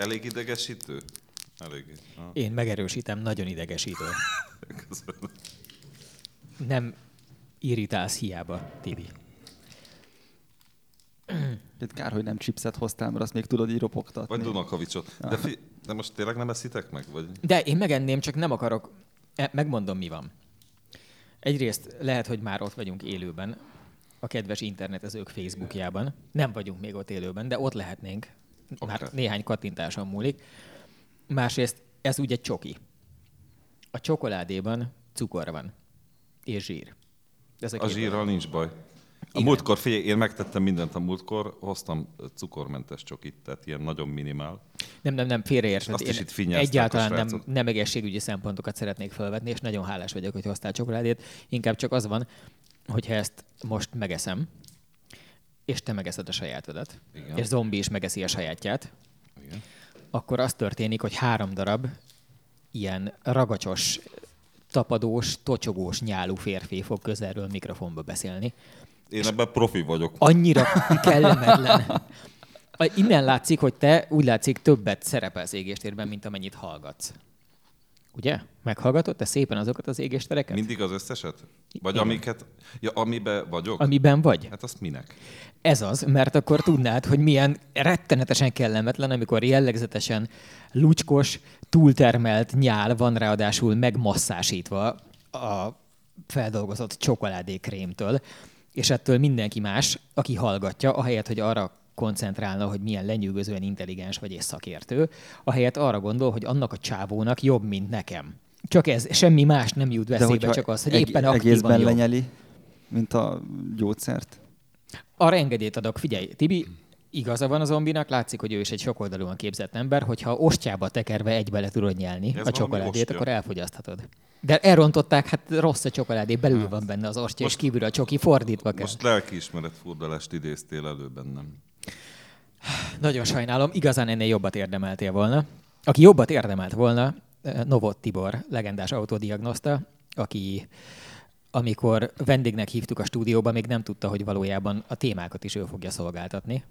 Elég idegesítő? Elég. Én megerősítem, nagyon idegesítő. Köszönöm. Nem irritálsz hiába, Tibi. Itt kár, hogy nem chipset hoztál, mert azt még tudod így ropogtatni. Vagy Dunakavicsot. De, fi, de most tényleg nem eszitek meg? Vagy? De én megenném, csak nem akarok. E, megmondom, mi van. Egyrészt lehet, hogy már ott vagyunk élőben, a kedves internetezők Facebookjában. Nem vagyunk még ott élőben, de ott lehetnénk. Már Oké. néhány kattintáson múlik. Másrészt ez ugye csoki. A csokoládéban cukor van. És zsír. Ez A két zsírral nincs baj. A Igen. múltkor, figyelj, én megtettem mindent a múltkor, hoztam cukormentes csokit, tehát ilyen nagyon minimál. Nem, nem, nem, félreérted. Azt Én is itt egyáltalán a nem, nem egészségügyi szempontokat szeretnék felvetni, és nagyon hálás vagyok, hogy hoztál csokoládét. Inkább csak az van, hogyha ezt most megeszem, és te megeszed a sajátodat, Igen. és zombi is megeszi a sajátját, Igen. akkor az történik, hogy három darab ilyen ragacsos, tapadós, tocsogós nyálú férfi fog közelről mikrofonba beszélni. Én ebben profi vagyok. Annyira kellemetlen. Innen látszik, hogy te úgy látszik többet szerepelsz égéstérben, mint amennyit hallgatsz. Ugye? Meghallgatod te szépen azokat az égéstereket? Mindig az összeset? Vagy Igen. amiket, ja, amiben vagyok? Amiben vagy? Hát azt minek? Ez az, mert akkor tudnád, hogy milyen rettenetesen kellemetlen, amikor jellegzetesen lucskos, túltermelt nyál van ráadásul megmasszásítva a feldolgozott csokoládékrémtől, és ettől mindenki más, aki hallgatja, ahelyett, hogy arra koncentrálna, hogy milyen lenyűgözően intelligens vagy és szakértő, ahelyett arra gondol, hogy annak a csávónak jobb, mint nekem. Csak ez, semmi más nem jut eszébe, csak az, hogy eg- éppen aktívan egészben jobb. lenyeli, mint a gyógyszert. Arra engedélyt adok. Figyelj, Tibi, igaza van a zombinak, látszik, hogy ő is egy sokoldalúan képzett ember, hogyha ostjába tekerve egybe le tudod nyelni Ez a csokoládét, akkor elfogyaszthatod. De elrontották, hát rossz a csokoládé, belül van benne az ostya, és kívül a csoki, fordítva kell. Most lelkiismeret furdalást idéztél elő bennem. Nagyon sajnálom, igazán ennél jobbat érdemeltél volna. Aki jobbat érdemelt volna, Novot Tibor, legendás autodiagnoszta, aki amikor vendégnek hívtuk a stúdióba, még nem tudta, hogy valójában a témákat is ő fogja szolgáltatni.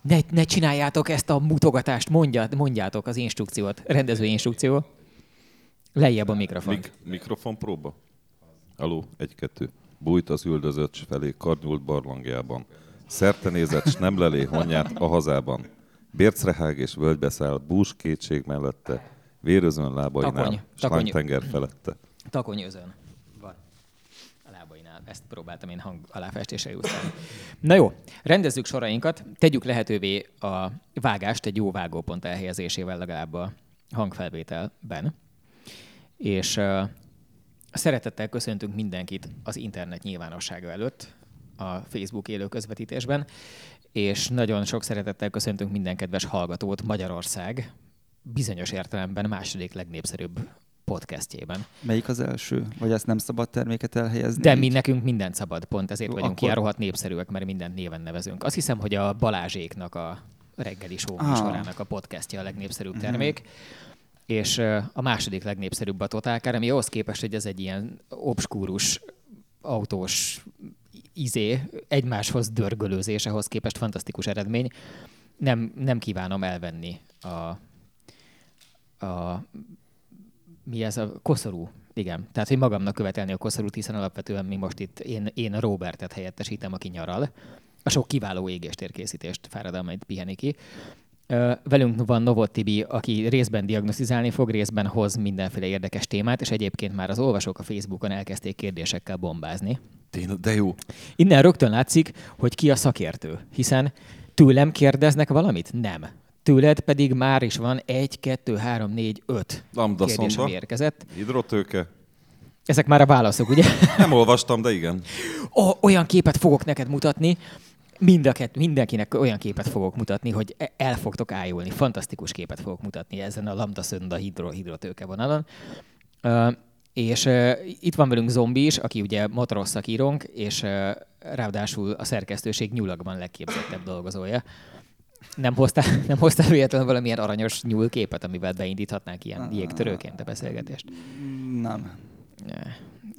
Ne, ne csináljátok ezt a mutogatást, mondját, mondjátok az instrukciót, rendező instrukció. Lejjebb a mikrofon. Mik- mikrofon próba? Aló, egy-kettő. Bújt az üldözött felé karnyult barlangjában. Szerte nézett, s nem lelé honját a hazában. Bércrehág és völgybe száll, bús kétség mellette, vérözön lábainál, Takony, takony. tenger felette. Van. Ezt próbáltam én hang aláfestésre justani. Na jó, rendezzük sorainkat, tegyük lehetővé a vágást egy jó vágópont elhelyezésével legalább a hangfelvételben. És uh, szeretettel köszöntünk mindenkit az internet nyilvánossága előtt a Facebook élő közvetítésben, és nagyon sok szeretettel köszöntünk minden kedves hallgatót Magyarország bizonyos értelemben második legnépszerűbb podcastjében. Melyik az első? Vagy ezt nem szabad terméket elhelyezni? De így? mi nekünk mindent szabad, pont ezért Jó, vagyunk akkor- ilyen rohadt népszerűek, mert mindent néven nevezünk. Azt hiszem, hogy a Balázséknak a reggeli show Ah. műsorának a podcastja a legnépszerűbb termék, és ö, a második legnépszerűbb a Totálkár, ami ahhoz képest, hogy ez egy ilyen obskúrus, autós izé, egymáshoz dörgölőzés, ahhoz képest fantasztikus eredmény. Nem, nem kívánom elvenni a, a mi ez a koszorú, igen. Tehát, hogy magamnak követelni a koszorút, hiszen alapvetően mi most itt, én, én Robertet helyettesítem, aki nyaral. A sok kiváló égéstérkészítést fáradalmait piheni ki. Velünk van Novot Tibi, aki részben diagnosztizálni fog, részben hoz mindenféle érdekes témát, és egyébként már az olvasók a Facebookon elkezdték kérdésekkel bombázni. Tényleg, de jó. Innen rögtön látszik, hogy ki a szakértő, hiszen tőlem kérdeznek valamit? Nem. Tőled pedig már is van egy, kettő, három, négy, öt Lambda kérdés, szonda. ami érkezett. Hidrotőke. Ezek már a válaszok, ugye? Nem olvastam, de igen. Ó, olyan képet fogok neked mutatni, mind a kett, mindenkinek olyan képet fogok mutatni, hogy e- el fogtok ájulni. Fantasztikus képet fogok mutatni ezen a lambda szönda hidro, hidrotőke vonalon. Uh, és uh, itt van velünk Zombi is, aki ugye motoros szakírónk, és uh, ráadásul a szerkesztőség nyulakban legképzettebb dolgozója. Nem hoztál, nem hoztál véletlenül valamilyen aranyos nyúlképet, amivel beindíthatnánk ilyen jégtörőként a beszélgetést? Nem. Ne.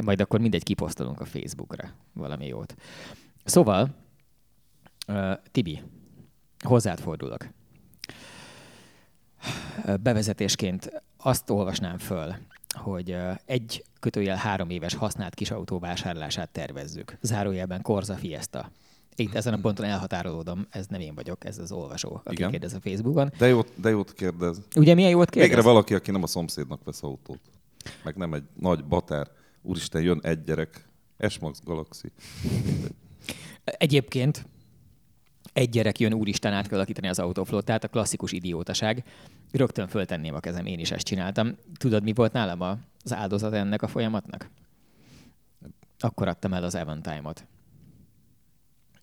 Majd akkor mindegy kiposztolunk a Facebookra valami jót. Szóval, uh, Tibi, hozzád fordulok. bevezetésként azt olvasnám föl, hogy egy kötőjel három éves használt kisautó vásárlását tervezzük. Zárójelben Corsa Fiesta. Itt ezen a ponton elhatárolódom, ez nem én vagyok, ez az olvasó, aki Igen. kérdez a Facebookon. De jót, de jót kérdez. Ugye milyen jót kérdez? Végre valaki, aki nem a szomszédnak vesz autót. Meg nem egy nagy batár. Úristen, jön egy gyerek. S-Max Galaxy. Egyébként egy gyerek jön, úristen át kell alakítani az autóflottát, a klasszikus idiótaság. Rögtön föltenném a kezem, én is ezt csináltam. Tudod, mi volt nálam az áldozat ennek a folyamatnak? Akkor adtam el az Avantime-ot.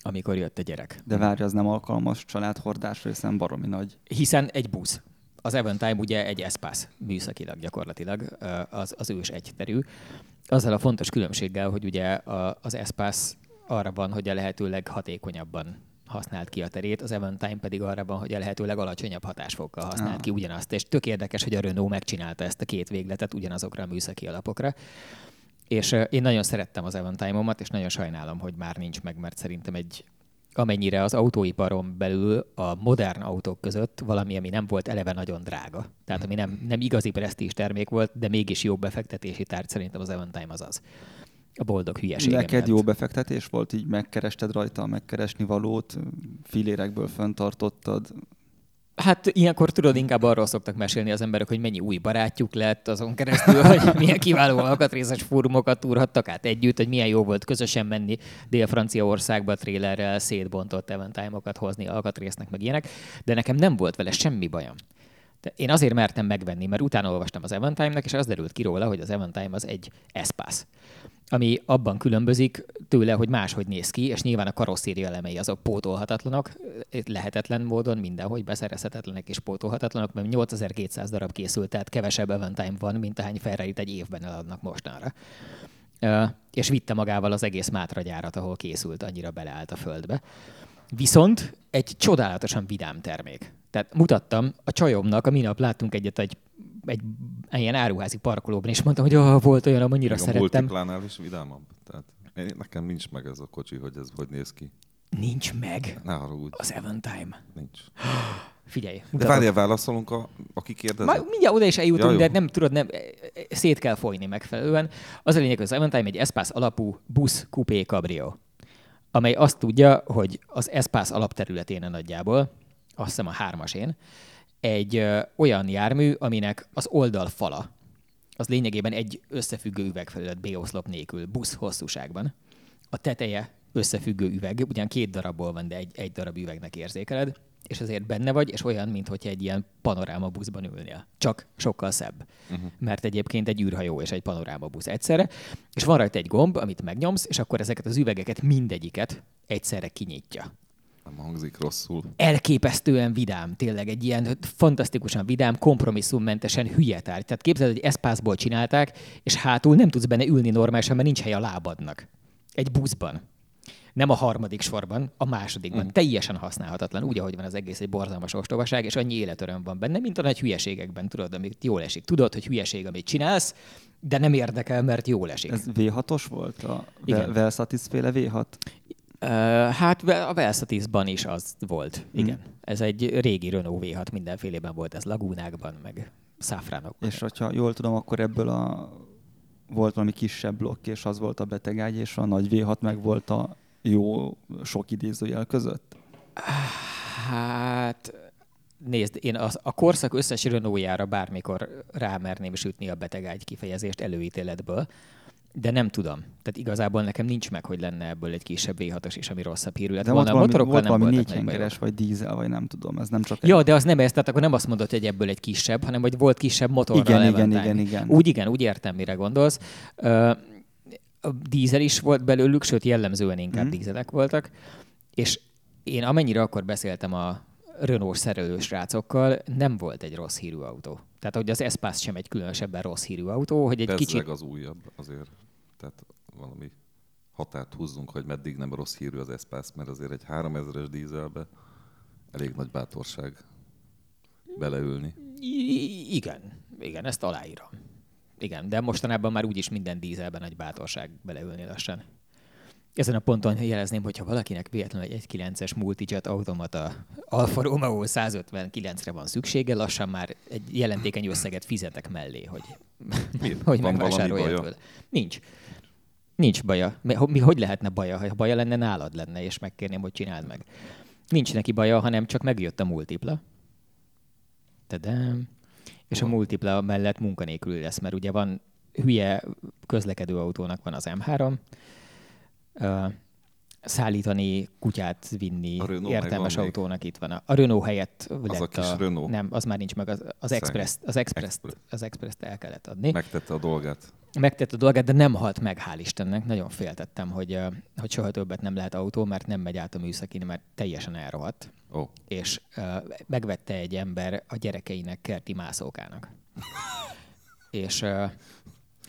Amikor jött a gyerek. De várj, az nem alkalmas családhordásra, hiszen baromi nagy. Hiszen egy busz. Az Avantime ugye egy Espace műszakilag gyakorlatilag, az, az ős egyterű. Azzal a fontos különbséggel, hogy ugye az Espace arra van, hogy a lehető leghatékonyabban használt ki a terét, az Avantime pedig arra van, hogy a lehető legalacsonyabb hatásfokkal használt Ah. ki ugyanazt. És tök érdekes, hogy a Renault megcsinálta ezt a két végletet ugyanazokra a műszaki alapokra. És én nagyon szerettem az Avantime-omat, és nagyon sajnálom, hogy már nincs meg, mert szerintem egy amennyire az autóiparon belül a modern autók között valami, ami nem volt eleve nagyon drága. Tehát ami nem, nem igazi presztízs termék volt, de mégis jó befektetési tárgy, szerintem az Avantime az az. A boldog hülyeség. Neked jó befektetés volt, így megkerested rajta a megkeresni valót, filérekből föntartottad. Hát ilyenkor tudod, inkább arról szoktak mesélni az emberek, hogy mennyi új barátjuk lett azon keresztül, hogy milyen kiváló alkatrészes fórumokat túrhattak át együtt, hogy milyen jó volt közösen menni Dél-Franciaországba trélerrel szétbontott eventime-okat hozni alkatrésznek, meg ilyenek, de nekem nem volt vele semmi bajom. De én azért mertem megvenni, mert utána olvastam az Eventime-nek, és az derült ki róla, hogy az Eventime az egy Espace ami abban különbözik tőle, hogy máshogy néz ki, és nyilván a karosszéria elemei azok pótolhatatlanok, lehetetlen módon mindenhogy beszerezhetetlenek és pótolhatatlanok, mert 8200 darab készült, tehát kevesebb eventime van, mint ahány ferrari egy évben eladnak mostanra. És vitte magával az egész Mátra gyárat, ahol készült, annyira beleállt a földbe. Viszont egy csodálatosan vidám termék. Tehát mutattam a csajomnak, a minap láttunk egyet egy, egy ilyen áruházi parkolóban, és mondtam, hogy oh, volt olyan, amennyire a szerettem. multiplánál is vidámabb. Tehát én, nekem nincs meg ez a kocsi, hogy ez hogy néz ki. Nincs meg Ne haragudj, az Eventime. nincs. Figyelj, De mutatom. várjál, válaszolunk, a, aki kérdezett? Már mindjárt oda is eljutunk, Ja, jó. de nem tudod, nem, szét kell folyni megfelelően. Az a lényeg, hogy az Eventime egy Espace alapú busz coupé cabrio, amely azt tudja, hogy az Espace alapterületén nagyjából, azt hiszem a hármasén, egy ö, olyan jármű, aminek az oldalfala, az lényegében egy összefüggő üvegfelület B-oszlop nélkül, busz hosszúságban. A teteje összefüggő üveg, ugyan két darabból van, de egy, egy darab üvegnek érzékeled, és azért benne vagy, és olyan, mintha egy ilyen panoráma buszban ülnél. Csak sokkal szebb. Uh-huh. Mert egyébként egy űrhajó és egy panoráma busz egyszerre, és van rajta egy gomb, amit megnyomsz, és akkor ezeket az üvegeket mindegyiket egyszerre kinyitja Nem hangzik rosszul. elképesztően vidám, tényleg egy ilyen fantasztikusan vidám, kompromisszummentesen hülye tárgy. Tehát képzeld, hogy Espace-ból csinálták, és hátul nem tudsz benne ülni normálisan, mert nincs hely a lábadnak. Egy buszban. Nem a harmadik sorban, a másodikban. Mm. Teljesen használhatatlan, úgy, ahogy van az egész, egy borzalmas ostobaság, és annyi életöröm van benne, mint a nagy hülyeségekben, tudod, amit jól esik. Tudod, hogy hülyeség, amit csinálsz, de nem érdekel, mert jól esik. Ez V6-os volt? A Igen. Vel- Velsatis féle V6? Hát a Velsatisban is az volt, igen. Ez egy régi Renault V6, mindenfélében volt ez, lagúnákban, meg száfránokban. És hogyha jól tudom, akkor ebből a volt valami kisebb blokk, és az volt a betegágy, és a nagy V6 meg volt a jó sok idézőjel között. Hát nézd, én az, a korszak összes Renault-jára bármikor rámerném sütni a betegágy kifejezést előítéletből, de nem tudom. Tehát igazából nekem nincs meg, hogy lenne ebből egy kisebb V6-os is, ami rosszabb hírű lett De volt. A valami, motorokkal volt nem valami négyhengeres, bajok. vagy dízel, vagy nem tudom, ez nem csak egy... Ja, de az nem ez, tehát akkor nem azt mondod, hogy ebből egy kisebb, hanem hogy volt kisebb motorral Igen, igen, igen, igen. Úgy igen, úgy értem, mire gondolsz. A dízel is volt belőlük, sőt jellemzően inkább mm. dízelek voltak, és én amennyire akkor beszéltem a Renault szerelős rácokkal, nem volt egy rossz hírű autó. Tehát, hogy az Espace sem egy különösebben rossz hírű autó, hogy egy Bezzeg kicsit... az újabb azért. Tehát valami határt húzzunk, hogy meddig nem rossz hírű az Espace, mert azért egy 3000-es dízelbe elég nagy bátorság beleülni. Igen, igen, ezt aláírom. Igen, de mostanában már úgyis minden dízelben nagy bátorság beleülni lassan. Ezen a ponton jelezném, hogyha valakinek véletlenül egy 1.9-es multijet automata Alfa Romeo 159-re van szüksége, lassan már egy jelentékeny összeget fizetek mellé, hogy, hogy Van megvásárolja tőle. Nincs. Nincs baja. Mi, mi, hogy lehetne baja? Ha baja lenne, nálad lenne, és megkérném, hogy csináld meg. Nincs neki baja, hanem csak megjött a multipla. Tadám. És a multipla mellett munkanélkül lesz, mert ugye van hülye közlekedő autónak van az M3, ö, szállítani, kutyát vinni, A Renault értelmes megvan még? autónak itt van. A, Renault helyett lett a kis a, Renault? Nem, az már nincs meg, az, az Express, az Express, az Express el kellett adni. Megtette a dolgát. Megtett a dolgát, de nem halt meg, hál' Istennek. Nagyon féltettem, hogy, hogy soha többet nem lehet autó, mert nem megy át a műszakin, mert teljesen elrohadt. Oh, És ö, megvette egy ember a gyerekeinek kerti mászókának. és ö,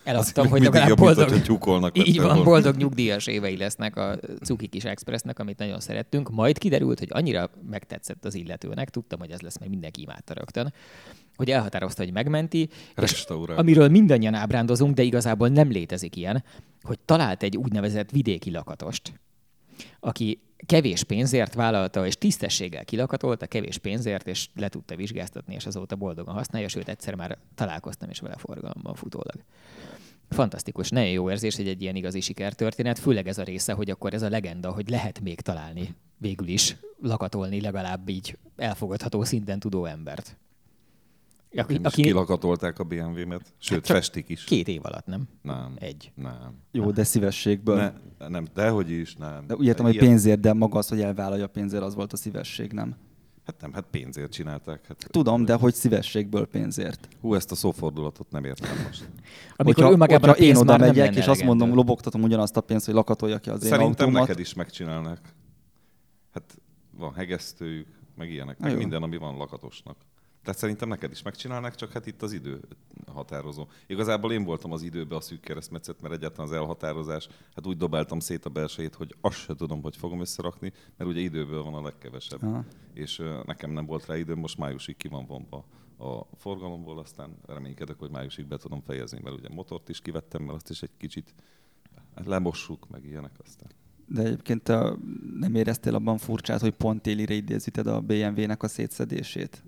eladtam, hogy legalább jobb, mint boldog, hogyha tyúkolnak így van, boldog nyugdíjas évei lesznek a cuki kis expressnek, amit nagyon szerettünk. Majd kiderült, hogy annyira megtetszett az illetőnek, tudtam, hogy ez lesz, mert mindenki imádta rögtön, hogy elhatározta, hogy megmenti, és amiről mindannyian ábrándozunk, de igazából nem létezik ilyen, hogy talált egy úgynevezett vidéki lakatost, aki kevés pénzért vállalta, és tisztességgel kilakatolta kevés pénzért, és le tudta vizsgáztatni, és azóta boldogan használja, sőt egyszer már találkoztam is vele forgalomban futólag. Fantasztikus, nagyon jó érzés, hogy egy ilyen igazi sikertörténet, főleg ez a része, hogy akkor ez a legenda, hogy lehet még találni végül is lakatolni legalább így elfogadható szinten tudó embert. Aki, Aki, kilakatolták a BMW-met, sőt, Hát festik is. két év alatt, nem? Nem. Egy. Nem. Jó, de szívességből. Ne, nem, dehogy is, nem. De úgy értem, hogy pénzért, de maga az, hogy elvállalja pénzért, az volt a szívesség, nem? Hát nem, hát pénzért csinálták. Hát, Tudom, de hogy szívességből pénzért. Hú, ezt a szófordulatot nem értem most. Amikor hogyha, önmagában a hogyha én oda megyek, és azt mondom, lobogtatom ugyanazt a pénzt, hogy lakatolja ki az én Szerintem autómat. neked is megcsinálnak. Hát van hegesztőjük, meg ilyenek, meg jó. minden, ami van lakatosnak. Tehát szerintem neked is megcsinálnak, csak hát itt az idő határozó. Igazából én voltam az időbe a szűk keresztmetszet, mert egyáltalán az elhatározás, hát úgy dobáltam szét a belsejét, hogy azt se tudom, hogy fogom összerakni, mert ugye időből van a legkevesebb. Aha. És nekem nem volt rá időm, most májusig ki van vonva a forgalomból, aztán reménykedek, hogy májusig be tudom fejezni, mert ugye motort is kivettem, mert azt is egy kicsit lemossuk, meg ilyenek aztán. De egyébként te nem éreztél abban furcsát, hogy pont télire idézíted a BMW-nek a szétszedését?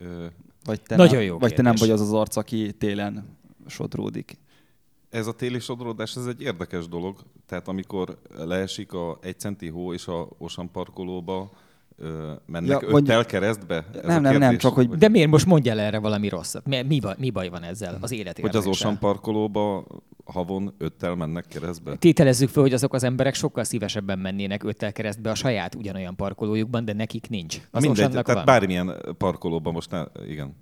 Ö, Vagy te, Nagyon nem, jó vagy te nem kérdés. vagy az az arc, aki télen sodródik? Ez a téli sodródás, ez egy érdekes dolog. Tehát amikor leesik a egy centi hó és a Ocean parkolóba ö, mennek Ja, öttel keresztbe? Ez Nem, nem, nem, csak hogy- De miért most mondjál erre valami rosszat? Mi, mi, baj, mi baj van ezzel az élet Hogy az Ocean parkolóba havon öttel mennek keresztbe? Tételezzük fel, hogy azok az emberek sokkal szívesebben mennének öttel keresztbe a saját ugyanolyan parkolójukban, de nekik nincs. Az mindegy, tehát van. bármilyen parkolóban most ne, igen.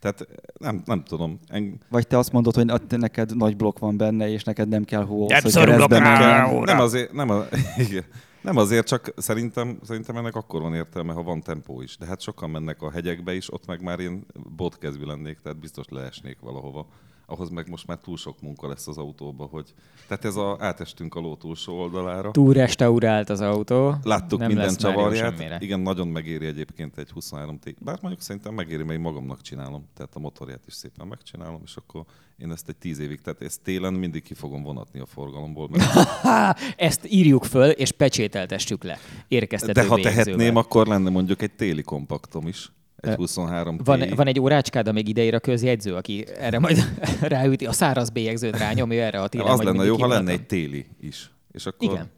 Tehát nem, nem tudom. En, Vagy te azt mondod, hogy neked nagy blokk van benne, és neked nem kell hó, Nem szorulok rá! menjen. nem, nem azért, nem, a, igen. Nem azért, csak szerintem, szerintem ennek akkor van értelme, ha van tempó is. De hát sokan mennek a hegyekbe is, ott meg már én botkezű lennék, tehát biztos leesnék valahova. Ahhoz meg most már túl sok munka lesz az autóba, hogy... Tehát ez a, átestünk a ló túlsó oldalára. Túl restaurált az autó. Láttuk nem minden csavarját. Igen, nagyon megéri egyébként egy 23 t Bár mondjuk szerintem megéri, mert én magamnak csinálom. Tehát a motorját is szépen megcsinálom, és akkor én ezt egy 10 évig, tehát ezt télen mindig ki fogom vonatni a forgalomból. Mert ezt írjuk föl, és pecsételtessük le. Érkeztető De ha bélyegzővel. tehetném, akkor lenne mondjuk egy téli kompaktom is. Egy Ö, 23 Van, van egy órácskád, amíg ideír a közjegyző, aki erre majd ráüti, a száraz bélyegzőt rányomja erre a télen. az lenne jó, ha lenne egy téli is. És akkor Igen.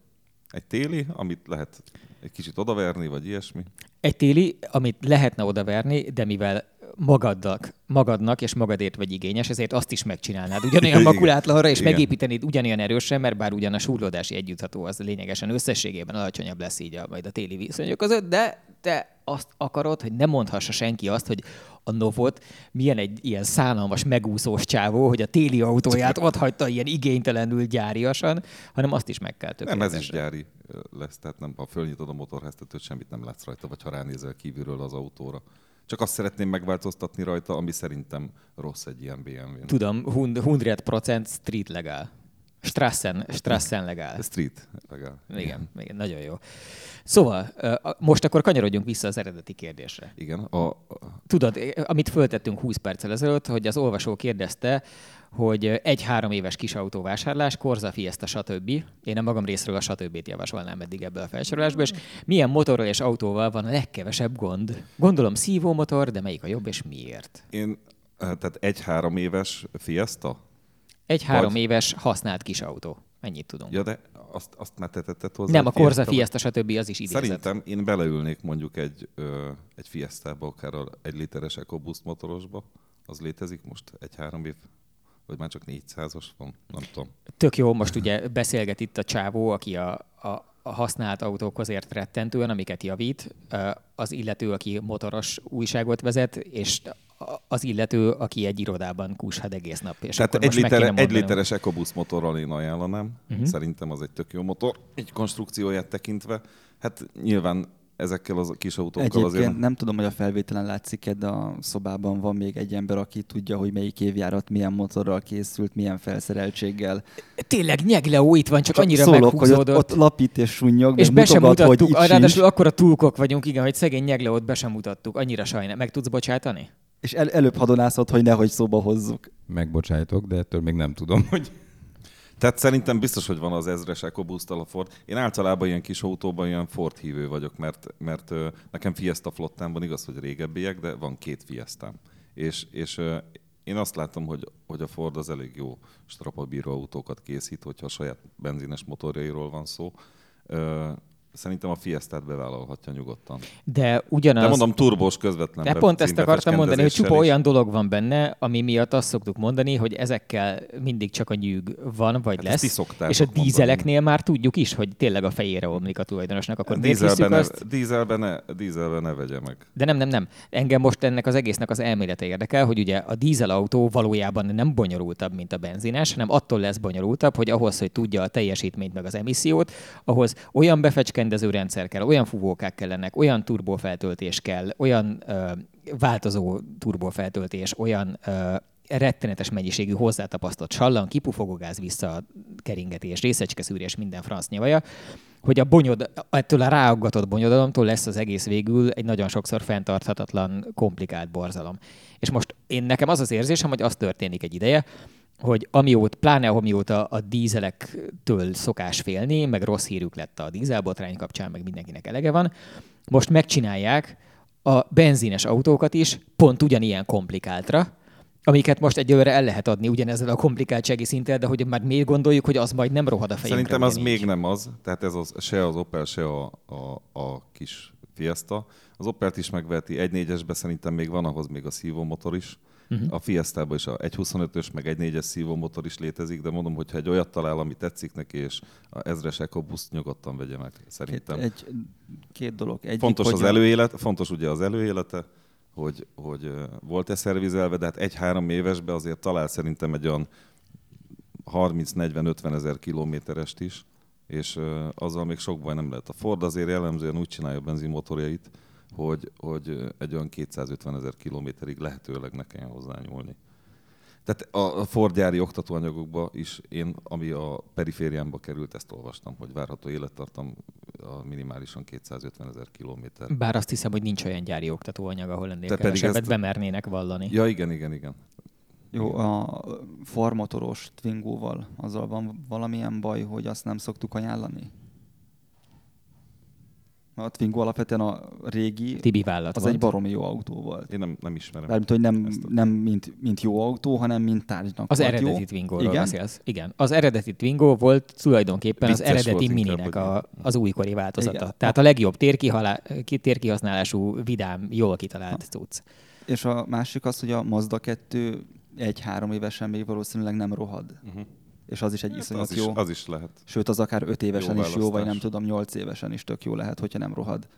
egy téli, amit lehet egy kicsit odaverni, vagy ilyesmi. Egy téli, amit lehetne odaverni, de mivel magadnak, magadnak és magadért vagy igényes, ezért azt is megcsinálnád ugyanolyan makulátlanra, és Igen. megépítenéd ugyanolyan erősen, mert bár ugyan a súrlódási együttható az lényegesen összességében alacsonyabb lesz így a, majd a téli viszonyok között, de te azt akarod, hogy ne mondhassa senki azt, hogy a Novot milyen egy ilyen szánalmas, megúszós csávó, hogy a téli autóját ott hagyta ilyen igénytelenül gyáriasan, hanem azt is meg kell Nem, ez is tökéletesen. gyári lesz, tehát nem, ha fölnyitod a motorháztetőt, semmit nem látsz rajta, vagy ha ránézel kívülről az autóra. Csak azt szeretném megváltoztatni rajta, ami szerintem rossz egy ilyen BMW-n. Tudom, 100% street legál. Strassen, Strassen legál. Street, legalább. Igen, igen, nagyon jó. Szóval, most akkor kanyarodjunk vissza az eredeti kérdésre. Igen, a, a, Tudod, amit föltettünk 20 perccel ezelőtt, hogy az olvasó kérdezte, hogy egy-három éves kis autóvásárlás, Corsa, Fiesta, stb. Én a magam részről a stb. javasolnám eddig ebből a felsorolásból, és milyen motorral és autóval van a legkevesebb gond? Gondolom szívó motor, de melyik a jobb és miért? Én, eh, tehát egy-három éves Fiesta? Egy-három Vagy- éves használt kis autó. Ennyit tudunk. Ja, de azt, azt már te tetted hozzá. Nem, a Corsa, Fiesta stb. az is idézett. Szerintem én beleülnék mondjuk egy, ö, egy Fiestába, akár egy literes EcoBoost motorosba. Az létezik most egy-három év? Vagy már csak 400-as van? Nem tudom. Tök jó, most ugye beszélget itt a csávó, aki a, a, a használt autókhoz ért rettentően, amiket javít, az illető, aki motoros újságot vezet, és az illető, aki egy irodában kúshad egész nap. És Tehát egy, liter, egy literes EcoBoost motorral én ajánlanám. Uh-huh. Szerintem az egy tök jó motor. Egy konstrukcióját tekintve. Hát nyilván ezekkel az kis autókkal Egyébként azért... nem tudom, hogy a felvételen látszik de a szobában van még egy ember, aki tudja, hogy melyik évjárat milyen motorral készült, milyen felszereltséggel. Tényleg Nyegleó itt van, csak, annyira szólok, hogy ott, ott lapít és sunnyog, és be sem mutogat, hogy mutattuk, itt ráadásul sincs, akkor a túlkok vagyunk, igen, hogy szegény Nyegleót be sem mutattuk. Annyira sajnál. Meg tudsz bocsátani? és el, előbb hadonászott, hogy nehogy szóba hozzuk. Megbocsájtok, de ettől még nem tudom, hogy Tehát szerintem biztos, hogy van az ezres EcoBoost a Ford. Én általában ilyen kis autóban ilyen Ford hívő vagyok, mert, mert nekem Fiesta flottám van, igaz, hogy régebbiek, de van két Fiestám. És, és én azt látom, hogy, hogy a Ford az elég jó strapabíró autókat készít, hogyha a saját benzines motorjairól van szó. Szerintem a Fiestát bevállalhatja nyugodtan. De ugyanaz... De mondom, turbós közvetlen De pont ezt akartam mondani, hogy csupa olyan dolog. van benne, ami miatt azt szoktuk mondani, hogy ezekkel mindig csak a nyűg van, vagy Hát lesz. És a mondani. dízeleknél már tudjuk is, hogy tényleg a fejére omlik a tulajdonosnak. Akkor miért hiszük ne, azt? dízelbe, ne, dízelbe ne vegye meg. De nem, nem, nem. Engem most ennek az egésznek az elmélete érdekel, hogy ugye a dízelautó valójában nem bonyolultabb, mint a benzines, hanem attól lesz bonyolultabb, hogy ahhoz, hogy tudja a teljesítményt meg az emissziót, ahhoz olyan befecskendező rendszer kell, olyan fúvókák kellenek, olyan turbófeltöltés kell, olyan ö, változó turbófeltöltés, olyan ö, rettenetes mennyiségű hozzátapasztott sallan, kipufogogáz visszakeringetés, részecskeszűrés, minden franc nyavaja, hogy a bonyod, ettől a ráaggatott bonyodalomtól lesz az egész végül egy nagyon sokszor fenntarthatatlan, komplikált borzalom. És most én nekem az az érzésem, hogy az történik egy ideje, hogy amióta, pláne amióta a dízelektől szokás félni, meg rossz hírük lett a dízelbotrány kapcsán, meg mindenkinek elege van, most megcsinálják a benzines autókat is pont ugyanilyen komplikáltra, amiket most egyelőre el lehet adni ugyanezzel a komplikáltsági szinttel, de hogy már miért gondoljuk, hogy az majd nem rohad a fejünkre. Szerintem az még nem az, tehát ez az, se az Opel, se a, a, a kis Fiesta. Az Opelt is megveheti, 1.4-esbe szerintem még van ahhoz még a szívómotor is. Uh-huh. A Fiesta-ban is a 1.25-ös, meg 1.4-es szívómotor is létezik, de mondom, hogyha egy olyat talál, ami tetszik neki, és a ezres EcoBoost nyugodtan vegye meg, Két, szerintem. egy, két dolog. Egyik, fontos hogy az előélet, fontos ugye az előélete, hogy, hogy volt-e szervizelve, de hát egy-három évesbe azért talál szerintem egy olyan 30-40-50 ezer kilométerest is, és azzal még sok baj nem lehet. A Ford azért jellemzően úgy csinálja a benzinmotorjait, hogy, hogy egy olyan 250 ezer kilométerig lehetőleg ne kelljen hozzányúlni. Tehát a a Ford gyári oktatóanyagokba is én, ami a perifériámba került, ezt olvastam, hogy várható élettartam a minimálisan 250 ezer kilométer. Bár azt hiszem, hogy nincs olyan gyári oktatóanyag, ahol ennél Te pedig kevesebbet ezt- bemernének vallani. Ja, igen, igen, igen. Jó, a formotoros Twingóval azzal van valamilyen baj, hogy azt nem szoktuk ajánlani? A Twingo alapvetően a régi, Tibi vállat az volt. egy baromi jó autó volt. Én nem, nem ismerem. Mármint, hogy nem, nem mint, mint jó autó, hanem mint tárgynak Az eredeti jó. Twingo-ról Igen? beszélsz. Igen. Az eredeti Twingo volt tulajdonképpen az Vicces eredeti volt inkább, mininek hogy- a, az újkori változata. Igen. Tehát a legjobb térkihalá, ki- térkihasználású, vidám, jól kitalált cucc. És a másik az, hogy a Mazda 2 egy-három évesen még valószínűleg nem rohad. Uh-huh. És az is egy Hát iszonyat az, is, jó. az is lehet. Sőt, az akár öt évesen Jó is jó, vagy nem tudom, nyolc évesen is tök jó lehet, hogyha nem rohad.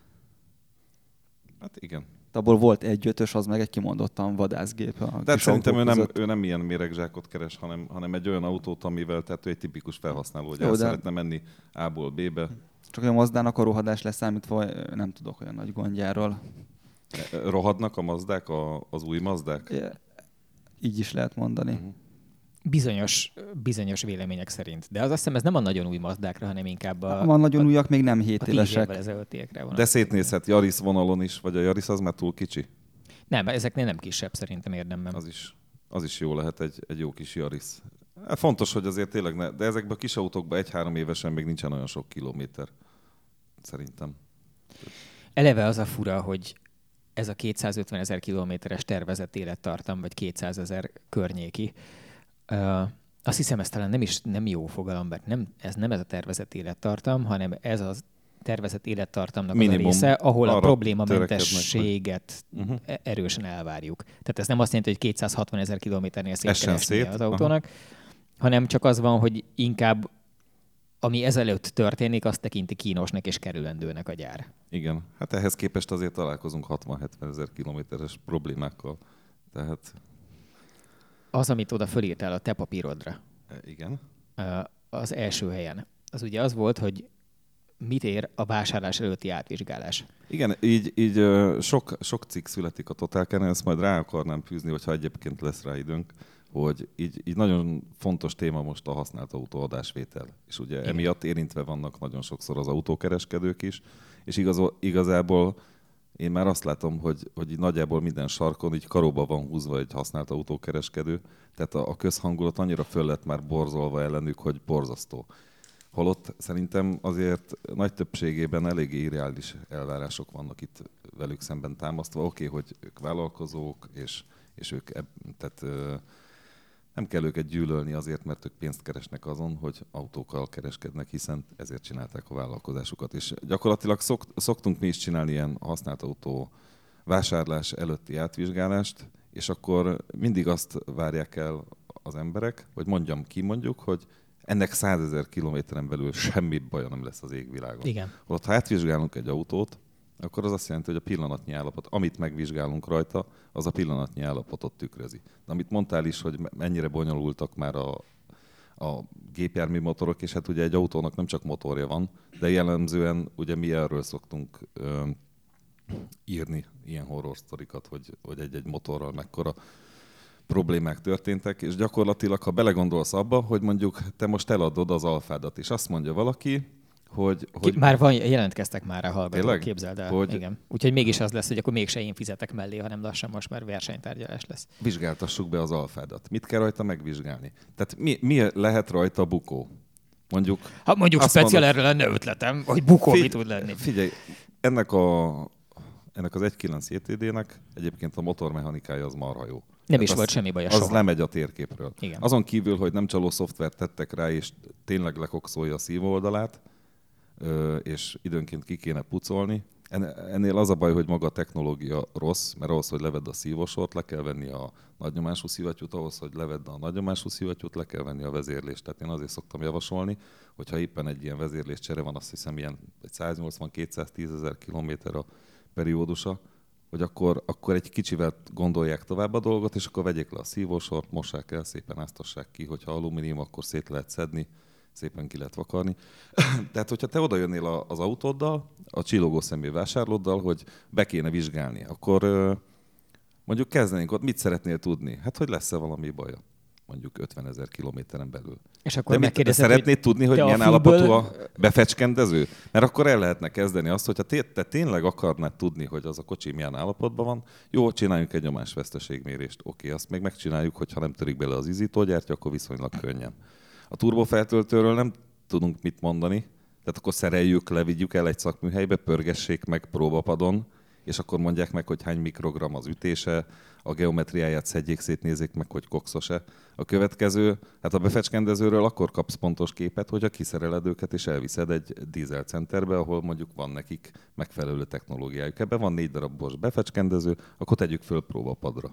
Hát igen. De abból volt egy ötös, az meg egy kimondottan vadászgép. A De hát kis szerintem ő nem, között. ő nem ilyen méregzsákot keres, hanem, hanem egy olyan autót, amivel tehát ő egy tipikus felhasználó, hogy Jó, el de- szeretne menni A-ból B-be. Csak olyan Mazdának a rohadás leszámítva nem tudok olyan nagy gondjáról. Rohadnak a mazdák, a, az új mazdák? Így is lehet mondani. Mhm. Bizonyos, bizonyos vélemények szerint. De az azt hiszem, ez nem a nagyon új mazdákra, hanem inkább a, Van nagyon a, újak, még nem 7 a tíz évesek. De szétnézhet Yaris vonalon is, vagy a Yaris az már túl kicsi. Nem, ezeknél nem kisebb szerintem érdemben. Az is. Az is jó lehet egy, egy jó kis Yaris. Hát fontos, hogy azért tényleg ne, de ezekben a kis autókban egy-három évesen még nincsen olyan sok kilométer. Szerintem. Eleve az a fura, hogy ez a 250 ezer kilométeres tervezett élettartam, vagy 200 ezer környéki, uh, azt hiszem, ez talán nem is nem jó fogalom, mert nem, ez nem ez a tervezett élettartam, hanem ez a tervezett élettartamnak Minimum az a része, ahol a problémamentességet uh-huh. erősen elvárjuk. Tehát ez nem azt jelenti, hogy 260 ezer kilométernél szét kell szét. az autónak, Aha. hanem csak az van, hogy inkább ami ezelőtt történik, azt tekinti kínosnak és kerülendőnek a gyár. Igen, hát ehhez képest azért találkozunk 60-70 ezer kilométeres problémákkal. Tehát... Az, amit oda fölírtál a te papírodra. E, igen. Az első helyen. Az ugye az volt, hogy mit ér a vásárlás előtti átvizsgálás. Igen, így, így sok, sok cikk születik a Total ezt majd rá akarnám fűzni, hogyha egyébként lesz rá időnk hogy így, így nagyon fontos téma most a használt autó adásvétel. És ugye Igen. emiatt érintve vannak nagyon sokszor az autókereskedők is, és igaz, igazából én már azt látom, hogy, hogy nagyjából minden sarkon így karóba van húzva egy használt autókereskedő, tehát a, a közhangulat annyira föl lett már borzolva ellenük, hogy borzasztó. Holott szerintem azért nagy többségében eléggé irreális elvárások vannak itt velük szemben támasztva. Oké, okay, hogy ők vállalkozók, és, és ők eb, tehát, nem kell őket gyűlölni azért, mert ők pénzt keresnek azon, hogy autókkal kereskednek, hiszen ezért csinálták a vállalkozásukat. És gyakorlatilag szok, szoktunk mi is csinálni ilyen használt autó vásárlás előtti átvizsgálást, és akkor mindig azt várják el az emberek, hogy mondjam ki mondjuk, hogy ennek százezer kilométeren belül semmi baja nem lesz az égvilágon. Igen. Ott, ha átvizsgálunk egy autót, akkor az azt jelenti, hogy a pillanatnyi állapot, amit megvizsgálunk rajta, az a pillanatnyi állapotot tükrözi. De amit mondtál is, hogy mennyire bonyolultak már a, a gépjármű motorok, és hát ugye egy autónak nem csak motorja van, de jellemzően ugye mi erről szoktunk ö, írni ilyen horror sztorikat, hogy, hogy egy-egy motorral mekkora problémák történtek, és gyakorlatilag, ha belegondolsz abba, hogy mondjuk te most eladod az alfádat, és azt mondja valaki, hogy, hogy... Már van, jelentkeztek már a hallgatók, Tényleg? képzeld el. Hogy... Igen. Úgyhogy mégis az lesz, hogy akkor mégse én fizetek mellé, hanem lassan most már versenytárgyalás lesz. Vizsgáltassuk be az alfádat. Mit kell rajta megvizsgálni? Tehát mi, mi lehet rajta bukó? Mondjuk... Ha mondjuk speciál mondod, erre lenne ötletem, hogy bukó figy- mi tud lenni. Figyelj, ennek, a, ennek az 1.9 JTD-nek egyébként a motormechanikája az marha jó. Nem is volt semmi baja Az soha. lemegy a térképről. Igen. Azon kívül, hogy nem csaló szoftvert tettek rá, és tényleg lekokszolja a szívoldalát, és időnként ki kéne pucolni. Ennél az a baj, hogy maga a technológia rossz, mert ahhoz, hogy levedd a szívosort, le kell venni a nagynyomású szivattyút, ahhoz, hogy levedd a nagynyomású szivattyút, le kell venni a vezérlést. Tehát én azért szoktam javasolni, hogyha éppen egy ilyen vezérléscsere van, azt hiszem ilyen 180-210 ezer kilométer a periódusa, hogy akkor, akkor egy kicsivel gondolják tovább a dolgot, és akkor vegyék le a szívósort, mossák el, szépen áztassák ki, hogyha alumínium, akkor szét lehet szedni, szépen ki lehet vakarni. Tehát, hogyha te oda jönnél az autóddal, a csillogó személy vásárlóddal, hogy be kéne vizsgálni, akkor mondjuk kezdenénk ott, mit szeretnél tudni? Hát, hogy lesz-e valami baja? mondjuk 50 ezer kilométeren belül. És akkor de, de szeretnéd hogy tudni, hogy milyen állapotú a befecskendező? Mert akkor el lehetne kezdeni azt, hogyha te, te tényleg akarnád tudni, hogy az a kocsi milyen állapotban van, jó, csináljunk egy nyomásveszteségmérést. Oké, azt még megcsináljuk, hogyha nem törik bele az izítógyártya, akkor viszonylag könnyen. A turbofeltöltőről nem tudunk mit mondani, tehát akkor szereljük, levigyük el egy szakműhelybe, pörgessék meg próbapadon, és akkor mondják meg, hogy hány mikrogram az ütése, a geometriáját szedjék szét, nézzék meg, hogy kokszos-e. A következő, hát a befecskendezőről akkor kapsz pontos képet, hogyha kiszereled őket és elviszed egy dízelcenterbe, ahol mondjuk van nekik megfelelő technológiájuk. Ebben van négy darabos befecskendező, akkor tegyük föl próbapadra.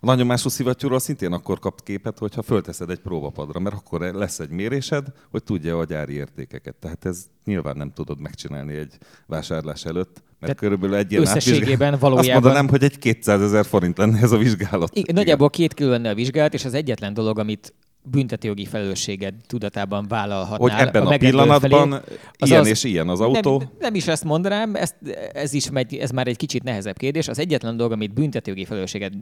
A nagyomású szivattyúról szintén akkor kap képet, hogyha fölteszed egy próbapadra, mert akkor lesz egy mérésed, hogy tudja a gyári értékeket. Tehát ez nyilván nem tudod megcsinálni egy vásárlás előtt, mert Tehát körülbelül egy ilyen összességében valójában... Azt mondanám, hogy egy 200 ezer forint lenne ez a vizsgálat. Igen, nagyjából két kiló lenne a vizsgálat, és az egyetlen dolog, amit büntetőjogi felelősséged tudatában vállalhatnál. Hogy ebben a, a pillanatban felé, az ilyen az, és ilyen az autó? Nem, nem is ezt mondanám, ezt, ez, is megy, ez már egy kicsit nehezebb kérdés. Az egyetlen dolog, amit büntetőjogi felelősséged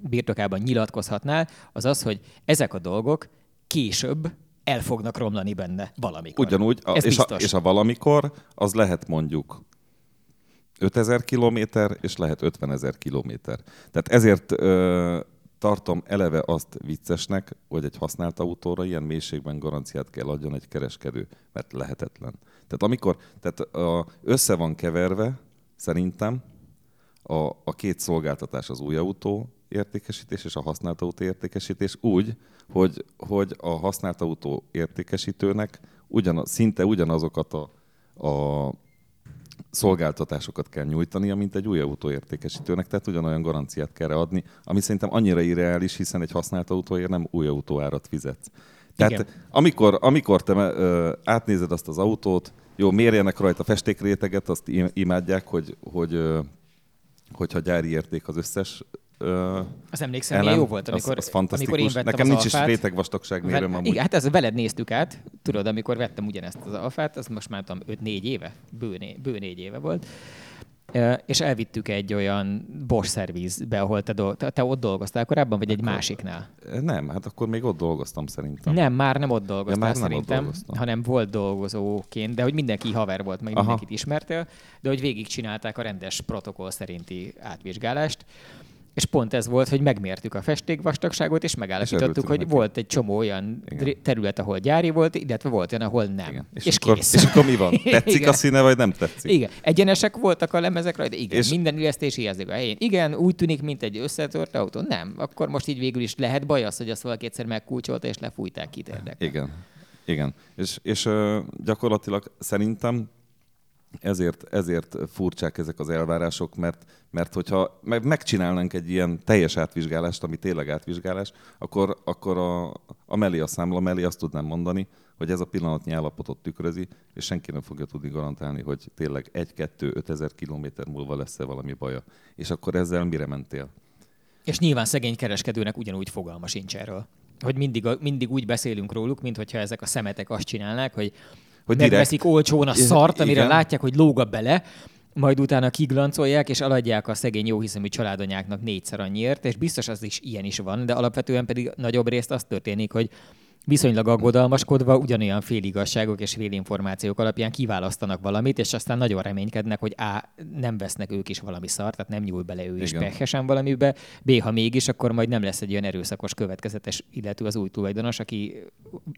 birtokában nyilatkozhatnál, az az, hogy ezek a dolgok később el fognak romlani benne valamikor. Ugyanúgy, a, és, a, és a valamikor az lehet mondjuk 5000 kilométer, és lehet 50 ezer kilométer. Tehát ezért ö, tartom eleve azt viccesnek, hogy egy használt autóra ilyen mélységben garanciát kell adjon egy kereskedő, mert lehetetlen. Tehát amikor tehát a, össze van keverve, szerintem, a, a két szolgáltatás, az új autó értékesítés és a használt autó értékesítés úgy, hogy, hogy a használt autó értékesítőnek ugyan, szinte ugyanazokat a, a szolgáltatásokat kell nyújtania, mint egy új autó értékesítőnek, tehát ugyanolyan garanciát kell adni, ami szerintem annyira irreális, hiszen egy használt autóért nem új autóárat fizetsz. Tehát Igen. amikor, amikor te ö, átnézed azt az autót, jó, mérjenek rajta festékréteget, azt im- imádják, hogy, hogy ö, hogyha gyári érték az összes ö, Az emlékszem, milyen jó volt, amikor, az, az fantasztikus. amikor én vettem Nekem az nincs is Alfát. rétegvastagság mérőm amúgy. Igen, hát ez veled néztük át, tudod, amikor vettem ugyanezt az alfát, az most már tudom, 5-4 éve, bő, bő 4 éve volt, és elvittük egy olyan Bosch szervizbe, ahol te, do- te, ott dolgoztál korábban, vagy egy másiknál? Nem, hát akkor még ott dolgoztam szerintem. Nem, már nem ott dolgoztál már nem szerintem, dolgoztam. hanem volt dolgozóként, de hogy mindenki haver volt, meg Aha. mindenkit ismertél, de hogy végigcsinálták a rendes protokoll szerinti átvizsgálást. És pont ez volt, hogy megmértük a festékvastagságot, és megállapítottuk, hogy neki. volt egy csomó olyan Igen. terület, ahol gyári volt, illetve volt olyan, ahol nem. Igen. És, És, akkor, kész. és akkor mi van? Tetszik Igen. a színe, vagy nem tetszik? Igen. Egyenesek voltak a lemezek rajta? Igen. És-. Minden illesztési jelzék a helyén. Igen, úgy tűnik, mint egy összetört autó. Nem. Akkor most így végül is lehet baj az, hogy azt valaki egyszer megkulcsolta, és lefújták kit érdekel. Igen. Igen. És, és ö, gyakorlatilag szerintem ezért, ezért furcsák ezek az elvárások, mert, mert hogyha meg- megcsinálnánk egy ilyen teljes átvizsgálást, ami tényleg átvizsgálás, akkor, akkor a, a mellé, a számla mellé azt tudnám mondani, hogy ez a pillanatnyi állapotot tükrözi, és senki nem fogja tudni garantálni, hogy tényleg 1-2-5 ezer kilométer múlva lesz-e valami baja. És akkor ezzel mire mentél? És nyilván szegény kereskedőnek ugyanúgy fogalma sincs erről. Hogy mindig, mindig úgy beszélünk róluk, mint hogyha ezek a szemetek azt csinálnák, hogy, Hogy direkt- megveszik olcsón a szart, amire Igen. látják, hogy lóga bele, majd utána kiglancolják, és eladják a szegény jóhiszemű családanyáknak négyszer annyiért, és biztos az is ilyen is van, de alapvetően pedig nagyobb részt az történik, hogy viszonylag aggodalmaskodva ugyanolyan féligasságok és félinformációk alapján kiválasztanak valamit, és aztán nagyon reménykednek, hogy A. nem vesznek ők is valami szart, tehát nem nyúl bele ő is Igen. pehesen valamibe, B. ha mégis, akkor majd nem lesz egy olyan erőszakos, következetes illető az új tulajdonos, aki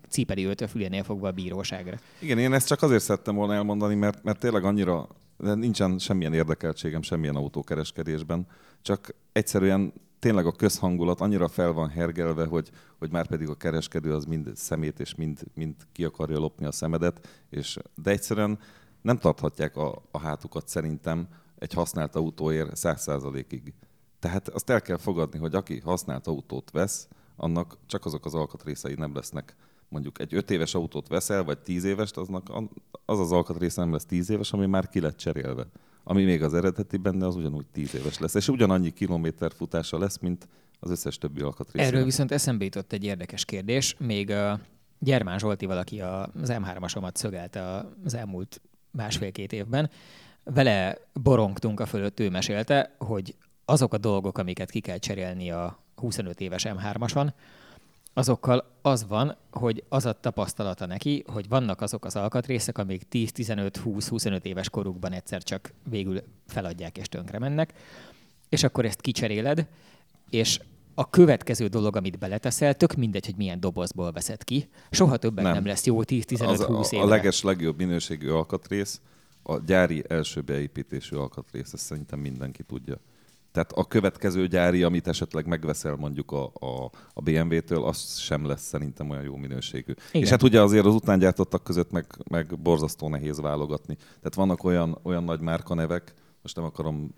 cipeli őt a fülénél fogva a bíróságra. Igen, én ezt csak azért szerettem volna elmondani, mert, mert tényleg annyira de nincsen semmilyen érdekeltségem semmilyen autókereskedésben, csak egyszerűen tényleg a közhangulat annyira fel van hergelve, hogy, hogy már pedig a kereskedő az mind szemét és mind, mind ki akarja lopni a szemedet, és, de egyszerűen nem tarthatják a, a hátukat szerintem egy használt autóért száz százalékig. Tehát azt el kell fogadni, hogy aki használt autót vesz, annak csak azok az alkatrészei nem lesznek. Mondjuk egy öt éves autót veszel, vagy tíz évest, aznak az az alkatrésze nem lesz tíz éves, ami már ki lett cserélve. Ami még az eredeti benne, az ugyanúgy tíz éves lesz. És ugyanannyi kilométer futása lesz, mint az összes többi alkatrész. Erről viszont eszembe jutott egy érdekes kérdés. Még a Gyermán Zsolti valaki a- az M3-asomat szögelte az elmúlt másfél-két évben. Vele borongtunk a fölött, ő mesélte, hogy azok a dolgok, amiket ki kell cserélni a 25 éves M3-ason, azokkal az van, hogy az a tapasztalata neki, hogy vannak azok az alkatrészek, amik 10-15-20-25 éves korukban egyszer csak végül feladják és tönkre mennek, és akkor ezt kicseréled, és a következő dolog, amit beleteszel, tök mindegy, hogy milyen dobozból veszed ki, soha többet nem, Nem. lesz jó az 10-15-20 a, évre. a leges legjobb minőségű alkatrész, a gyári első beépítésű alkatrész, ezt szerintem mindenki tudja. Tehát a következő gyári, amit esetleg megveszel mondjuk a, a, a BMW-től, az sem lesz szerintem olyan jó minőségű. Igen. És hát ugye azért az utángyártottak között meg, meg borzasztó nehéz válogatni. Tehát vannak olyan, olyan nagy márkanevek, most nem akarom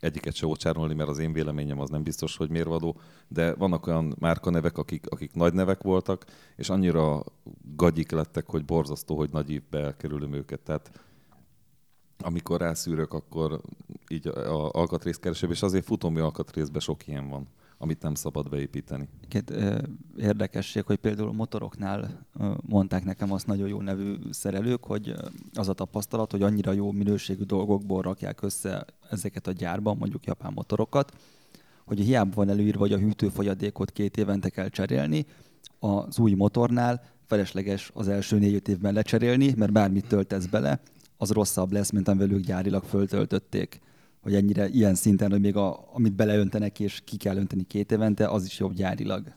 egyiket se ócsárolni, mert az én véleményem az nem biztos, hogy mérvadó, de vannak olyan márkanevek, akik, akik nagy nevek voltak, és annyira gagyik lettek, hogy borzasztó, hogy nagy évbe elkerülöm őket. Tehát amikor rászűrök, akkor így a alkatrész keresem, és azért futómű alkatrészben sok ilyen van, amit nem szabad beépíteni. Két ö, érdekesség, hogy például a motoroknál mondták nekem azt nagyon jó nevű szerelők, hogy az a tapasztalat, hogy annyira jó minőségű dolgokból rakják össze ezeket a gyárban, mondjuk japán motorokat, hogy hiába van előírva, hogy a hűtőfolyadékot két évente kell cserélni, az új motornál felesleges az első négy-öt évben lecserélni, mert bármit töltesz bele, az rosszabb lesz, mint amivel ők gyárilag föltöltötték. hogy ennyire ilyen szinten, hogy még a, amit beleöntenek és ki kell önteni két évente, az is jobb gyárilag.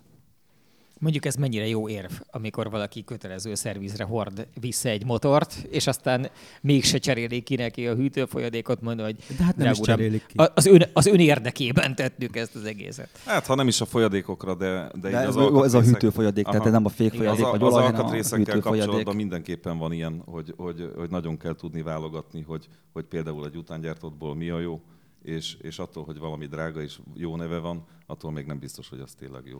Mondjuk ez mennyire jó érv, amikor valaki kötelező szervizre hord vissza egy motort, és aztán mégse cserélik ki neki a hűtőfolyadékot, mondja, hogy De hát nem is uram, cserélik ki. Az ön, az ön érdekében tettük ezt az egészet. Hát, ha nem is a folyadékokra, de, de, De ez, az ez a hűtőfolyadék, tehát Aha. ez nem a Az, fékfolyadék a, vagy az olaj, hanem a alkatrészekkel hűtőfolyadék. kapcsolatban mindenképpen van ilyen, hogy, hogy, hogy nagyon kell tudni válogatni, hogy, hogy például egy utángyártottból mi a jó, és, és attól, hogy valami drága és jó neve van, attól még nem biztos, hogy az tényleg jó.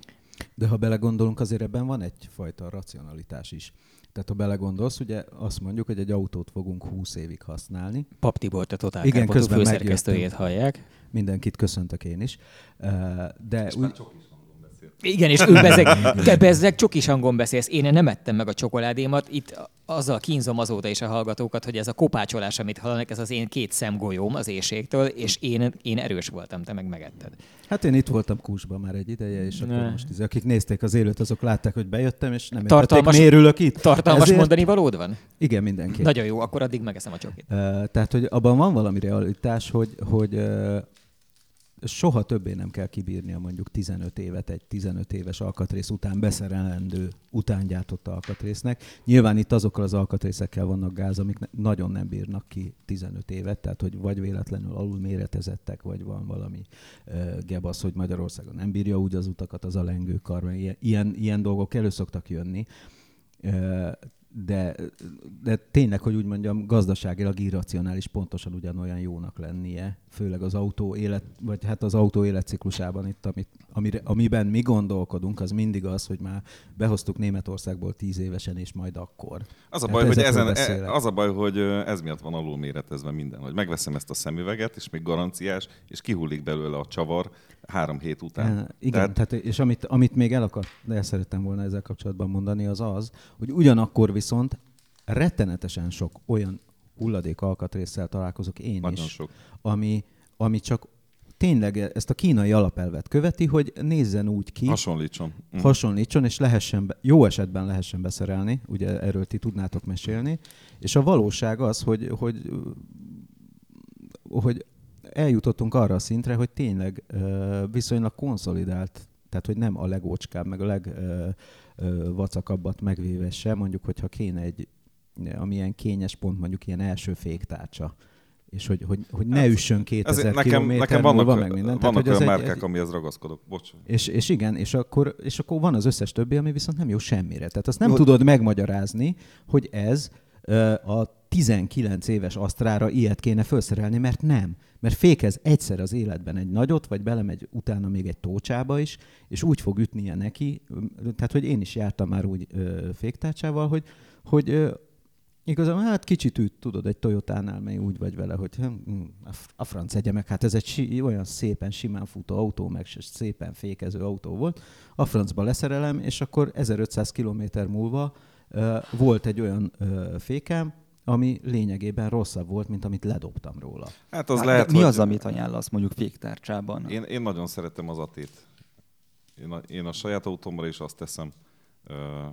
De ha belegondolunk, azért ebben van egyfajta racionalitás is. Tehát ha belegondolsz, ugye azt mondjuk, hogy egy autót fogunk 20 évig használni. Pap Tibolt, a Total Igen, Carbon közben főszerkesztőjét hallják. Mindenkit köszöntök én is. De úgy, Igen, és ő bezeg, te bezzeg csokis hangon beszélsz. Én nem ettem meg a csokoládémat. Itt azzal kínzom azóta is a hallgatókat, hogy ez a kopácsolás, amit hallanak, ez az én két szemgolyóm az éjségtől, és én, én erős voltam, te meg megetted. hát én itt voltam Kúsban már egy ideje, és akkor Ne. most izé, akik nézték az élőt, azok látták, hogy bejöttem, és nem Tartalmas- Tartalmas, miért itt. Tartalmas Ezért- mondani valód van? Igen, mindenki. Nagyon jó, akkor addig megeszem a csokit. Ö, Tehát, hogy abban van valami realitás, hogy, hogy ö, soha többé nem kell kibírnia mondjuk 15 évet egy 15 éves alkatrész után beszerelendő, utángyártott alkatrésznek. Nyilván itt azokkal az alkatrészekkel vannak gáz, amik ne- nagyon nem bírnak ki 15 évet, tehát hogy vagy véletlenül alul méretezettek, vagy van valami ö, gebasz, hogy Magyarországon nem bírja úgy az utakat az a lengőkar, mert ilyen, ilyen, ilyen dolgok elő szoktak jönni. Ö, de, de tényleg, hogy úgy mondjam, gazdaságilag irracionális pontosan ugyanolyan jónak lennie, főleg az autó élet, vagy hát az autó életciklusában itt, amit, amire, amiben mi gondolkodunk, az mindig az, hogy már behoztuk Németországból tíz évesen, és majd akkor. Az a Hát baj, hogy ezen, e, az a baj, hogy ez miatt van alulméretezve minden, hogy megveszem ezt a szemüveget, és még garanciás, és kihullik belőle a csavar három hét után. Uh, igen, tehát, tehát, és amit, amit még el, akar, el szerettem volna ezzel kapcsolatban mondani, az az, hogy ugyanakkor viszont rettenetesen sok olyan hulladék alkatrészsel találkozok én nagyon is, sok. ami, ami csak tényleg ezt a kínai alapelvet követi, hogy nézzen úgy ki, Hasonlítson. Mm. hasonlítson, és lehessen, be, jó esetben lehessen beszerelni, ugye erről ti tudnátok mesélni, és a valóság az, hogy, hogy, hogy eljutottunk arra a szintre, hogy tényleg viszonylag konszolidált, tehát hogy nem a legócskább, meg a legvacakabbat megvéve sem, mondjuk, hogyha kéne egy amilyen kényes pont, mondjuk ilyen első féktárcsa, és hogy, hogy, hogy ne Hát, üssön 2000 Ezért nekem, nekem múlva, vannak, meg minden. vannak hogy az olyan egy- márkák, egy- amihez ragaszkodok. Bocs. és, és igen, és akkor, és akkor van az összes többi, ami viszont nem jó semmire. Tehát azt nem Jó. tudod megmagyarázni, hogy ez a 19 éves asztrára ilyet kéne felszerelni, mert nem. Mert fékez egyszer az életben egy nagyot, vagy belemegy utána még egy tócsába is, és úgy fog ütnie neki, tehát hogy én is jártam már úgy ö, féktárcsával, hogy, hogy Igazából hát kicsit üt, tudod, egy Toyotánál, mely úgy vagy vele, hogy hm, hm, a franc egye meg, hát ez egy si, olyan szépen simán futó autó, meg szépen fékező autó volt. A francba leszerelem, és akkor 1500 km múlva uh, volt egy olyan uh, fékem, ami lényegében rosszabb volt, mint amit ledobtam róla. Hát az Hát, lehet, mi hogy az, amit ajánlasz mondjuk féktárcsában? Én, én nagyon szeretem az atét. Én a, én a saját autómra is azt teszem. Ö,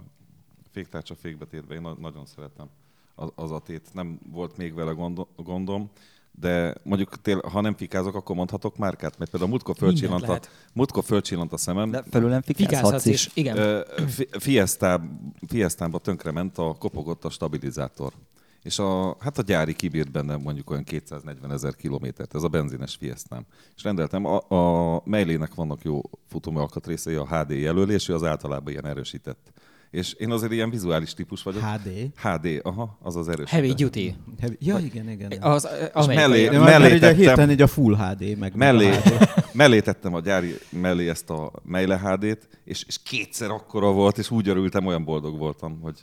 féktárcsa fékbetétbe, én na, nagyon szeretem az, az atét. Nem volt még vele gondo, gondom, de mondjuk tél, ha nem fikázok, akkor mondhatok márkát, mert például múltkor fölcsillant, a, múltkor fölcsillant a szemem. De felül nem Fikázhatsz is. is. Igen. Fiestámba tönkrement a kopogott a stabilizátor. És a, hát a gyári kibírt benne mondjuk olyan 240 ezer kilométert, ez a benzines Fiestám. És rendeltem, a, a Meilének vannak jó futómű alkatrészei, a HD jelölés, ő az általában ilyen erősített. És én azért ilyen vizuális típus vagyok. HD. HD, aha, az az erősített. Heavy duty. Heavy. Ja, igen, igen. igen. Az amerikai. mellé- mellé már mellé ugye tettem- hirtelen egy a Full HD, meg Mellé, meg mellé tettem a gyári mellé ezt a Meile HD-t, és, és kétszer akkora volt, és úgy örültem, olyan boldog voltam, hogy,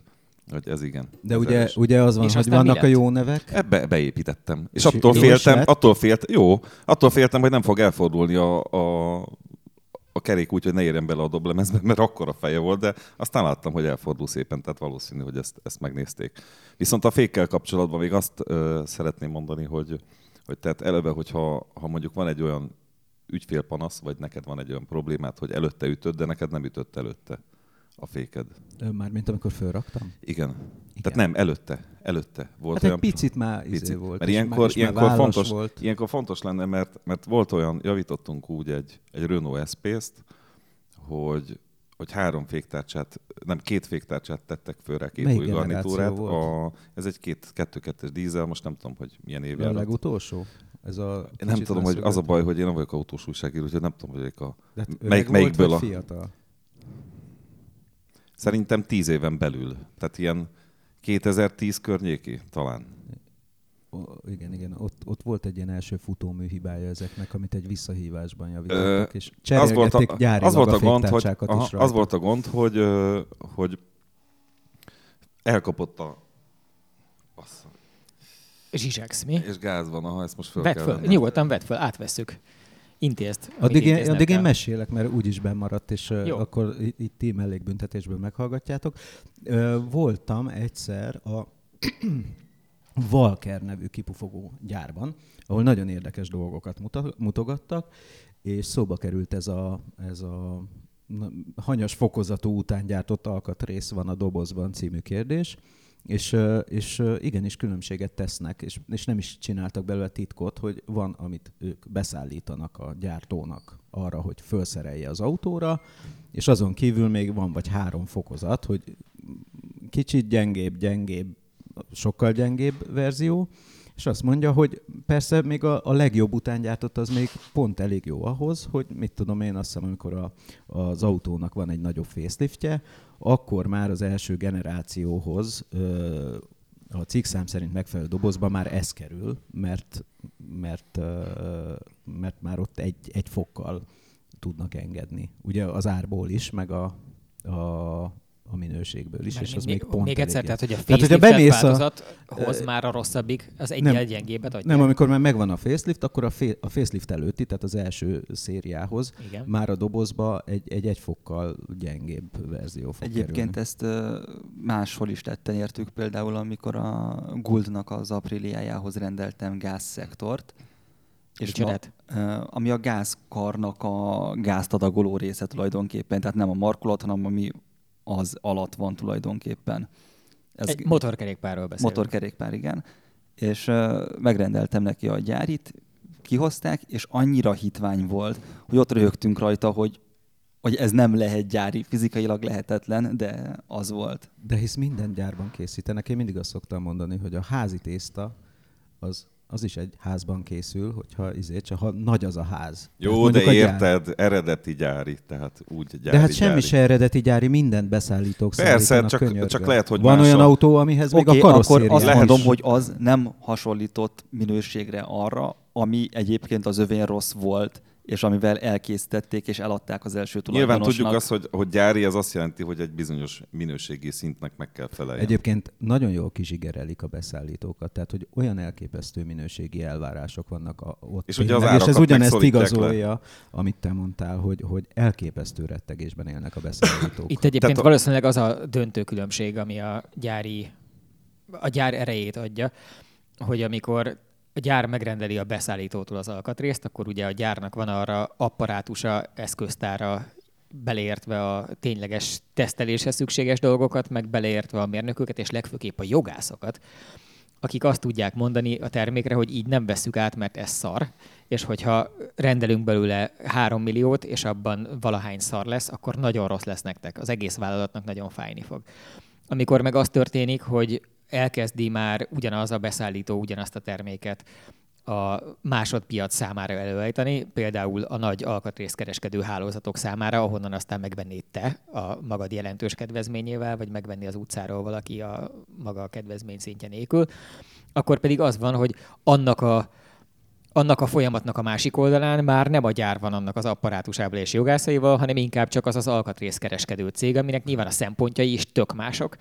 hogy ez igen. De ez ugye, erős. ugye az van, És hogy vannak a jó nevek, Ebbe beépítettem. És, És attól féltem, attól félt, jó, attól féltem, hogy nem fog elfordulni a, a kerék úgy, hogy ne érjen bele a doblemezbe, mert akkora feje volt, de aztán láttam, hogy elfordul szépen, tehát valószínű, hogy ezt, ezt megnézték. Viszont a fékkel kapcsolatban még azt ö, szeretném mondani, hogy, hogy tehát eleve, hogyha ha mondjuk van egy olyan ügyfélpanasz, vagy neked van egy olyan problémát, hogy előtte ütöd, de neked nem ütött előtte a féked. Mármint amikor fölraktam? Igen. Igen. Tehát nem, előtte. Előtte volt Hát olyan... egy picit már izé picit. volt. Mert ilyenkor, ilyenkor, fontos, volt. ilyenkor fontos lenne, mert, mert volt olyan, javítottunk úgy egy, egy Renault SP-t, hogy, hogy három féktárcsát, nem két féktárcsát tettek föl rá, két Melyik új garnitúrát. volt? A, ez egy két, kettő-kettes dízel, most nem tudom, hogy milyen A évjárat. legutolsó? Ez a nem tudom, hogy az a baj, hogy én nem vagyok autós újságíró, úgyhogy nem tudom, hogy a... De hát melyik- melyikből a- fiatal? Szerintem tíz éven belül. Tehát ilyen 2010 környéki talán. O, igen, igen. Ott, ott volt egy ilyen első futómű hibája ezeknek, amit egy visszahívásban javítottak, és az volt cserélgették a, gyárilag az volt a, a gond, hogy, aha, is rajta. az volt a gond, hogy, hogy elkapott a bassza, Zsizsegsz, mi? és gáz van, aha, ezt most föl Vedd kell föl, vennem. nyugodtan vedd föl, átvesszük. Intézd. amit Addig én, addig én kell. mesélek, mert úgyis bemaradt, és Jó. Akkor itt ti mellékbüntetésből meghallgatjátok. Voltam egyszer a Valker nevű kipufogó gyárban, ahol nagyon érdekes dolgokat muta- mutogattak, és szóba került ez a, ez a hanyas fokozatú után gyártott alkatrész van a dobozban című kérdés, és, és igenis különbséget tesznek, és, és nem is csináltak belőle titkot, hogy van, amit ők beszállítanak a gyártónak arra, hogy felszerelje az autóra, és azon kívül még van vagy három fokozat, hogy kicsit gyengébb, gyengébb, sokkal gyengébb verzió, és azt mondja, hogy persze még a, a legjobb utángyártott az még pont elég jó ahhoz, hogy mit tudom én, azt hiszem, amikor a, az autónak van egy nagyobb faceliftje, akkor már az első generációhoz ö, a cikkszám szerint megfelelő dobozban már ez kerül, mert, mert, ö, mert már ott egy, egy fokkal tudnak engedni. Ugye az árból is, meg a, a, a minőségből is, Mert és az még, még pont még egyszer, elég tehát hogy a faceliftet bemész a- változathoz már a rosszabbik, az egy Nem. gyengébbet adja. Nem, amikor már megvan a facelift, akkor a, fa- a facelift előtti, tehát az első szériához Igen. már a dobozba egy, egy egy fokkal gyengébb verzió fog Egyébként kerülni. ezt máshol is tetten értük, például amikor a Guldnak az apríliájához rendeltem gázszektort, és? Ö, ami a gázkarnak a gázt adagoló része tulajdonképpen, tehát nem a markolat, hanem ami az alatt van tulajdonképpen. Ez Egy motorkerékpárról beszélünk. motorkerékpár, igen. És ö, megrendeltem neki a gyárit, kihozták, és annyira hitvány volt, hogy ott röhögtünk rajta, hogy, hogy ez nem lehet gyári, fizikailag lehetetlen, de az volt. De hisz minden gyárban készítenek. Én mindig azt szoktam mondani, hogy a házi tészta az, az is egy házban készül, hogyha izé, csak ha nagy az a ház. Jó, de a gyár. érted, eredeti gyári, tehát úgy gyári, De hát semmi gyári. se eredeti gyári, mindent beszállítók Persze, csak- könyörgöm. csak lehet, hogy Van más olyan a- autó, amihez még Oké, a akkor karosszéria azt Lehet. mondom, hogy az nem hasonlított minőségre arra, ami egyébként az övén rossz volt, és amivel elkészítették és eladták az első Nyilván tulajdonosnak. tudjuk azt, hogy, hogy gyári, ez azt jelenti, hogy egy bizonyos minőségi szintnek meg kell feleljen. Egyébként nagyon jól kizsigerelik a beszállítókat, tehát hogy olyan elképesztő minőségi elvárások vannak a, ott És ugye tényleg, az és ez ugyanezt megszorítják le. igazolja, amit te mondtál, hogy, hogy elképesztő rettegésben élnek a beszállítók. Itt egyébként Tehát valószínűleg az a döntő különbség, ami a gyári, a gyár erejét adja, hogy amikor a gyár megrendeli a beszállítótól az alkatrészt, akkor ugye a gyárnak van arra apparátusa, eszköztára, beleértve a tényleges teszteléshez szükséges dolgokat, meg beleértve a mérnököket, és legfőképp a jogászokat, akik azt tudják mondani a termékre, hogy így nem vesszük át, mert ez szar, és hogyha rendelünk belőle 3 milliót, és abban valahány szar lesz, akkor nagyon rossz lesz nektek. Az egész vállalatnak nagyon fájni fog. Amikor meg az történik, hogy elkezdi már ugyanaz a beszállító ugyanazt a terméket a másodpiac számára előállítani, például a nagy alkatrészkereskedő hálózatok számára, ahonnan aztán megvennéd te a magad jelentős kedvezményével, vagy megvenni az utcáról valaki a maga kedvezmény szintje nélkül, akkor pedig az van, hogy annak a annak a folyamatnak a másik oldalán már nem a gyár van annak az apparátusával és jogászaival, hanem inkább csak az az alkatrészkereskedő cég, aminek nyilván a szempontjai is tök mások,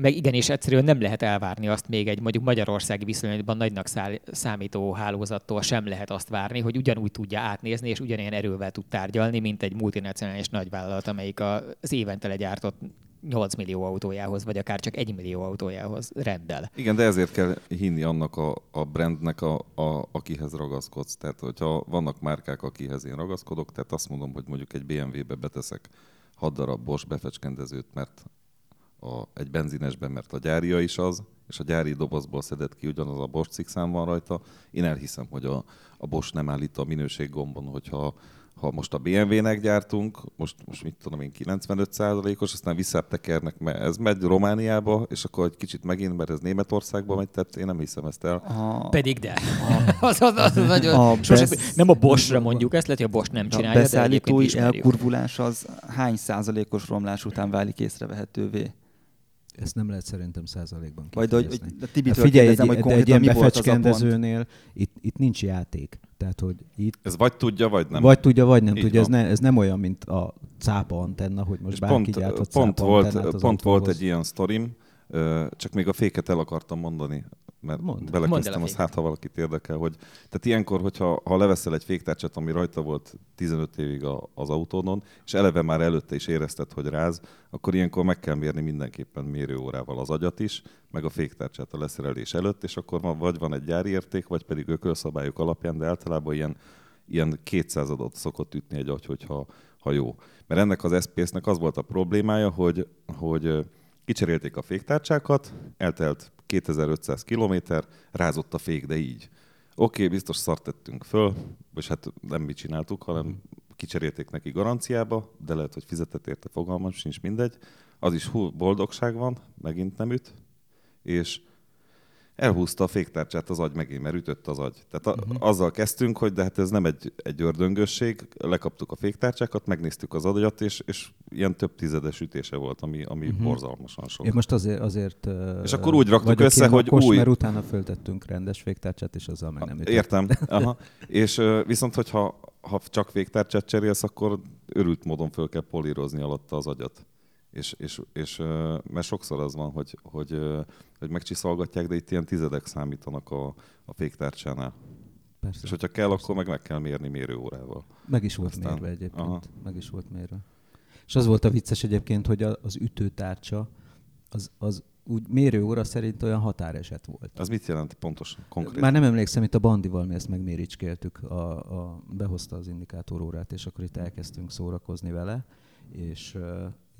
meg igenis egyszerűen nem lehet elvárni azt még egy mondjuk magyarországi viszonylatban nagynak száll- számító hálózattól sem lehet azt várni, hogy ugyanúgy tudja átnézni és ugyanilyen erővel tud tárgyalni, mint egy multinacionális nagyvállalat, amelyik az évente legyártott 8 millió autójához, vagy akár csak 1 millió autójához rendel. Igen, de ezért kell hinni annak a, a brandnek, a, a, akihez ragaszkodsz. Tehát, hogyha vannak márkák, akihez én ragaszkodok, tehát azt mondom, hogy mondjuk egy BMW-be beteszek hat darab Bosch befecskendezőt, mert a, egy benzinesben, mert a gyária is az, és a gyári dobozból szedett ki ugyanaz a Bosch cikszám van rajta. Én elhiszem, hogy a, a Bosch nem állít a minőség gombon, hogyha ha most a BMW-nek gyártunk, most, most mit tudom én, 95%-os, aztán visszatekernek, mert ez megy Romániába, és akkor egy kicsit megint, mert ez Németországba megy, tehát én nem hiszem ezt el. A, Pedig de. az, az, az nagyon... A Sose, besz- nem a Boschra mondjuk ezt, lehet, hogy a Bosch nem a csinálja, de egyébként beszállítói ismerjük. elkurvulás az hány százalékos romlás után válik észrevehetővé? Ezt nem lehet szerintem százalékban Vagy hogy, hogy a Hát figyelj, egy, hogy de egy konkrétan ilyen mi volt az a pont? befecskendezőnél itt, itt nincs játék. Tehát, hogy itt Ez vagy tudja, vagy nem. vagy tudja, vagy nem Így tudja. Ez, ne, ez nem olyan, mint a cápa antenna, hogy most És bárki pont, pont, cápa volt, pont volt egy ilyen sztorim, csak még a féket el akartam mondani, mert el belekezdtem, a az féket. hát, ha valakit érdekel, hogy tehát ilyenkor, hogyha ha leveszel egy féktárcsát, ami rajta volt 15 évig a, az autódon, és eleve már előtte is érezted, hogy ráz, akkor ilyenkor meg kell mérni mindenképpen mérőórával az agyat is, meg a féktárcsát a leszerelés előtt, és akkor van, vagy van egy gyári érték, vagy pedig ökölszabályok alapján, de általában ilyen, ilyen 200 adott szokott ütni egy agy, hogyha ha jó. Mert ennek az SPS-nek az volt a problémája, hogy, hogy kicserélték a féktárcsákat, eltelt 2500 kilométer, rázott a fék, de így. Oké, okay, biztos szart tettünk föl, és hát nem mi csináltuk, hanem kicserélték neki garanciába, de lehet, hogy fizetett érte, fogalmam sincs, mindegy. Az is hú, boldogság van, megint nem üt, és elhúzta a féktárcsát az agy megint, mert ütött az agy. Tehát a, uh-huh. azzal kezdtünk, hogy de hát ez nem egy, egy ördöngösség, lekaptuk a féktárcsákat, megnéztük az agyat, és, és ilyen több tizedes ütése volt, ami, ami uh-huh. borzalmasan sok. Én most azért, azért És akkor úgy raktuk össze, hogy vakos, új- mert utána föltettünk rendes féktárcsát, és azzal meg nem ütött. Értem. Aha. És viszont, hogyha ha csak féktárcsát cserélsz, akkor örült módon föl kell polírozni alatta az agyat. És, és, és mert sokszor az van, hogy, hogy, hogy megcsiszolgatják, de itt ilyen tizedek számítanak a, a féktárcsánál. Persze. És hogyha kell, akkor meg meg kell mérni mérőórával. Meg is volt Aztán- mérve egyébként. aha. Meg is volt mérve. És az volt a vicces egyébként, hogy az ütőtárcsa az, az úgy mérőóra szerint olyan határeset volt. Az mit jelent pontosan, konkrétan? Már nem emlékszem, itt a Bandival mi ezt megméricskéltük, a, a, behozta az indikátorórát, és akkor itt elkezdtünk szórakozni vele, és,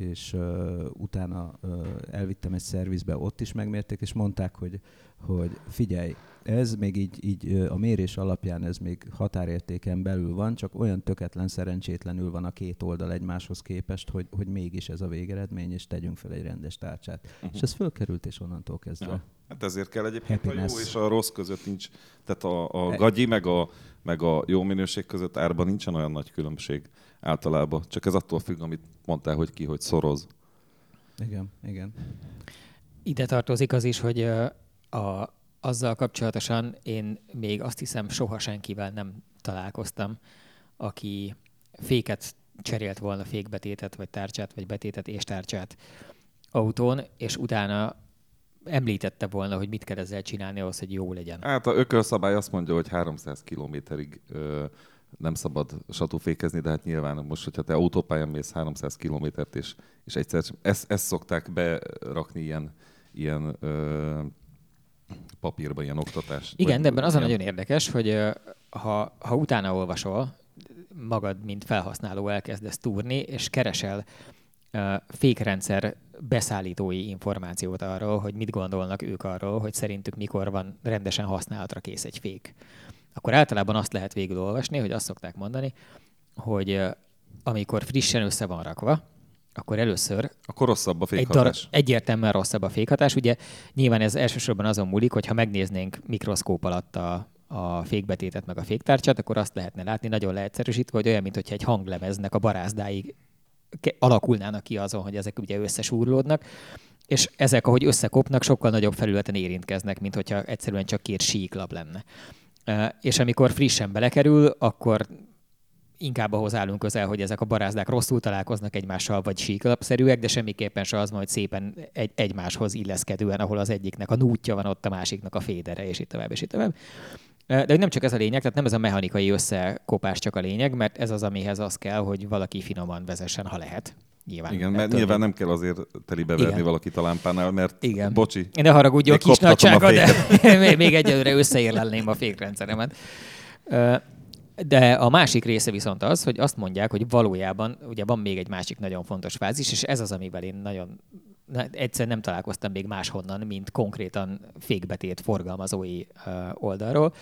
és ö, utána ö, elvittem egy szervizbe, ott is megmérték, és mondták, hogy, hogy figyelj, ez még így, így a mérés alapján ez még határértéken belül van, csak olyan töketlen, szerencsétlenül van a két oldal egymáshoz képest, hogy, hogy mégis ez a végeredmény, és tegyünk fel egy rendes tárcsát. Uh-huh. És ez fölkerült, és onnantól kezdve. Ja. Hát ezért kell egyébként a jó Happiness. és a rossz között nincs, tehát a, a gagyi meg a, meg a jó minőség között árban nincsen olyan nagy különbség általában. Csak ez attól függ, amit mondtál, hogy ki, hogy szoroz. Igen, igen. Ide tartozik az is, hogy a, azzal kapcsolatosan én még azt hiszem soha senkivel nem találkoztam, aki féket cserélt volna fékbetétet, vagy tárcsát, vagy betétet és tárcsát autón, és utána említette volna, hogy mit kell ezzel csinálni ahhoz, hogy jó legyen. Hát a ökölszabály azt mondja, hogy 300 kilométerig nem szabad satúfékezni, de hát nyilván most, hogyha te autópályán mész 300 kilométert, és, és egyszer, ezt, ezt szokták berakni ilyen, ilyen ö, papírba, ilyen oktatás. Igen, vagy de ebben az a ilyen- nagyon érdekes, hogy ha, ha utána olvasol, magad, mint felhasználó elkezdesz túrni, és keresel fékrendszer beszállítói információt arról, hogy mit gondolnak ők arról, hogy szerintük mikor van rendesen használatra kész egy fék. Akkor általában azt lehet végül olvasni, hogy azt szokták mondani, hogy amikor frissen össze van rakva, akkor először Akkor rosszabb a egy fékhatás. egyértelműen rosszabb a fékhatás. Ugye nyilván ez elsősorban azon múlik, hogy ha megnéznénk mikroszkóp alatt a, a fékbetétet meg a féktárcsát, akkor azt lehetne látni, nagyon leegyszerűsítve, hogy olyan, mintha egy hanglemeznek a barázdáig alakulnának ki azon, hogy ezek ugye összesúrlódnak, és ezek, ahogy összekopnak, sokkal nagyobb felületen érintkeznek, mint hogyha egyszerűen csak két síklap lenne. És amikor frissen belekerül, akkor inkább ahhoz állunk közel, hogy ezek a barázdák rosszul találkoznak egymással, vagy síklapszerűek, de semmiképpen se az hogy szépen egy, egymáshoz illeszkedően, ahol az egyiknek a nútja van, ott a másiknak a fédere, és itt tovább, és itt tovább. De hogy nem csak ez a lényeg, tehát nem ez a mechanikai összekopás csak a lényeg, mert ez az, amihez az kell, hogy valaki finoman vezessen, ha lehet. Nyilván. Igen, mert nyilván nem kell azért telibeverni Igen. valakit a lámpánál, mert Igen. bocsi, Ne haragudjon, kis nagysága, de még- egyelőre összeérlelném a fékrendszeremet. De a másik része viszont az, hogy azt mondják, hogy valójában ugye van még egy másik nagyon fontos fázis, és ez az, amivel én nagyon egyszer nem találkoztam még máshonnan, mint konkrétan fékbetét forgalmazói oldalról,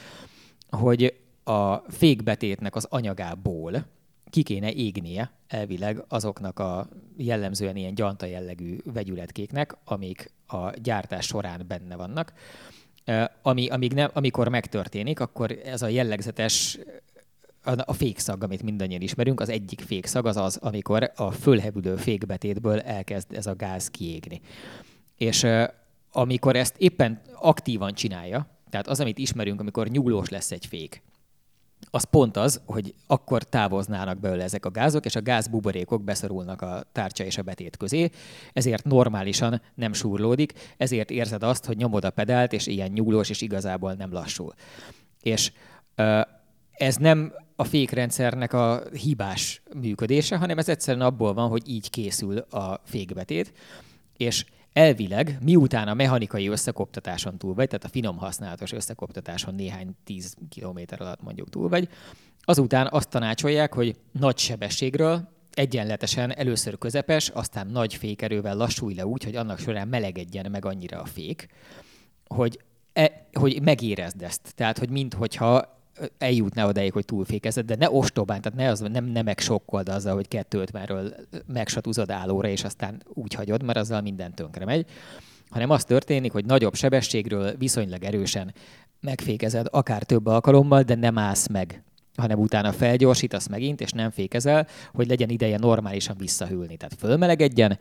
hogy a fékbetétnek az anyagából ki kéne égnie elvileg azoknak a jellemzően ilyen gyanta jellegű vegyületkéknek, amik a gyártás során benne vannak. Ami, amíg nem, amikor megtörténik, akkor ez a jellegzetes a fékszag, amit mindannyian ismerünk, az egyik fékszag az az, amikor a fölhevülő fékbetétből elkezd ez a gáz kiégni. És amikor ezt éppen aktívan csinálja, tehát az, amit ismerünk, amikor nyúlós lesz egy fék, az pont az, hogy akkor távoznának belőle ezek a gázok, és a gázbuborékok beszorulnak a tárcsa és a betét közé, ezért normálisan nem súrlódik, ezért érzed azt, hogy nyomod a pedált, és ilyen nyúlós, és igazából nem lassul. És ez nem a fékrendszernek a hibás működése, hanem ez egyszerűen abból van, hogy így készül a fékbetét, és elvileg, miután a mechanikai összekoptatáson túl vagy, tehát a finom használatos összekoptatáson néhány tíz kilométer alatt mondjuk túl vagy, azután azt tanácsolják, hogy nagy sebességről egyenletesen először közepes, aztán nagy fékerővel lassulj le úgy, hogy annak során melegedjen meg annyira a fék, hogy, e, hogy megérezd ezt. Tehát, hogy minthogyha eljutná odáig, hogy túlfékezed, de ne ostobán, tehát ne, az, nem, nem meg sokkold azzal, hogy 250-ről megsatúzod állóra, és aztán úgy hagyod, mert azzal minden tönkre megy, hanem az történik, hogy nagyobb sebességről viszonylag erősen megfékezed, akár több alkalommal, de nem állsz meg hanem utána felgyorsítasz megint, és nem fékezel, hogy legyen ideje normálisan visszahűlni. Tehát fölmelegedjen,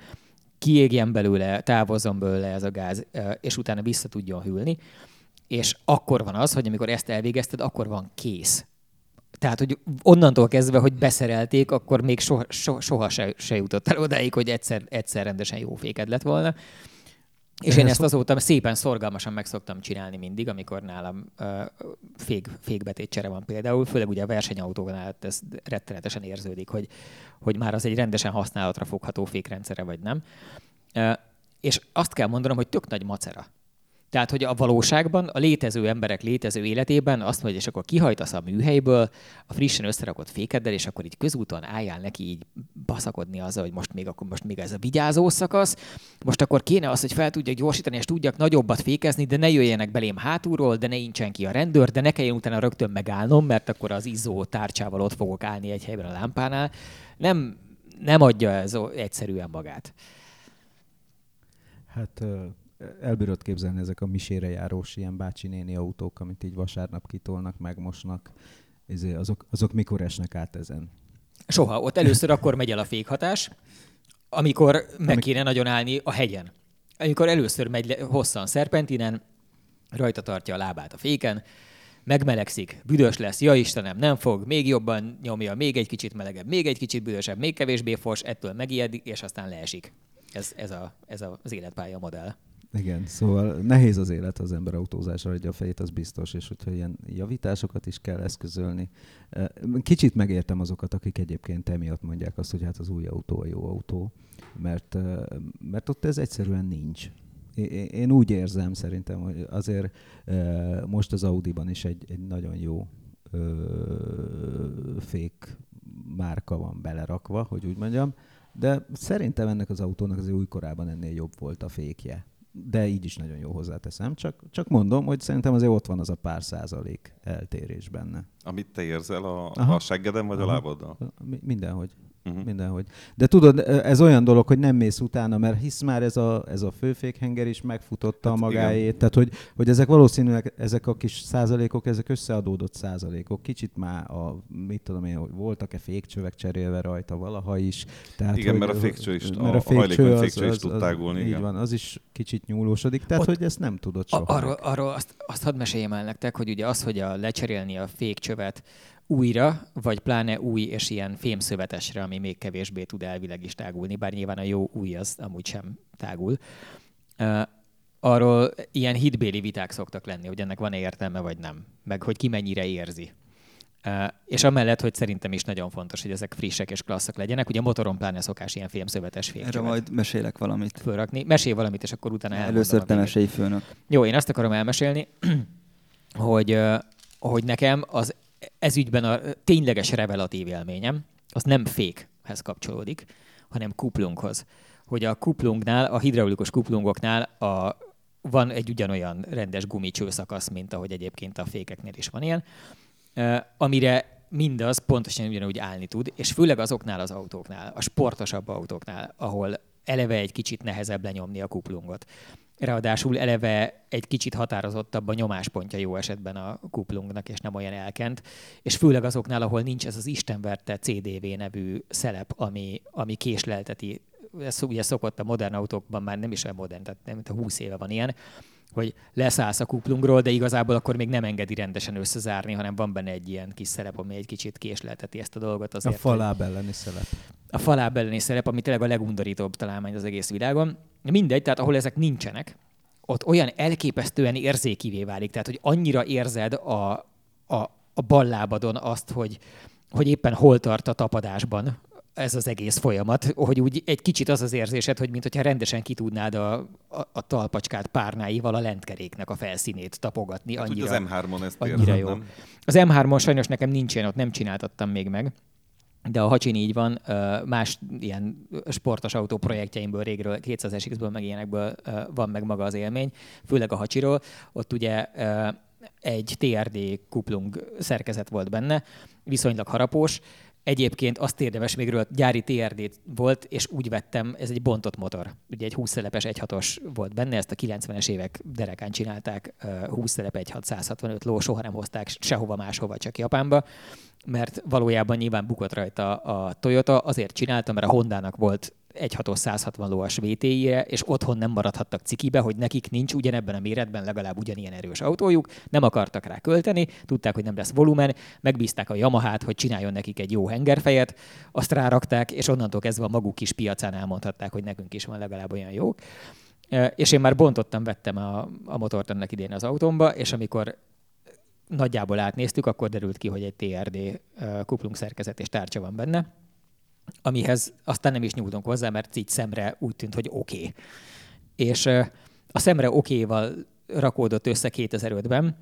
kiégjen belőle, távozzon belőle ez a gáz, és utána vissza tudjon hűlni és akkor van az, hogy amikor ezt elvégezted, akkor van kész. Tehát, hogy onnantól kezdve, hogy beszerelték, akkor még soha, soha, soha se, se jutott el odáig, hogy egyszer, egyszer rendesen jó féked lett volna. És én ezt azóta szépen szorgalmasan meg szoktam csinálni mindig, amikor nálam uh, fék, fékbetétcsere van például, főleg ugye a versenyautóknál ez rettenetesen érződik, hogy, hogy már az egy rendesen használatra fogható fékrendszere vagy nem. Uh, és azt kell mondanom, hogy tök nagy macera. Tehát, hogy a valóságban, a létező emberek létező életében azt mondja, és akkor kihajtasz a műhelyből a frissen összerakott fékeddel, és akkor így közúton álljál neki így baszakodni azzal, hogy most még, akkor most még ez a vigyázó szakasz, most akkor kéne az, hogy fel tudjak gyorsítani, és tudjak nagyobbat fékezni, de ne jöjjenek belém hátulról, de ne incsen ki a rendőr, de ne kelljen utána rögtön megállnom, mert akkor az izzó tárcsával ott fogok állni egy helyben a lámpánál. Nem, nem adja ez egyszerűen magát. Hát elbírod képzelni ezek a misére járós ilyen bácsi néni autók, amit így vasárnap kitolnak, megmosnak, izé, azok, azok mikor esnek át ezen? Soha. Ott először akkor megy el a fékhatás, amikor meg kéne nagyon állni a hegyen. Amikor először megy le, hosszan szerpentinen, rajta tartja a lábát a féken, megmelegszik, büdös lesz, ja Istenem, nem fog, még jobban nyomja, még egy kicsit melegebb, még egy kicsit büdösebb, még kevésbé fos, ettől megijed, és aztán leesik. Ez, ez, a, ez a, az életpálya modell. Igen, szóval nehéz az élet az ember autózásra, hogy a fejét az biztos, és hogyha ilyen javításokat is kell eszközölni. Kicsit megértem azokat, akik egyébként emiatt mondják azt, hogy hát az új autó a jó autó, mert, mert ott ez egyszerűen nincs. Én úgy érzem szerintem, hogy azért most az Audi-ban is egy, egy nagyon jó fék márka van belerakva, hogy úgy mondjam, de szerintem ennek az autónak az újkorában ennél jobb volt a fékje de így is nagyon jó hozzáteszem. Csak, csak mondom, hogy szerintem azért ott van az a pár százalék eltérés benne. Amit te érzel a, a seggeden vagy Aha. a lábaddal? Mindenhogy uh-huh. mindenhogy. De tudod, ez olyan dolog, hogy nem mész utána, mert hisz már ez a, ez a főfékhenger is megfutotta hát a magáét. Igen. Tehát, hogy, hogy ezek valószínűleg, ezek a kis százalékok, ezek összeadódott százalékok. Kicsit már a, mit tudom én, hogy voltak-e fékcsövek cserélve rajta valaha is. Tehát, igen, hogy, mert a fékcső is, mert a, a fékcső, az, fékcső is az, tud tágulni. Így igen. van, az is kicsit nyúlósodik. Tehát, Ott, hogy ezt nem tudod soha. Arról, arról azt, azt hadd meséljem el nektek, hogy ugye az, hogy a lecserélni a fékcsövet újra, vagy pláne új és ilyen fémszövetesre, ami még kevésbé tud elvileg is tágulni, bár nyilván a jó új az amúgy sem tágul. Uh, arról ilyen hitbéli viták szoktak lenni, hogy ennek van-e értelme, vagy nem, meg hogy ki mennyire érzi. Uh, és amellett, hogy szerintem is nagyon fontos, hogy ezek frissek és klasszak legyenek. Ugye a motoron pláne szokás ilyen fémszövetes fémcsövet. Erre majd mesélek valamit. Fölrakni. Mesélj valamit, és akkor utána Először te mesélj főnök. Jó, én azt akarom elmesélni, hogy, hogy nekem az ez ügyben a tényleges revelatív élményem, az nem fékhez kapcsolódik, hanem kuplunghoz. Hogy a kuplungnál, a hidraulikus kuplungoknál a, van egy ugyanolyan rendes gumicsőszakasz, mint ahogy egyébként a fékeknél is van ilyen, amire mindaz pontosan ugyanúgy állni tud, és főleg azoknál az autóknál, a sportosabb autóknál, ahol eleve egy kicsit nehezebb lenyomni a kuplungot. Ráadásul eleve egy kicsit határozottabb a nyomáspontja jó esetben a kuplungnak, és nem olyan elkent. És főleg azoknál, ahol nincs ez az istenverte CDV nevű szelep, ami, ami késlelteti. Ez ugye szokott a modern autókban már nem is olyan modern, tehát nem, mint a 20 éve van ilyen, hogy leszállsz a kuplungról, de igazából akkor még nem engedi rendesen összezárni, hanem van benne egy ilyen kis szerep, ami egy kicsit késlelteti ezt a dolgot. Azért, a faláb elleni szerep. A faláb elleni szerep, ami tényleg a legundorítóbb találmány az egész világon. Mindegy, tehát ahol ezek nincsenek, ott olyan elképesztően érzékivé válik, tehát hogy annyira érzed a, a, a ballábadon azt, hogy, hogy éppen hol tart a tapadásban ez az egész folyamat, hogy úgy egy kicsit az az érzésed, hogy mintha rendesen ki tudnád a, a, a talpacskát párnáival a lentkeréknek a felszínét tapogatni. Hát annyira, az M3-on ezt annyira jó. nem? Az M3-on sajnos nekem nincs ilyen, ott nem csináltattam még meg. De a Hacsin így van, más ilyen sportos autó projektjeimből régről, 200-es meg ilyenekből van meg maga az élmény, főleg a Hacsiról. Ott ugye egy TRD kuplung szerkezet volt benne, viszonylag harapós, Egyébként azt érdemes még róla, gyári TRD volt, és úgy vettem, ez egy bontott motor. Ugye egy 20 szelepes 1.6-os volt benne, ezt a 90-es évek derekán csinálták, 20 szelep 1.6 165 ló, soha nem hozták sehova máshova, csak Japánba, mert valójában nyilván bukott rajta a Toyota, azért csináltam, mert a Hondának volt 1.6-os 160 lóas VTI-re, és otthon nem maradhattak cikibe, hogy nekik nincs ugyanebben a méretben legalább ugyanilyen erős autójuk, nem akartak rá költeni, tudták, hogy nem lesz volumen, megbízták a Yamahát, hogy csináljon nekik egy jó hengerfejet, azt rárakták, és onnantól kezdve a maguk kis piacán elmondhatták, hogy nekünk is van legalább olyan jók. És én már bontottam, vettem a, a motort ennek idén az autómba, és amikor nagyjából átnéztük, akkor derült ki, hogy egy TRD kuplung szerkezet és tárcsa van benne, amihez aztán nem is nyúltunk hozzá, mert így szemre úgy tűnt, hogy oké. Okay. És a szemre okéval rakódott össze 2005-ben,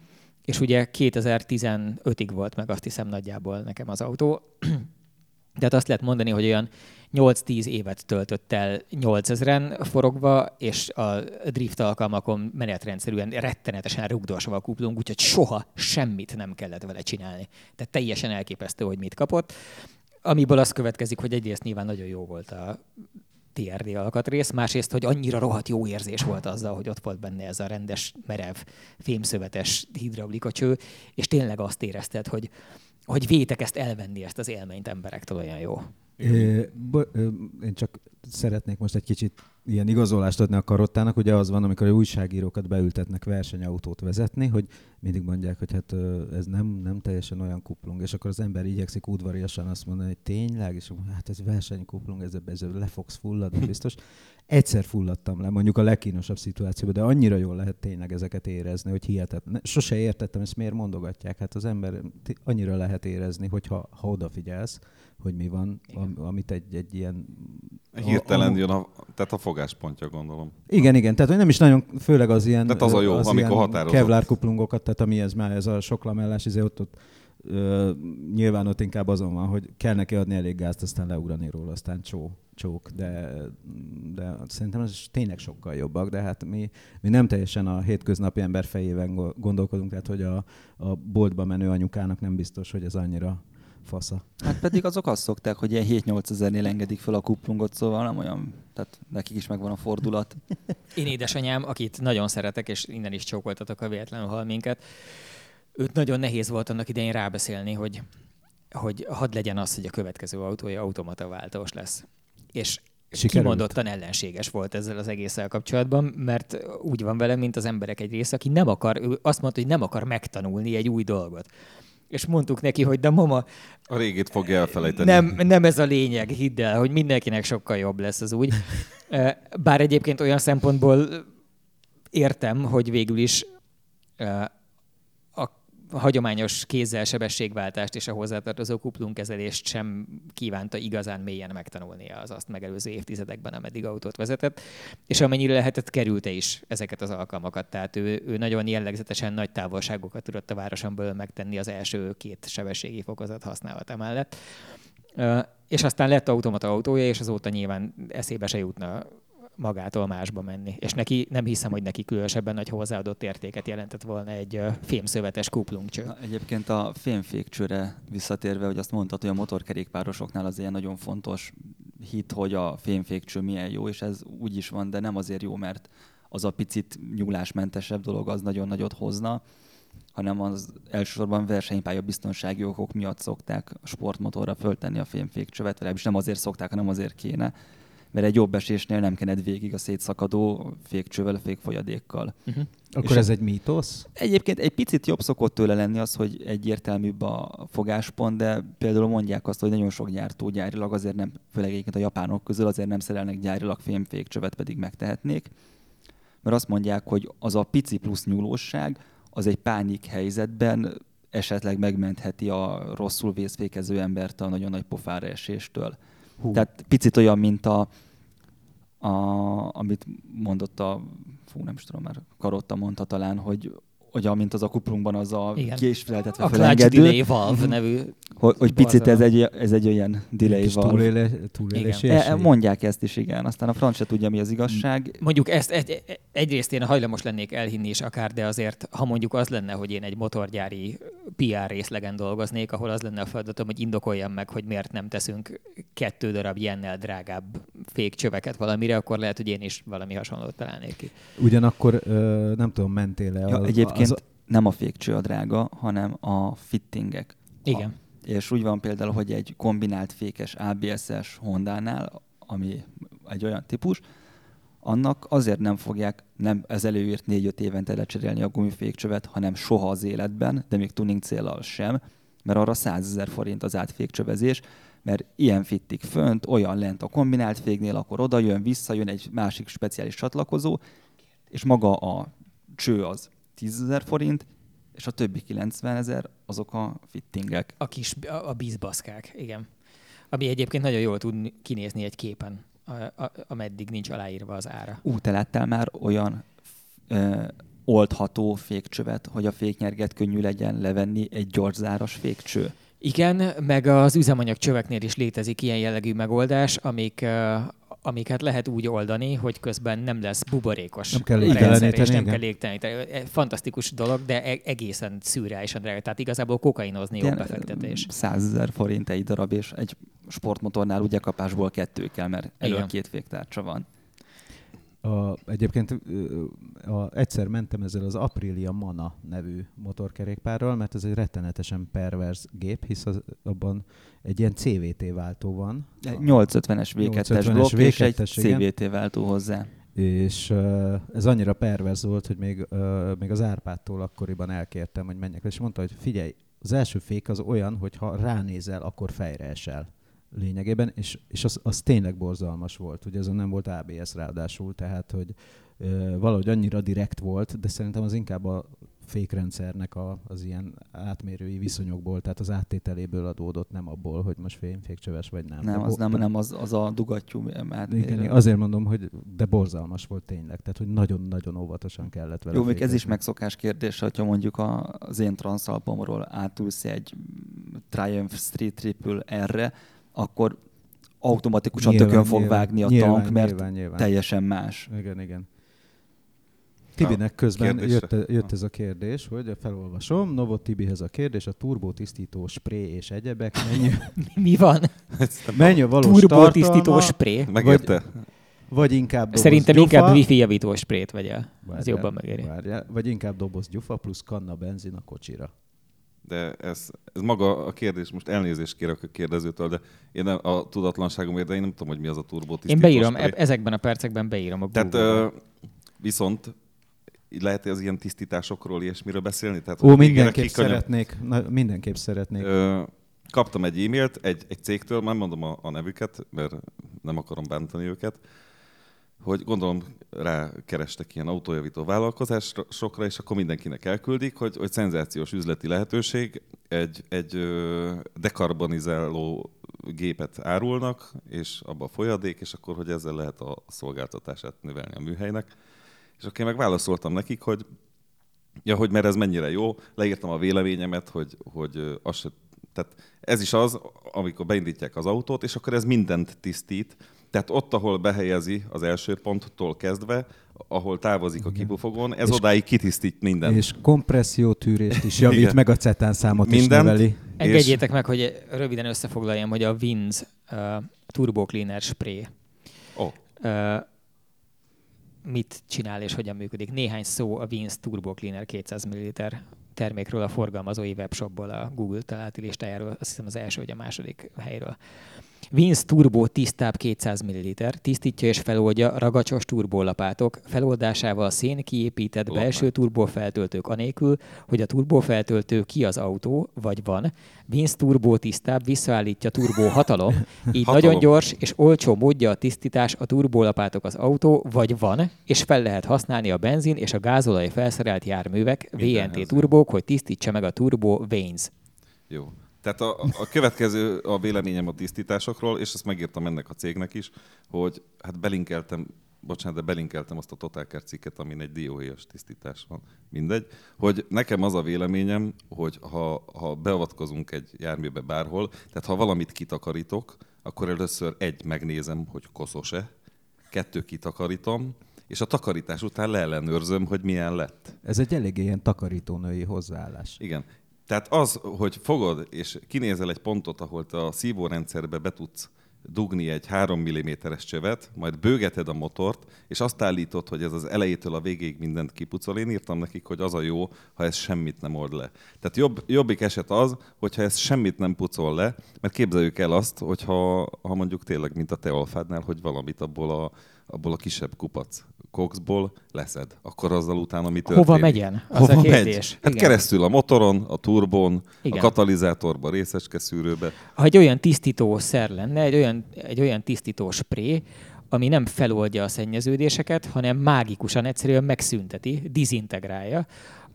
és ugye 2015-ig volt meg azt hiszem nagyjából nekem az autó. Tehát azt lehet mondani, hogy olyan 8-10 évet töltött el 8000-en forogva, és a drift alkalmakon menetrendszerűen rettenetesen rugdosva a kuplunk, úgyhogy soha semmit nem kellett vele csinálni. Tehát teljesen elképesztő, hogy mit kapott amiből az következik, hogy egyrészt nyilván nagyon jó volt a TRD alkatrész, másrészt, hogy annyira rohadt jó érzés volt azzal, hogy ott volt benne ez a rendes, merev, fémszövetes hidraulikacső, és tényleg azt érezted, hogy, hogy vétek ezt elvenni, ezt az élményt emberektől olyan jó. Én csak szeretnék most egy kicsit ilyen igazolást adni a karottának. Ugye az van, amikor a újságírókat beültetnek versenyautót vezetni, hogy mindig mondják, hogy hát ez nem, nem teljesen olyan kuplung, és akkor az ember igyekszik udvariasan azt mondani, hogy tényleg, és hát ez versenykuplung, ez, ez le fogsz fulladni biztos. Egyszer fulladtam le, mondjuk a legkínosabb szituációban, de annyira jól lehet tényleg ezeket érezni, hogy hihetetlen. Sose értettem, ezt miért mondogatják. Hát az ember annyira lehet érezni, hogyha ha odafigyelsz, hogy mi van, am, amit egy, egy ilyen... Hirtelen a, jön a, tehát a fogáspontja, gondolom. Igen, igen, tehát hogy nem is nagyon, főleg az ilyen... Tehát az a jó, az amikor határozott. Kevlar kuplungokat, tehát ami ez már, ez a sok lamellás, izé ott, ott ö, nyilván ott inkább azon van, hogy kell neki adni elég gázt, aztán leugrani róla, aztán csó, csók, de, de szerintem ez tényleg sokkal jobbak, de hát mi, mi nem teljesen a hétköznapi ember fejében gondolkodunk, tehát hogy a, a boltba menő anyukának nem biztos, hogy ez annyira fasza. Hát pedig azok azt szokták, hogy ilyen 7-8 ezernél engedik fel a kuplungot, szóval nem olyan, tehát nekik is megvan a fordulat. Én édesanyám, akit nagyon szeretek, és innen is csókoltatok, a véletlenül hal minket, őt nagyon nehéz volt annak idején rábeszélni, hogy, hogy hadd legyen az, hogy a következő autója automata váltós lesz. És Sikerült. kimondottan ellenséges volt ezzel az egésszel kapcsolatban, mert úgy van vele, mint az emberek egy része, aki nem akar, ő azt mondta, hogy nem akar megtanulni egy új dolgot és mondtuk neki, hogy de mama... A régit fogja elfelejteni. Nem, nem ez a lényeg, hidd el, hogy mindenkinek sokkal jobb lesz az úgy. Bár egyébként olyan szempontból értem, hogy végül is hagyományos kézzel sebességváltást és a hozzátartozó kuplungkezelést sem kívánta igazán mélyen megtanulnia az azt megelőző évtizedekben, ameddig autót vezetett, és amennyire lehetett, kerülte is ezeket az alkalmakat. Tehát ő, ő nagyon jellegzetesen nagy távolságokat tudott a városon megtenni az első két sebességi fokozat használata mellett. És aztán lett automata autója, és azóta nyilván eszébe se jutna magától másba menni. És neki nem hiszem, hogy neki különösebben nagy hozzáadott értéket jelentett volna egy fémszövetes kuplungcső. Na, egyébként a fémfékcsőre visszatérve, hogy azt mondtad, hogy a motorkerékpárosoknál az ilyen nagyon fontos hit, hogy a fémfékcső milyen jó, és ez úgy is van, de nem azért jó, mert az a picit nyúlásmentesebb dolog az nagyon nagyot hozna, hanem az elsősorban versenypálya biztonsági okok miatt szokták sportmotorra föltenni a fémfékcsövet, vagy nem azért szokták, hanem azért kéne, mert egy jobb esésnél nem kened végig a szétszakadó fékcsővel, fékfolyadékkal. Uh-huh. Akkor És ez egy mítosz? Egyébként egy picit jobb szokott tőle lenni az, hogy egyértelműbb a fogáspont, de például mondják azt, hogy nagyon sok gyártó gyárilag azért nem, főleg egyébként a japánok közül azért nem szerelnek gyárilag fémfékcsövet, pedig megtehetnék. Mert azt mondják, hogy az a pici plusz nyúlóság, az egy pánik helyzetben esetleg megmentheti a rosszul vészfékező embert a nagyon nagy pofára eséstől. Hú. Tehát picit olyan, mint a, a, amit mondott a, fú, nem is tudom már, Karotta mondta talán, hogy hogy amint az a kuplunkban az a késfeleltetve a felengedő. Delay Valve mhm. nevű. Hogy, hogy picit ez egy, ez egy olyan delay valve. Túléle, túlélési e, Mondják ezt is, igen. Aztán a franc se tudja, mi az igazság. Mondjuk ezt egy, egyrészt én hajlamos lennék elhinni is akár, de azért, ha mondjuk az lenne, hogy én egy motorgyári PR részlegen dolgoznék, ahol az lenne a feladatom, hogy indokoljam meg, hogy miért nem teszünk kettő darab ilyennel drágább fékcsöveket valamire, akkor lehet, hogy én is valami hasonlót találnék ki. Ugyanakkor nem tudom, mentél-e ja, egyébként az... nem a fékcső a drága, hanem a fittingek. Igen. A, és úgy van például, hogy egy kombinált fékes ABS-es Honda-nál, ami egy olyan típus, annak azért nem fogják nem ez előírt 4-5 évente lecserélni a gumifékcsövet, hanem soha az életben, de még tuning célral sem, mert arra 100 ezer forint az átfékcsövezés, mert ilyen fittik fönt, olyan lent a kombinált féknél, akkor oda jön, visszajön egy másik speciális csatlakozó, és maga a cső az 10 ezer forint, és a többi 90 ezer azok a fittingek. A kis, a, a bízbaszkák, igen. Ami egyébként nagyon jól tud kinézni egy képen, a, a, ameddig nincs aláírva az ára. Ú, te láttál már olyan ö, oldható fékcsövet, hogy a féknyerget könnyű legyen levenni egy gyorszáras fékcső? Igen, meg az üzemanyag csöveknél is létezik ilyen jellegű megoldás, amik amiket lehet úgy oldani, hogy közben nem lesz buborékos nem kell és nem kell légteleníteni. Fantasztikus dolog, de e- egészen szürreálisan drága. Tehát igazából kokainozni jó befektetés. 100 ezer forint egy darab, és egy sportmotornál ugye kapásból kettő kell, mert elő két féktárcsa van. A, egyébként a, egyszer mentem ezzel az Aprilia Mana nevű motorkerékpárral, mert ez egy rettenetesen pervers gép, hisz az, abban egy ilyen CVT váltó van. 850-es V2-es blokk V2-es, és egy CVT váltó hozzá. És ez annyira pervers volt, hogy még, még az Árpádtól akkoriban elkértem, hogy menjek, és mondta, hogy figyelj, az első fék az olyan, hogy ha ránézel, akkor fejre esel lényegében, és, és az, az tényleg borzalmas volt. Ugye azon nem volt ABS ráadásul, tehát hogy ö, valahogy annyira direkt volt, de szerintem az inkább a fékrendszernek a, az ilyen átmérői viszonyokból, tehát az áttételéből adódott, nem abból, hogy most fémfékcsöves vagy nem. Nem, az nem, nem az, az a dugattyú átmérő. Igen, azért mondom, hogy de borzalmas volt tényleg, tehát hogy nagyon-nagyon óvatosan kellett vele. Jó, még ez is megszokás kérdés, hogyha mondjuk az én transzalpomról átülsz egy Triumph Street Triple R-re, akkor automatikusan nyilván, tökön fog nyilván, vágni a nyilván, tank, mert nyilván, nyilván. teljesen más. Igen, igen. Tibinek közben jött, jött ez a kérdés, hogy felolvasom. Novot Tibihez a kérdés, a turbótisztító spré és egyebek. Mennyi, Mi van? Mennyi a valós Turbótisztító spré? Megérte? Vagy, vagy inkább doboz Szerintem gyufa, inkább wifi javító sprét vegyél. Ez jobban megéri. Várjál, vagy inkább doboz gyufa plusz kanna benzin a kocsira. De ez, ez maga a kérdés, most elnézést kérek a kérdezőtől, de én nem, a tudatlanságomért, de én nem tudom, hogy mi az a turbó Én beírom, spray. ezekben a percekben beírom a Tehát viszont lehet az ilyen tisztításokról, ilyesmiről beszélni? Tehát, Ó, mindenképp szeretnék, na, mindenképp szeretnék. Ö, kaptam egy e-mailt egy, egy cégtől, már mondom a, a nevüket, mert nem akarom bántani őket, hogy gondolom rá kerestek ilyen autójavító vállalkozásokra, és akkor mindenkinek elküldik, hogy, hogy szenzációs üzleti lehetőség, egy, egy dekarbonizáló gépet árulnak, és abba a folyadék, és akkor, hogy ezzel lehet a szolgáltatását növelni a műhelynek. És akkor én meg válaszoltam nekik, hogy ja, hogy mert ez mennyire jó, leírtam a véleményemet, hogy, hogy az se, tehát ez is az, amikor beindítják az autót, és akkor ez mindent tisztít, tehát ott, ahol behelyezi az első ponttól kezdve, ahol távozik a kipufogón, ez És- odáig kitisztít mindent. És kompressziótűrést is javít, Igen. meg a cetán számot is Mindent. növeli. Engedjétek meg, hogy röviden összefoglaljam, hogy a Winz uh, Turbo Cleaner Spray Ó, uh, mit csinál és hogyan működik. Néhány szó a Winz Turbo Cleaner 200 ml termékről a forgalmazói webshopból, a Google találati listájáról, azt hiszem az első vagy a második helyről. Vince Turbo tisztább 200 ml, tisztítja és feloldja ragacsos turbólapátok, feloldásával szén kiépített Lapát. belső turbófeltöltők anélkül, hogy a turbófeltöltő ki az autó, vagy van. Vince Turbo tisztább visszaállítja turbó hatalom, így Hatalom. nagyon gyors és olcsó módja a tisztítás a turbólapátok az autó, vagy van, és fel lehet használni a benzin és a gázolaj felszerelt járművek, Mindenhez. VNT turbók, hogy tisztítsa meg a turbo veins. jó. Tehát a, a következő a véleményem a tisztításokról, és ezt megírtam ennek a cégnek is, hogy hát belinkeltem, bocsánat, de belinkeltem azt a Totalker cikket, amin egy dióhéjas tisztítás van. Mindegy. Hogy nekem az a véleményem, hogy ha, ha beavatkozunk egy járműbe bárhol, tehát ha valamit kitakarítok, akkor először egy, megnézem, hogy koszos-e, kettő kitakarítom, és a takarítás után leellenőrzöm, hogy milyen lett. Ez egy eléggé ilyen takarítónői hozzáállás. Igen. Tehát az, hogy fogod és kinézel egy pontot, ahol te a szívórendszerbe be tudsz dugni egy 3 mm-es csövet, majd bőgeted a motort, és azt állítod, hogy ez az elejétől a végéig mindent kipucol. Én írtam nekik, hogy az a jó, ha ez semmit nem old le. Tehát jobb, jobbik eset az, hogyha ez semmit nem pucol le, mert képzeljük el azt, hogyha ha mondjuk tényleg, mint a te alfádnál, hogy valamit abból a, abból a kisebb kupac kokszból leszed, akkor azzal utána mi történik? Hova megyen? Az Hova a megy? kérdés. Hát Igen. keresztül a motoron, a turbón, Igen. a katalizátorba, részecske szűrőbe. Ha egy olyan tisztító szer lenne, egy olyan, egy olyan tisztító spré, ami nem feloldja a szennyeződéseket, hanem mágikusan egyszerűen megszünteti, dizintegrálja,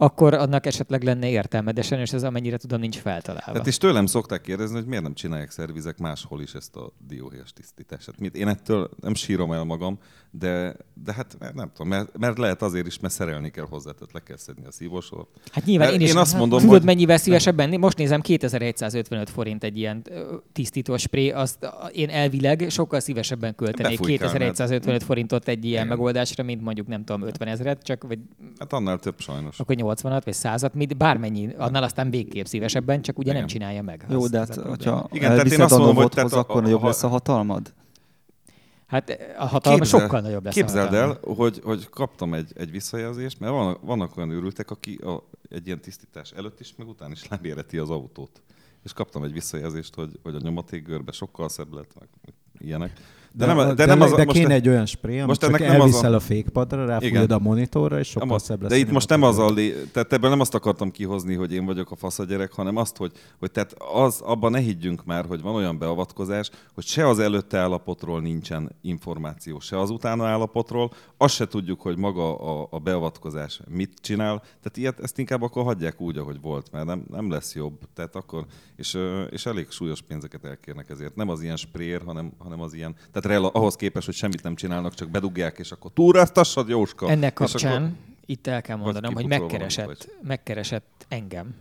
akkor annak esetleg lenne értelme, de sajnos ez amennyire tudom nincs feltalálva. Tehát és tőlem szokták kérdezni, hogy miért nem csinálják szervizek máshol is ezt a dióhéjas tisztítását. Én ettől nem sírom el magam, de, de hát nem tudom, mert, mert lehet azért is, mert szerelni kell hozzá, tehát le kell szedni a szívósort. Hát nyilván Mert én is én azt mondom, tudod, hogy- mennyivel szívesebben, most nézem 2155 forint egy ilyen tisztító spré, azt én elvileg sokkal szívesebben költenék Befújkálnád. 2155 forintot egy ilyen Igen. megoldásra, mint mondjuk nem tudom 50 ezeret, csak vagy Hát annál több sajnos. akkor 80-at vagy 100-at, mint bármennyi, annál aztán végképp szívesebben, csak ugye Igen. nem csinálja meg. Jó, Az- de hát, hogyha Igen, tehát én azt mondom, hogy a- akkor a- nagyobb lesz a hatalmad? Hát a hatalma sokkal nagyobb lesz. a Képzeld el, hogy, hogy kaptam egy, egy visszajelzést, mert van, vannak olyan őrültek, aki a, egy ilyen tisztítás előtt is, meg után is leméreti az autót. És kaptam egy visszajelzést, hogy, hogy a nyomatékgörbe sokkal szebb lett, meg ilyenek. De, de, nem, de, nem az, de most kéne egy olyan amit most csak ennek nem az elviszel a- a fékpadra, ráfújod a monitorra, és sokkal nem az, szebb lesz. de a itt most nem az a lé... tehát ebből nem azt akartam kihozni, hogy én vagyok a faszagyerek, hanem azt, hogy, hogy tehát az, abban ne higgyünk már, hogy van olyan beavatkozás, hogy se az előtte állapotról nincsen információ, se az utána állapotról, azt se tudjuk, hogy maga a, a beavatkozás mit csinál. Tehát ilyet, ezt inkább akkor hagyják úgy, ahogy volt, mert nem, nem lesz jobb. Tehát akkor, és, és elég súlyos pénzeket elkérnek ezért. Nem az ilyen sprér, hanem, hanem az ilyen, tehát rela, ahhoz képest, hogy semmit nem csinálnak, csak bedugják, és akkor túráztassad, Jóska. Ennek kapcsán akkor- itt el kell mondanom, hogy megkeresett, megkeresett engem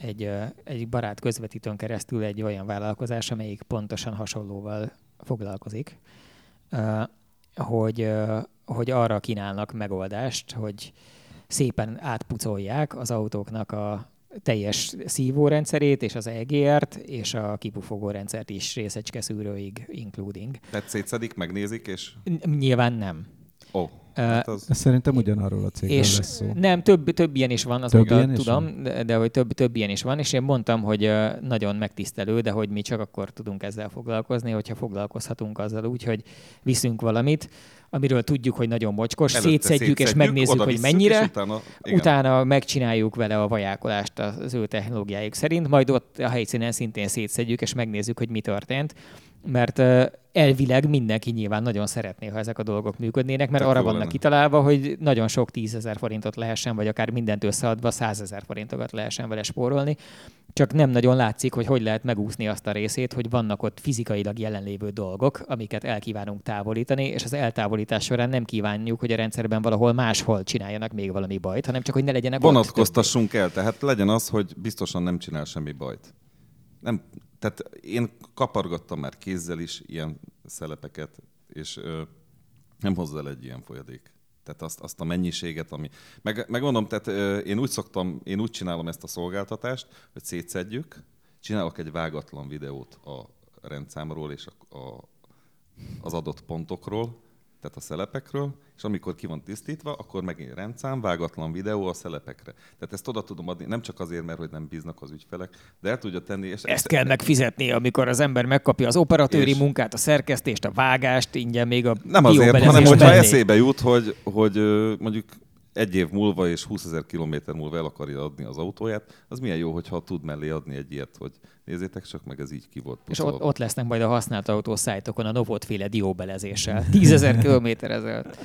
egy, egy barát közvetítőn keresztül egy olyan vállalkozás, amelyik pontosan hasonlóval foglalkozik, hogy, hogy arra kínálnak megoldást, hogy szépen átpucolják az autóknak a teljes szívórendszerét és az EGR-t, és a kipufogó rendszert is részecske szűrőig including. Tehát szétszedik, megnézik, és Nyilván nem. Ó, Ö, hát az... Szerintem ugyanarról a cégről és lesz szó. nem, több, több ilyen is van, Több azóta ilyen is tudom, de, de hogy több, több ilyen is van, és én mondtam, hogy nagyon megtisztelő, de hogy mi csak akkor tudunk ezzel foglalkozni, hogyha foglalkozhatunk azzal úgy, hogy viszünk valamit, amiről tudjuk, hogy nagyon mocskos, Előtte szétszedjük, és megnézzük, hogy mennyire, utána, igen. utána megcsináljuk vele a vajákolást az ő technológiáik szerint, majd ott a helyszínen szintén szétszedjük, és megnézzük, hogy mi történt. Mert elvileg mindenki nyilván nagyon szeretné, ha ezek a dolgok működnének, mert Tök arra vannak lenne. kitalálva, hogy nagyon sok tízezer forintot lehessen, vagy akár mindent összeadva százezer forintokat lehessen vele spórolni. Csak nem nagyon látszik, hogy hogy lehet megúszni azt a részét, hogy vannak ott fizikailag jelenlévő dolgok, amiket elkívánunk távolítani, és az eltávolítás során nem kívánjuk, hogy a rendszerben valahol máshol csináljanak még valami bajt, hanem csak, hogy ne legyenek Vonatkoztassunk el, tehát legyen az, hogy biztosan nem csinál semmi bajt. Nem, tehát én kapargattam már kézzel is ilyen szelepeket, és ö, nem hozza el egy ilyen folyadék. Tehát azt, azt a mennyiséget, ami... Meg, megmondom, tehát ö, én úgy szoktam, én úgy csinálom ezt a szolgáltatást, hogy szétszedjük, csinálok egy vágatlan videót a rendszámról és a, a, az adott pontokról, tehát a szelepekről, és amikor ki van tisztítva, akkor megint rendszám, vágatlan videó a szelepekre. Tehát ezt oda tudom adni, nem csak azért, mert hogy nem bíznak az ügyfelek, de el tudja tenni. És Ezt kell megfizetni, amikor az ember megkapja az operatőri És- munkát, a szerkesztést, a vágást, ingyen még a Nem azért, hanem hogyha mellé. eszébe jut, hogy, hogy mondjuk egy év múlva és 20 ezer kilométer múlva el akarja adni az autóját, az milyen jó, hogyha tud mellé adni egy ilyet, hogy nézzétek csak meg, ez így ki volt És ott, ott lesznek majd a használt autó szájtokon a Novot féle dióbelezéssel. Tízezer kilométer ezelőtt.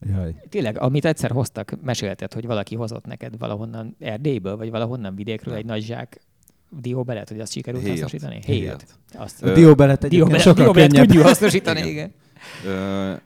Jaj. Tényleg, amit egyszer hoztak, mesélted, hogy valaki hozott neked valahonnan Erdélyből, vagy valahonnan vidékről egy nagy zsák dióbelet, hogy azt sikerült Héjat. hasznosítani? Héjat. Héjat. Azt. A dióbelet egyébként Dióbelet, sokkal dióbelet könnyebb. könnyű hasznosítani, igen. Igen.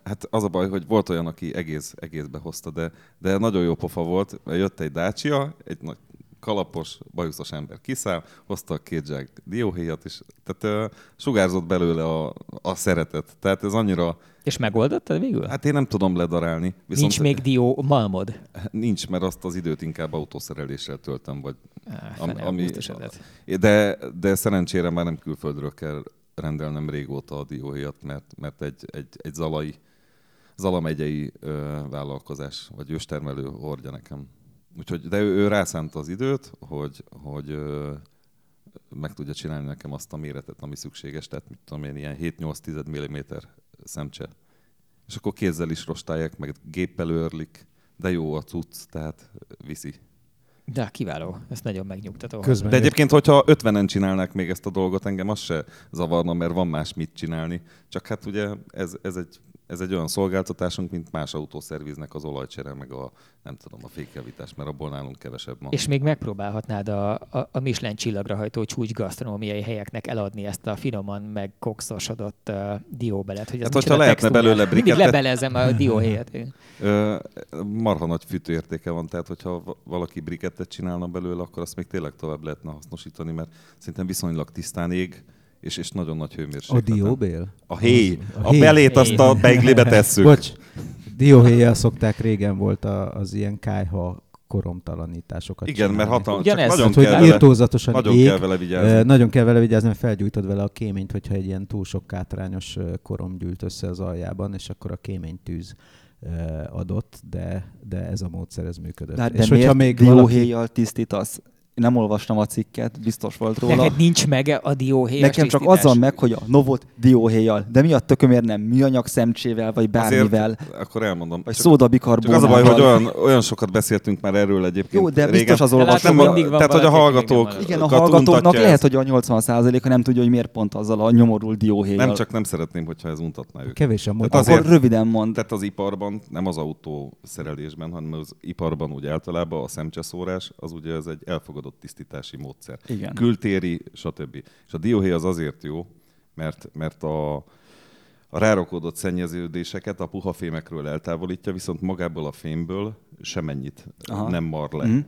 Hát az a baj, hogy volt olyan, aki egész, egészbe hozta, de, de nagyon jó pofa volt, jött egy Dacia, egy nagy kalapos, bajuszos ember kiszáll, hozta a két zsák dióhéjat, és tehát ö, sugárzott belőle a, a szeretet. Tehát ez annyira, És megoldottad végül? hát én nem tudom ledarálni. Viszont Nincs még dió malmod? Nincs, mert azt az időt inkább autószereléssel töltöm, vagy Á, Am- ami- de, de szerencsére már nem külföldről kell rendelnem régóta a dióhéjat, mert, mert egy, egy, egy zalai, Zala megyei ö, vállalkozás, vagy őstermelő hordja nekem. Úgyhogy, de ő, ő rászánta az időt, hogy, hogy ö, meg tudja csinálni nekem azt a méretet, ami szükséges, tehát mit tudom én, ilyen 7-8 mm szemcse. És akkor kézzel is rostálják, meg géppel őrlik, de jó a cucc, tehát viszi. De kiváló, ez nagyon megnyugtató. Közben De egyébként, hogyha 50-en csinálnák még ezt a dolgot, engem az se zavarna, mert van más mit csinálni. Csak hát ugye ez, ez, egy, ez egy olyan szolgáltatásunk, mint más autószerviznek az olajcsere, meg a, nem tudom, a fékjavítás, mert abból nálunk kevesebb van. És még megpróbálhatnád a, a, a Michelin csillagra hajtó csúcs gasztronómiai helyeknek eladni ezt a finoman megkokszosodott uh, dióbelet. Hogy ez Hát, hogyha lehetne textúrás. belőle Mindig brikettet- lebelezem a igen. Ö, marha nagy fűtőértéke van, tehát hogyha va- valaki brikettet csinálna belőle, akkor azt még tényleg tovább lehetne hasznosítani, mert szerintem viszonylag tisztán ég, és, és nagyon nagy A hőmérsékleten. dióbél? A héj. A A, héj. belét azt a beiglibe tesszük. Bocs, dióhéjjel szokták, régen volt a, az ilyen kájha koromtalanításokat Igen, mert csinálni. hatalmas. Ugyanez. Nagyon Tehát, kell hogy vele, írtózatosan nagyon ég, kell vele vigyázni. eh, nagyon kell vele vigyázni, mert felgyújtod vele a kéményt, hogyha egy ilyen túl sok kátrányos eh, korom gyűlt össze az aljában, és akkor a kéménytűz eh, adott, de, de ez a módszer ez működött. De, hát és de miért még dióhéjjal tisztítasz? Nem olvastam a cikket, biztos volt róla. Neked nincs meg a dióhéjas Nekem csak tisztítás? azzal meg, hogy a Novot dióhéjjal. De mi a tökömért nem műanyag szemcsével, vagy bármivel? Azért, akkor elmondom. Vagy Csak, szóda csak bikarbonával. az a baj, hogy olyan, olyan sokat beszéltünk már erről egyébként Jó, de régen. biztos az De látod, olvasó. nem, mindig van tehát, hogy a hallgatók Igen, a hallgatóknak lehet, ezt. hogy a 80%-a nem tudja, hogy miért pont azzal a nyomorult dióhéjjal. Nem csak nem szeretném, hogyha ez untatná őket. Kevés a Tehát mód. azért- Akkor röviden mond. Tehát az iparban, nem az autó szerelésben, hanem az iparban úgy általában a szemcseszórás, az ugye ez egy elfogadott tisztítási módszer. Igen. Kültéri, stb. És a dióhéj az azért jó, mert, mert a, a rárakódott szennyeződéseket a puha fémekről eltávolítja, viszont magából a fémből semennyit Aha. nem mar le. Mhm.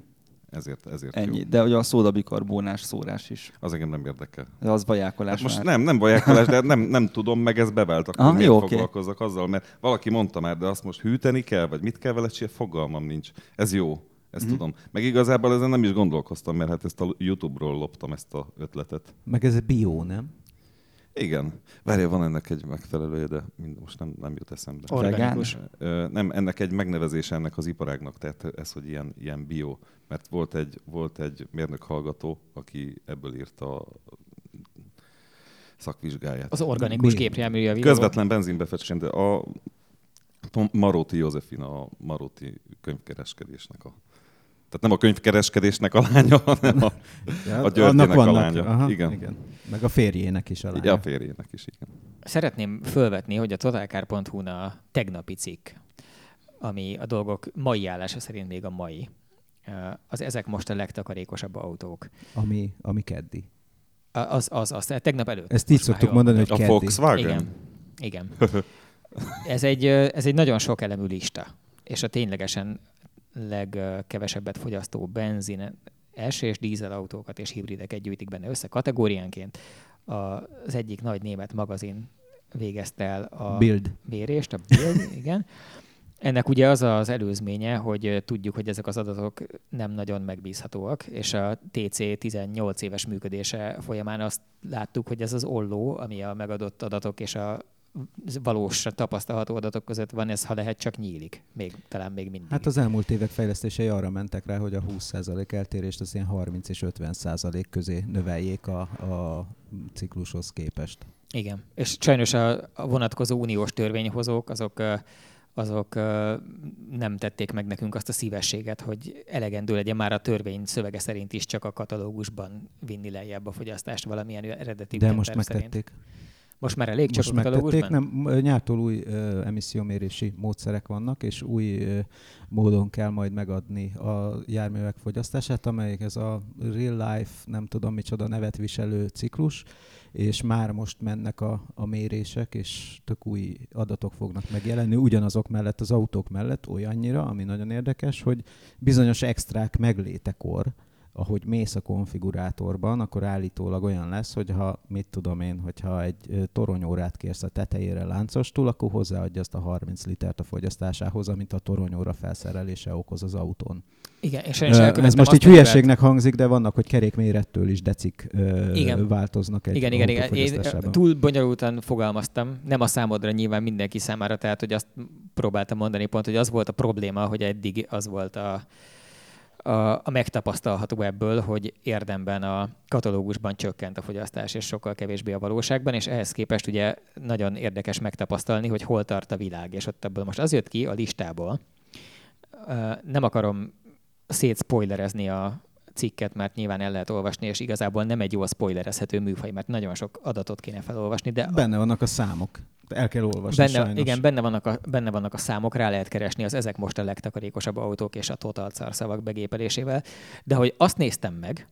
Ezért, ezért Ennyi. jó. De ugye a szódabikarbonás szórás is. Az engem nem érdekel. De az vajákolás Hát most már. nem, nem vajákolás, de nem, nem tudom, meg ez bevált, akkor Aha, miért jó, oké. foglalkozzak azzal, mert valaki mondta már, de azt most hűteni kell, vagy mit kell vele csinálni, fogalmam nincs. Ez jó, ezt Mhm. tudom. Meg igazából ezen nem is gondolkoztam, mert hát ezt a YouTube-ról loptam ezt a ötletet. Meg ez bio, nem? Igen. Várja, van ennek egy megfelelője, de mind most nem, nem jut eszembe. Organikus. Nem, ennek egy megnevezése ennek az iparágnak, tehát ez, hogy ilyen, ilyen bio. Mert volt egy, volt egy mérnök hallgató, aki ebből írta a szakvizsgáját. Az organikus Mi? gépjárműjavító. Közvetlen benzinbefecsként, de a a Maróti Józefina, a Maróti könyvkereskedésnek a Tehát nem a könyvkereskedésnek a lánya, hanem a, Ja, a Györgyének a lánya. Aha, igen. igen. Meg a férjének is a lánya. Igen, a férjének is, igen. Szeretném fölvetni, hogy a totalcar.hu-n a tegnapi cikk, ami a dolgok mai állása szerint még a mai, az ezek most a legtakarékosabb autók. Ami, ami keddi. A- Az, az, az, tehát tegnap előtt. Ezt így szoktuk mondani, hogy A keddi. Volkswagen? Igen. Igen. Ez egy, ez egy nagyon sok elemű lista, és a ténylegesen legkevesebbet fogyasztó benzin, első és dízel autókat és hibrideket gyűjtik benne össze kategóriánként. Az egyik nagy német magazin végezte el a Build. mérést, a Bild, igen. Ennek ugye az az előzménye, hogy tudjuk, hogy ezek az adatok nem nagyon megbízhatóak, és a TC 18 éves működése folyamán azt láttuk, hogy ez az olló, ami a megadott adatok és a valós tapasztalható adatok között van, ez ha lehet csak nyílik, még, talán még mindig. Hát az elmúlt évek fejlesztései arra mentek rá, hogy a 20% eltérést az ilyen 30 és 50% közé növeljék a, a ciklushoz képest. Igen, és sajnos a, a vonatkozó uniós törvényhozók azok, azok nem tették meg nekünk azt a szívességet, hogy elegendő legyen már a törvény szövege szerint is csak a katalógusban vinni lejjebb a fogyasztást valamilyen eredeti De most ütemterv szerint. Most már elég csak Most megtették, nem, nyártól új ö, emissziómérési módszerek vannak, és új ö, módon kell majd megadni a járművek fogyasztását, amelyik ez a real life, nem tudom micsoda nevet viselő ciklus, és már most mennek a, a mérések, és tök új adatok fognak megjelenni, ugyanazok mellett, az autók mellett olyannyira, ami nagyon érdekes, hogy bizonyos extrák meglétekor, ahogy mész a konfigurátorban, akkor állítólag olyan lesz, hogy ha, mit tudom én, hogyha egy toronyórát kérsz a tetejére láncostul, akkor hozzáadja azt a 30 litert a fogyasztásához, amit a toronyóra felszerelése okoz az autón. Igen, és én is Ez most így hülyeségnek hangzik, de vannak, hogy kerékmérettől is decik Igen. változnak egy Igen, igen, igen. Én túl bonyolultan fogalmaztam, nem a számodra nyilván mindenki számára, tehát hogy azt próbáltam mondani pont, hogy az volt a probléma, hogy eddig az volt a, a, a megtapasztalható ebből, hogy érdemben a katalógusban csökkent a fogyasztás, és sokkal kevésbé a valóságban, és ehhez képest ugye nagyon érdekes megtapasztalni, hogy hol tart a világ, és ott ebből most az jött ki a listából, nem akarom szétspoilerezni a cikket, mert nyilván el lehet olvasni, és igazából nem egy jól spoilerezhető műfaj, mert nagyon sok adatot kéne felolvasni, de Benne vannak a számok. El kell olvasni benne, sajnos. igen, benne vannak, a, benne vannak a számok, rá lehet keresni az ezek most a legtakarékosabb autók és a total car szavak begépelésével. De hogy azt néztem meg,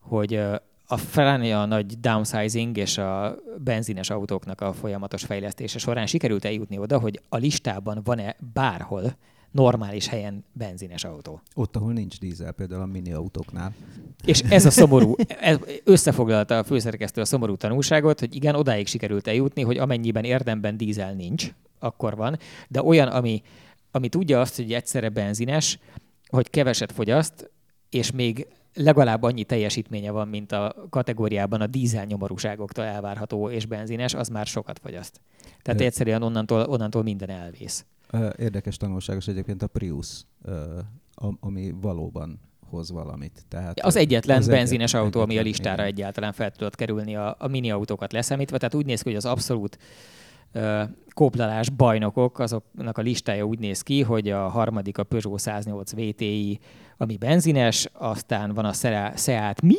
hogy a felani a nagy downsizing és a benzines autóknak a folyamatos fejlesztése során sikerült eljutni oda, hogy a listában van-e bárhol normális helyen benzines autó. Ott, ahol nincs dízel, például a mini autóknál. És ez a szomorú, ez összefoglalta a főszerkesztő a szomorú tanulságot, hogy igen, odáig sikerült eljutni, hogy amennyiben érdemben dízel nincs, akkor van, de olyan, ami, ami tudja azt, hogy egyszerre benzines, hogy keveset fogyaszt, és még legalább annyi teljesítménye van, mint a kategóriában a dízel nyomorúságoktól elvárható és benzines, az már sokat fogyaszt. Tehát egyszerűen onnantól, onnantól minden elvész. Érdekes tanulságos egyébként a Prius, ami valóban hoz valamit. Tehát Az egyetlen az benzines egyet- autó, ami a egyetlen, listára igen. egyáltalán fel tudott kerülni a, a mini autókat leszámítva. Tehát úgy néz ki, hogy az abszolút ö, kóplalás bajnokok, azoknak a listája úgy néz ki, hogy a harmadik a Peugeot 108 VTI, ami benzines, aztán van a Seat- Seat Mi,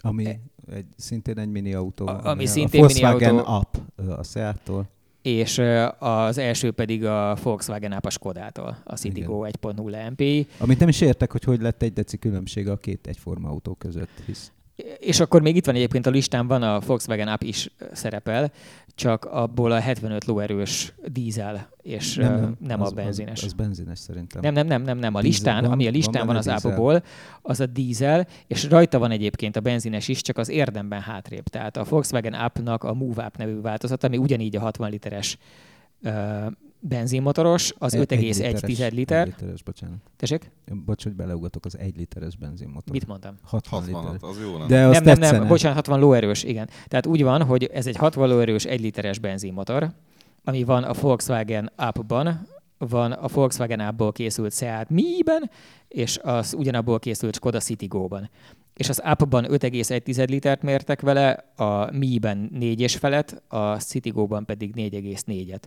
Ami egy, szintén egy mini autó. A- ami a szintén mini Volkswagen autó. Up a Seat-tól. És az első pedig a Volkswagen Up a Skodától, a Citigo 1.0 MPI. Amit nem is értek, hogy hogy lett egy deci különbség a két egyforma autó között, hisz És akkor még itt van egyébként a listán, van a Volkswagen Up is szerepel, csak abból a 75 lóerős dízel, és nem, nem, nem a az- benzines. Az, az benzines szerintem. Nem, nem, nem, nem, nem. A Dízel listán, van, ami a van listán van, benne az. Apple-ból, az a dízel, és rajta van egyébként a benzines is, csak az érdemben hátrébb. Tehát a Volkswagen Up-nak a Move Up nevű változat, ami ugyanígy a 60 literes benzinmotoros, az Egy- egy 5,1 liter. Egy literes, bocsánat. Tessék? Bocs, hogy beleugatok az egy literes benzinmotor. Mit mondtam? 60, 60 liter. az jó nem? De az nem, nem, nem, bocsánat, 60 lóerős, igen. Tehát úgy van, hogy ez egy 60 lóerős 1 literes benzinmotor, ami van a Volkswagen Up-ban, van a Volkswagen Up-ból készült Seat Mi-ben, és az ugyanabból készült Skoda Citigo-ban. És az Up-ban 5,1 litert mértek vele, a Mi-ben 4 felet, a Citigo-ban pedig 4,4-et.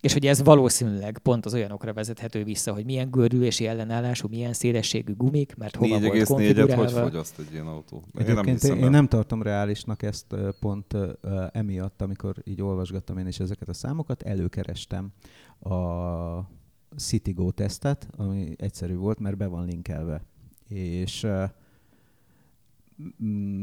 És hogy ez valószínűleg pont az olyanokra vezethető vissza, hogy milyen gördülési ellenállású, milyen szélességű gumik, mert hova volt 4,4-et hogy konfigurálva. fogyaszt egy ilyen autó? Én nem Egyébként hiszem én, én nem tartom reálisnak ezt pont emiatt, amikor így olvasgattam én is ezeket a számokat, előkerestem a Citigo tesztet, ami egyszerű volt, mert be van linkelve. És m-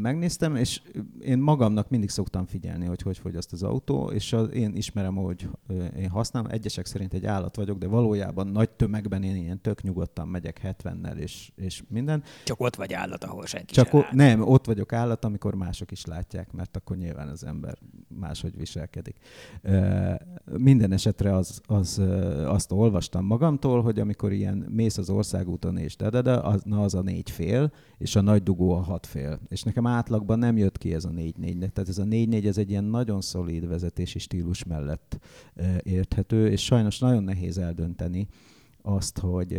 megnéztem, és én magamnak mindig szoktam figyelni, hogy hogy fogyaszt az autó, és az, én ismerem, hogy ö, én használom. Egyesek szerint egy állat vagyok, de valójában nagy tömegben én ilyen tök nyugodtan megyek 70-nel, és, és minden. Csak ott vagy állat, ahol senki Csak sem o- nem, ott vagyok állat, amikor mások is látják, mert akkor nyilván az ember máshogy viselkedik. Ö, Minden esetre az, az, ö, azt olvastam magamtól, hogy amikor ilyen mész az országúton és de, de, de az, na az a négy fél, és a nagy dugó a hat fél. És nekem átlagban nem jött ki ez a négy négy Tehát ez a négy négy ez egy ilyen nagyon szolíd vezetési stílus mellett érthető, és sajnos nagyon nehéz eldönteni, azt, hogy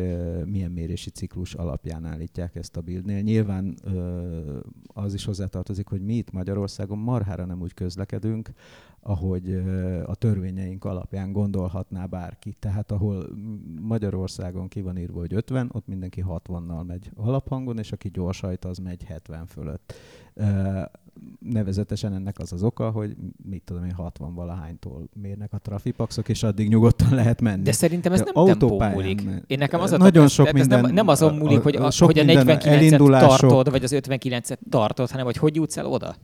milyen mérési ciklus alapján állítják ezt a buildnél. Nyilván az is hozzátartozik, hogy mi itt Magyarországon marhára nem úgy közlekedünk, ahogy a törvényeink alapján gondolhatná bárki. Tehát ahol Magyarországon ki van írva, hogy 50, ott mindenki 60-nal megy alaphangon, és aki gyorsajt, az megy 70 fölött. Nevezetesen ennek az az oka, hogy mit tudom én, 60 valahánytól mérnek a trafipaxok, és addig nyugodtan lehet menni. De szerintem ez nem tempó múlik. Én nekem az a Nagyon tapasztalat- sok minden- nem, nem azon múlik, hogy a, sok hogy a minden 49-et elindulások- tartod, vagy az 59-et tartod, hanem hogy hogy jutsz el oda.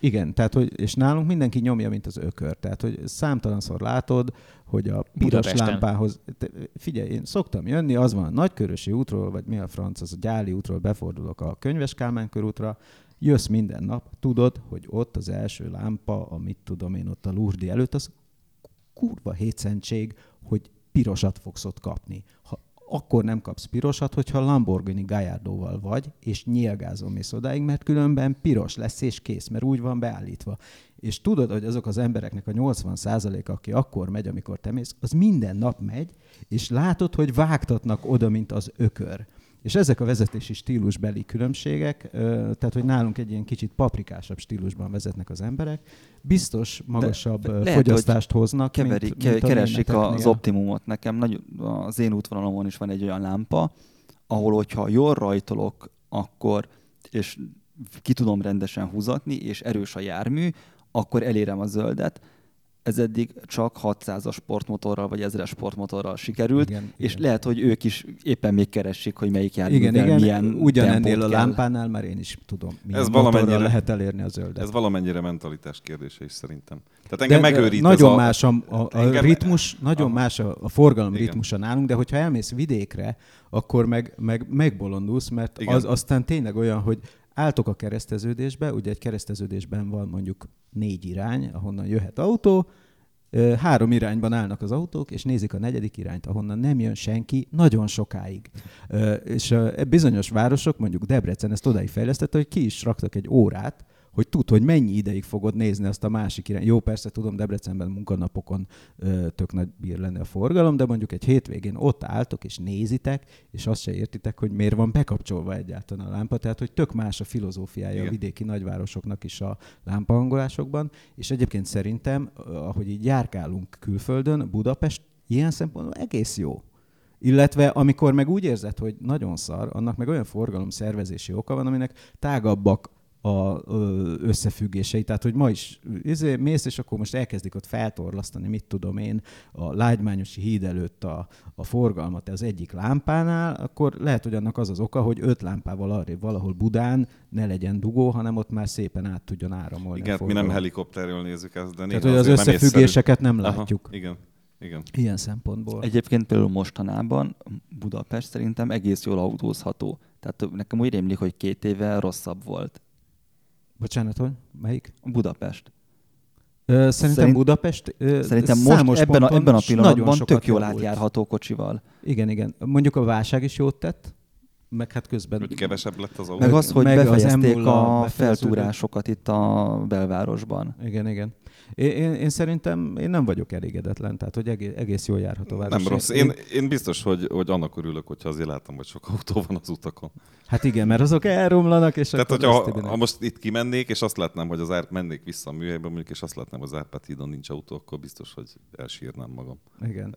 Igen, tehát hogy, és nálunk mindenki nyomja, mint az ökör. Tehát, hogy számtalanszor látod, hogy a piros Budapesten. lámpához... Te, figyelj, én szoktam jönni, az van a Nagykörösi útról, vagy mi a franc, az a Gyáli útról befordulok a Könyves Kálmán körútra, jössz minden nap, tudod, hogy ott az első lámpa, amit tudom én ott a Lurdi előtt, az kurva hétszentség, hogy pirosat fogsz ott kapni. Akkor nem kapsz pirosat, hogyha Lamborghini Gallardoval vagy, és nyilgázom mész odáig, mert különben piros lesz, és kész, mert úgy van beállítva. És tudod, hogy azok az embereknek a 80%-a, aki akkor megy, amikor te mész, az minden nap megy, és látod, hogy vágtatnak oda, mint az ökör. És ezek a vezetési stílusbeli különbségek, tehát hogy nálunk egy ilyen kicsit paprikásabb stílusban vezetnek az emberek, biztos magasabb De lehet, fogyasztást hoznak, Keverik, mint, ke- mint a keresik németeknél. az optimumot. Nekem nagy, az én útvonalomon is van egy olyan lámpa, ahol hogyha jól rajtolok, akkor, és ki tudom rendesen húzatni, és erős a jármű, akkor elérem a zöldet. Ez eddig csak 600-as sportmotorral, vagy 1000-es sportmotorral sikerült, Igen, és igen. lehet, hogy ők is éppen még keresik, hogy melyik Igen, járművel igen, milyen ugyanennél a lámpánál már én is tudom, milyen Ez valamennyire- lehet elérni a zöldet. Ez valamennyire mentalitás kérdése is szerintem. Tehát engem de megőrít Nagyon ez a... más a, a, a Engem- ritmus, nagyon Aha. más a, a forgalom Igen. ritmusa nálunk, de hogyha elmész vidékre, akkor meg, meg megbolondulsz, mert Igen. az aztán tényleg olyan, hogy álltok a kereszteződésbe, ugye egy kereszteződésben van mondjuk négy irány, ahonnan jöhet autó, három irányban állnak az autók, és nézik a negyedik irányt, ahonnan nem jön senki nagyon sokáig. És ö, bizonyos városok, mondjuk Debrecen ezt odáig fejlesztette, hogy ki is raktak egy órát, hogy tud, hogy mennyi ideig fogod nézni azt a másik irány. Jó, persze tudom, Debrecenben munkanapokon ö, tök nagy bír lenni a forgalom, de mondjuk egy hétvégén ott álltok és nézitek, és azt se értitek, hogy miért van bekapcsolva egyáltalán a lámpa. Tehát, hogy tök más a filozófiája Igen. a vidéki nagyvárosoknak is a lámpahangolásokban, és egyébként szerintem, ahogy így járkálunk külföldön, Budapest ilyen szempontból egész jó. Illetve amikor meg úgy érzed, hogy nagyon szar, annak meg olyan forgalom szervezési oka van, aminek tágabbak a összefüggései. Tehát, hogy ma is izé, mész, és akkor most elkezdik ott feltorlasztani, mit tudom én, a lágymányosi híd előtt a, a forgalmat az egyik lámpánál, akkor lehet, hogy annak az az oka, hogy öt lámpával arrébb valahol Budán ne legyen dugó, hanem ott már szépen át tudjon áramolni Igen, a mi nem helikopterről nézzük ezt, de Tehát, hogy az nem összefüggéseket nem Aha, látjuk. igen, igen. Ilyen szempontból. Egyébként például mostanában Budapest szerintem egész jól autózható. Tehát nekem úgy rémlik, hogy két éve rosszabb volt. Bocsánat, hogy? Melyik? Budapest. Ö, szerintem Szerint- Budapest ö, Szerintem számos most ebben a, ebben a pillanatban tök jól javult. átjárható kocsival. Igen, igen. Mondjuk a válság is jót tett, meg hát közben... Hogy kevesebb lett az autó. Meg az, hogy meg az befejezték M0 a feltúrásokat itt a belvárosban. Igen, igen. Én, én, én szerintem én nem vagyok elégedetlen, tehát hogy egész, egész jól járható város. Nem rossz. Én, én biztos, hogy, hogy annak örülök, hogyha azért látom, hogy sok autó van az utakon. Hát igen, mert azok elromlanak, és Tehát, akkor hogyha ha, most itt kimennék, és azt látnám, hogy az Árp mennék vissza a műhelybe, mondjuk, és azt látnám, hogy az Árpád hídon nincs autó, akkor biztos, hogy elsírnám magam. Igen.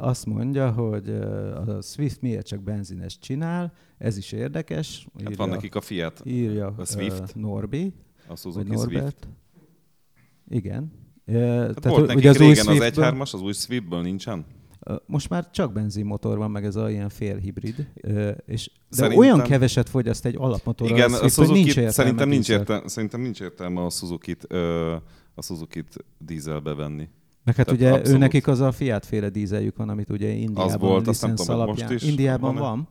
Azt mondja, hogy a Swift miért csak benzines csinál, ez is érdekes. Hát van nekik a Fiat, írja a Swift. Norbi, a Suzuki Swift. Igen. Hát tehát volt ugye nekik az új régen az Swiftből- 1.3-as, az új Swiftből nincsen? Most már csak benzinmotor van, meg ez a ilyen félhibrid, és de Szerintem- olyan keveset fogyaszt egy alapmotorral Igen, a Suzuki nincs értelme szerintem, nincs értelme, szerintem nincs értelme a Suzuki-t, a Suzuki-t dízelbe venni. Meg hát Tehát ugye ő abszolút. nekik az a Fiat féle dízeljük van, amit ugye Indiában volt, azt nem tudom, alapján, most is Indiában van-e? van,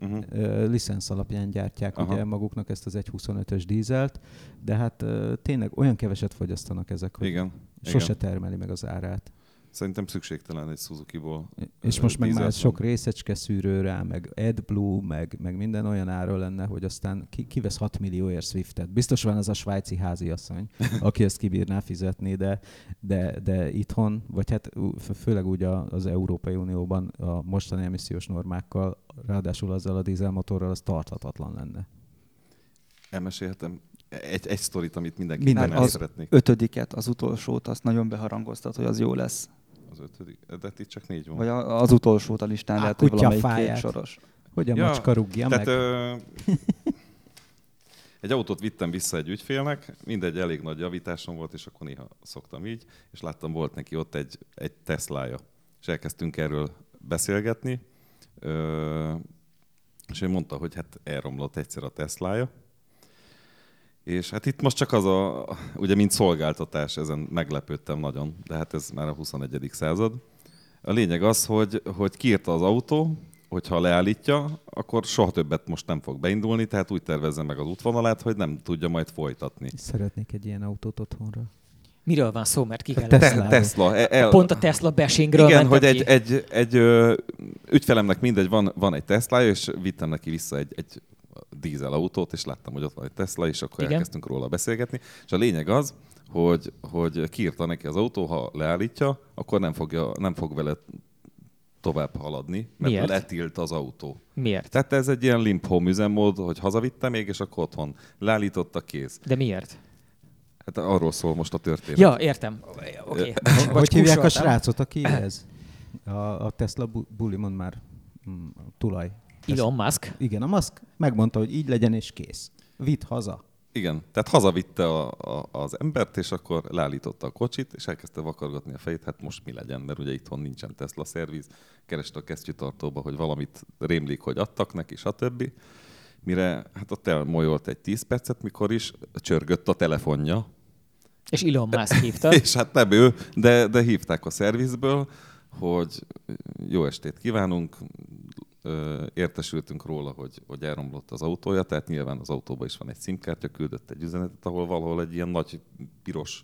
Uh-huh. licensz alapján gyártják Aha. ugye maguknak ezt az 1.25-ös dízelt, de hát tényleg olyan keveset fogyasztanak ezek, hogy Igen. sose igen. termeli meg az árát. Szerintem szükségtelen egy Suzuki-ból. És most meg már sok részecske szűrő rá, meg AdBlue, meg, meg minden olyan ára lenne, hogy aztán ki, kivesz 6 millióért Swiftet. Biztos van az a svájci háziasszony, aki ezt kibírná fizetni, de, de, de itthon, vagy hát főleg úgy az Európai Unióban a mostani emissziós normákkal, ráadásul azzal a dízelmotorral, az tarthatatlan lenne. Elmesélhetem egy, egy sztorit, amit mindenki Minden. Az szeretnék. ötödiket, az utolsót, azt nagyon beharangoztat, hogy az jó lesz. Az ötödik. De itt csak négy van. Vagy a, az utolsót a listán Á, lehet, hogy valamelyik fáját. két soros. Hogy a Ja, macska rúgja Tehát meg? ö, egy autót vittem vissza egy ügyfélnek, mindegy, elég nagy javításom volt, és akkor néha szoktam így, és láttam, volt neki ott egy, egy Teslája. És elkezdtünk erről beszélgetni, ö, és ő mondta, hogy hát elromlott egyszer a Teslája, és hát itt most csak az a, ugye mint szolgáltatás, ezen meglepődtem nagyon, de hát ez már a 21. század. A lényeg az, hogy, hogy kiírta az autó, hogyha leállítja, akkor soha többet most nem fog beindulni, tehát úgy tervezze meg az útvonalát, hogy nem tudja majd folytatni. Szeretnék egy ilyen autót otthonra. Miről van szó, mert ki kell Tesla. Tesla. e- El, Pont a Tesla bashingről igen, hogy egy, ki. egy, egy ö, ügyfelemnek mindegy, van, van egy Tesla, és vittem neki vissza egy, egy dízel autót, és láttam, hogy ott van egy Tesla, és akkor Igen. elkezdtünk róla beszélgetni. És a lényeg az, hogy, hogy kiírta neki az autó, ha leállítja, akkor nem, fogja, nem fog vele tovább haladni, mert Miért? letilt az autó. Miért? Tehát ez egy ilyen limp home üzemmód, hogy hazavitte még, és akkor otthon leállította, kész. De miért? Hát arról szól most a történet. Ja, értem. Oké. Okay. Hogy hívják a srácot, aki ez? A, a Tesla bu- bulimon már mm, tulaj. Elon Musk. Igen, a Musk megmondta, hogy így legyen és kész. Vidd haza. Igen, tehát hazavitte a, a, az embert, és akkor leállította a kocsit, és elkezdte vakargatni a fejét, hát most mi legyen, mert ugye itthon nincsen Tesla szerviz, kereste a kesztyűtartóba, hogy valamit rémlik, hogy adtak neki, stb. Mire, hát ott elmojolt egy 10 percet, mikor is csörgött a telefonja, És Elon Musk hívta. és hát nem ő, de, de hívták a szervizből, hogy jó estét kívánunk, Ö, értesültünk róla, hogy, hogy elromlott az autója, tehát nyilván az autóban is van egy szimkártya, küldött egy üzenetet, ahol valahol egy ilyen nagy piros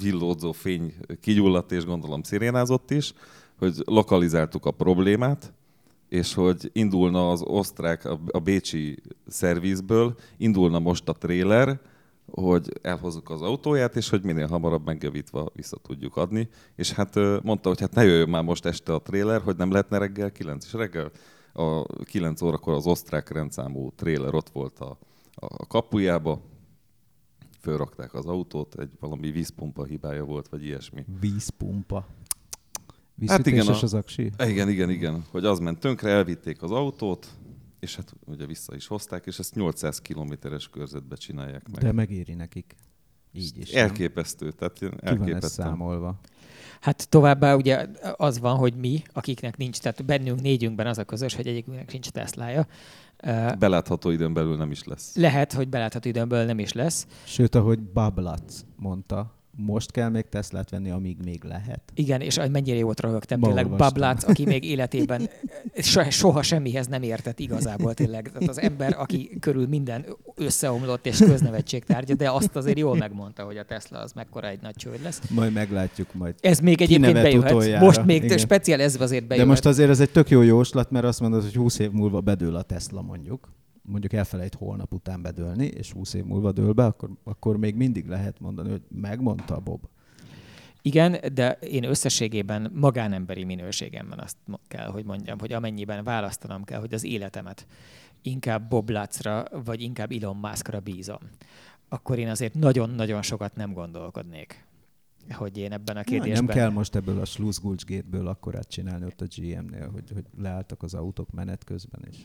villódzó fény kigyulladt, és gondolom szirénázott is, hogy lokalizáltuk a problémát, és hogy indulna az osztrák, a a bécsi szervizből, indulna most a tréler, hogy elhozzuk az autóját, és hogy minél hamarabb megjavítva vissza tudjuk adni. És hát mondta, hogy hát ne jöjjön már most este a tréler, hogy nem lehetne reggel 9. És reggel a 9 órakor az osztrák rendszámú tréler ott volt a, a kapujába, fölrakták az autót, egy valami vízpumpa hibája volt, vagy ilyesmi. Vízpumpa. Hát igen, Vízütéses a- az aksi? Igen, igen, igen, hogy az ment tönkre, elvitték az autót, és hát ugye vissza is hozták, és ezt 800 kilométeres körzetbe csinálják meg. De megéri nekik. Így is. nem? Elképesztő, tehát ilyen Ki van ez elképesztő. számolva? Hát továbbá ugye az van, hogy mi, akiknek nincs, tehát bennünk négyünkben az a közös, hogy egyikünknek nincs Teslája. Belátható időn belül nem is lesz. Lehet, hogy belátható időmből nem is lesz. Sőt, ahogy Bablac mondta, most kell még Teslát venni, amíg még lehet. Igen, és mennyire jót röhögtem Ma tényleg. Bablác, aki még életében so, soha semmihez nem értett igazából tényleg. Tehát az ember, aki körül minden összeomlott és köznevetség tárgya, de azt azért jól megmondta, hogy a Tesla az mekkora egy nagy csőd lesz. Majd meglátjuk majd. Ez még egyébként bejöhet. utoljára. Most még Igen. speciál ez azért De bejöhet. most azért ez egy tök jó jóslat, mert azt mondod, hogy 20 év múlva bedől a Tesla mondjuk. Mondjuk elfelejt holnap után bedőlni, és 20 év múlva dől be, akkor, akkor még mindig lehet mondani, hogy megmondta Bob. Igen, de én összességében magánemberi minőségemben azt kell, hogy mondjam, hogy amennyiben választanom kell, hogy az életemet inkább Bob Lutzra, vagy inkább Elon Muskra bízom, akkor én azért nagyon-nagyon sokat nem gondolkodnék hogy én ebben a kérdésben... Nem kell most ebből a Schlussgulcsgétből akkorát csinálni ott a GM-nél, hogy, hogy leálltak az autók menet közben is.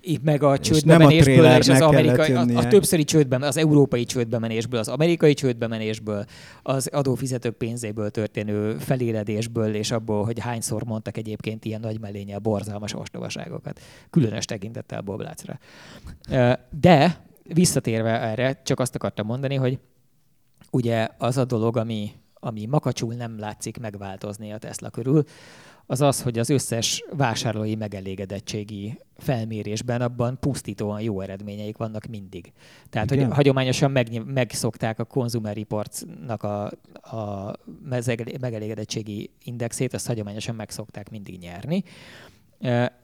Itt meg a csődbe menésből, és az amerikai, a, a többszöri csődbe, az európai csődbe menésből, az amerikai csődbe menésből, az adófizetők pénzéből történő feléledésből, és abból, hogy hányszor mondtak egyébként ilyen nagy mellénye borzalmas ostobaságokat. Különös tekintettel Boblácra. De visszatérve erre, csak azt akartam mondani, hogy ugye az a dolog, ami, ami makacsul nem látszik megváltozni a Tesla körül, az az, hogy az összes vásárlói megelégedettségi felmérésben abban pusztítóan jó eredményeik vannak mindig. Tehát, Igen. hogy hagyományosan meg, megszokták a Consumer Reports-nak a, a megelégedettségi indexét, azt hagyományosan megszokták mindig nyerni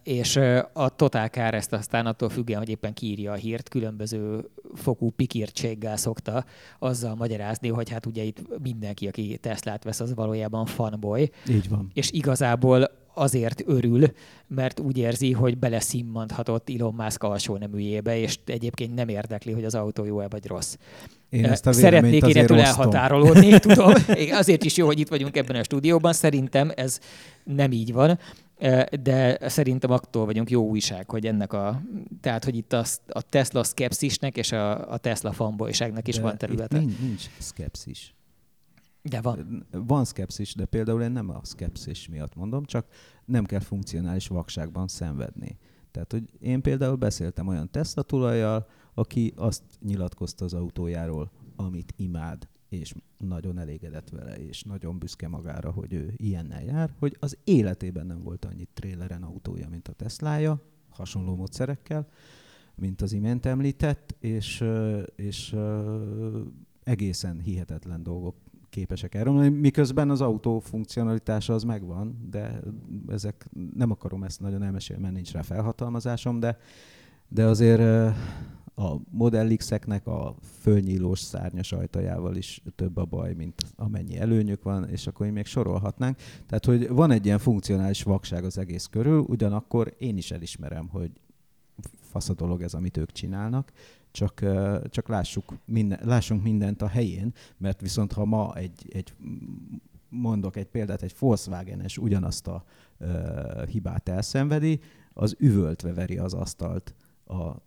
és a Total Car ezt aztán attól függően, hogy éppen kiírja a hírt, különböző fokú pikírtséggel szokta azzal magyarázni, hogy hát ugye itt mindenki, aki Teslát vesz, az valójában fanboy. Így van. És igazából azért örül, mert úgy érzi, hogy beleszimmanthatott Elon Musk alsó neműjébe, és egyébként nem érdekli, hogy az autó jó-e vagy rossz. Én ezt a Szeretnék én ettől elhatárolódni, tudom. Azért is jó, hogy itt vagyunk ebben a stúdióban. Szerintem ez nem így van de szerintem attól vagyunk jó újság, hogy ennek a, tehát hogy itt a, a Tesla szkepszisnek és a, a Tesla fanboyságnak is de van területe. Nincs, nincs szkepszis. De van. Van szkepszis, de például én nem a szkepszis miatt mondom, csak nem kell funkcionális vakságban szenvedni. Tehát, hogy én például beszéltem olyan Tesla tulajjal, aki azt nyilatkozta az autójáról, amit imád, és nagyon elégedett vele, és nagyon büszke magára, hogy ő ilyennel jár, hogy az életében nem volt annyi tréleren autója, mint a Teslája, hasonló módszerekkel, mint az imént említett, és, és egészen hihetetlen dolgok képesek elromlani, miközben az autó funkcionalitása az megvan, de ezek nem akarom ezt nagyon elmesélni, mert nincs rá felhatalmazásom, de, de azért a Model X-eknek a fölnyílós szárnyas ajtajával is több a baj, mint amennyi előnyük van, és akkor még sorolhatnánk. Tehát, hogy van egy ilyen funkcionális vakság az egész körül, ugyanakkor én is elismerem, hogy fasz a dolog ez, amit ők csinálnak, csak, csak lássuk minden, lássunk mindent a helyén, mert viszont ha ma egy, egy mondok egy példát, egy Volkswagen-es ugyanazt a uh, hibát elszenvedi, az üvöltve veri az asztalt a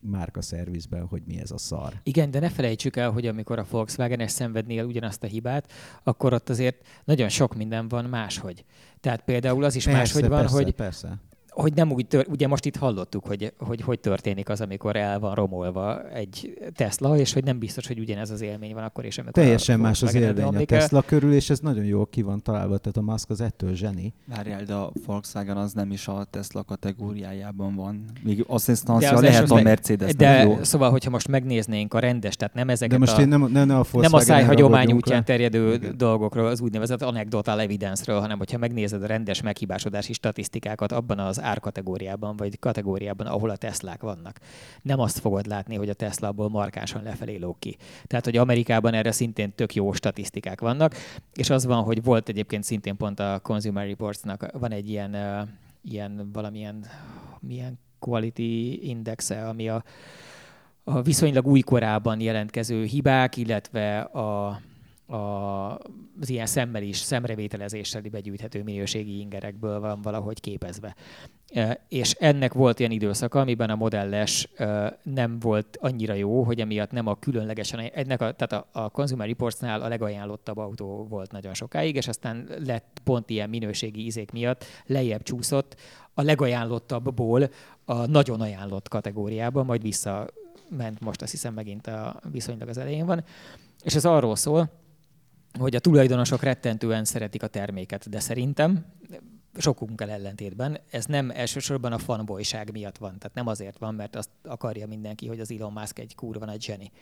márka szervizben, hogy mi ez a szar. Igen, de ne felejtsük el, hogy amikor a Volkswagen ezt szenvednél ugyanazt a hibát, akkor ott azért nagyon sok minden van máshogy. Tehát például az is persze, máshogy van, persze, hogy persze hogy nem úgy tör, ugye most itt hallottuk, hogy, hogy hogy történik az, amikor el van romolva egy Tesla, és hogy nem biztos, hogy ugyanez az élmény van akkor és amikor Teljesen más az élmény a Tesla körül, és ez nagyon jól ki van találva, tehát a Musk az ettől zseni. Várjál, de a Volkswagen az nem is a Tesla kategóriájában van. Még asszisztancia lehet a Mercedes. De jó. szóval, hogyha most megnéznénk a rendes, tehát nem ezeket de most a, én nem, nem, nem a, nem a szájhagyomány útján terjedő Igen. dolgokról, az úgynevezett anekdotal evidence-ről, hanem hogyha megnézed a rendes meghibásodási statisztikákat abban az árkategóriában, kategóriában, vagy kategóriában, ahol a Teslák vannak. Nem azt fogod látni, hogy a Tesla abból markásan lefelé lóg ki. Tehát, hogy Amerikában erre szintén tök jó statisztikák vannak, és az van, hogy volt egyébként szintén pont a Consumer Reports-nak van egy ilyen, ilyen valamilyen milyen quality indexe, ami a, a viszonylag újkorában jelentkező hibák, illetve a, a, az ilyen szemmel is, szemrevételezéssel begyűjthető minőségi ingerekből van valahogy képezve. És ennek volt ilyen időszaka, amiben a modelles nem volt annyira jó, hogy emiatt nem a különlegesen, ennek a, tehát a, a Consumer Reports-nál a legajánlottabb autó volt nagyon sokáig, és aztán lett pont ilyen minőségi izék miatt lejjebb csúszott a legajánlottabbból a nagyon ajánlott kategóriába, majd visszament most azt hiszem megint a viszonylag az elején van. És ez arról szól, hogy a tulajdonosok rettentően szeretik a terméket, de szerintem sokunkkal ellentétben, ez nem elsősorban a fanboyság miatt van. Tehát nem azért van, mert azt akarja mindenki, hogy az Elon Musk egy kurva nagy zseni,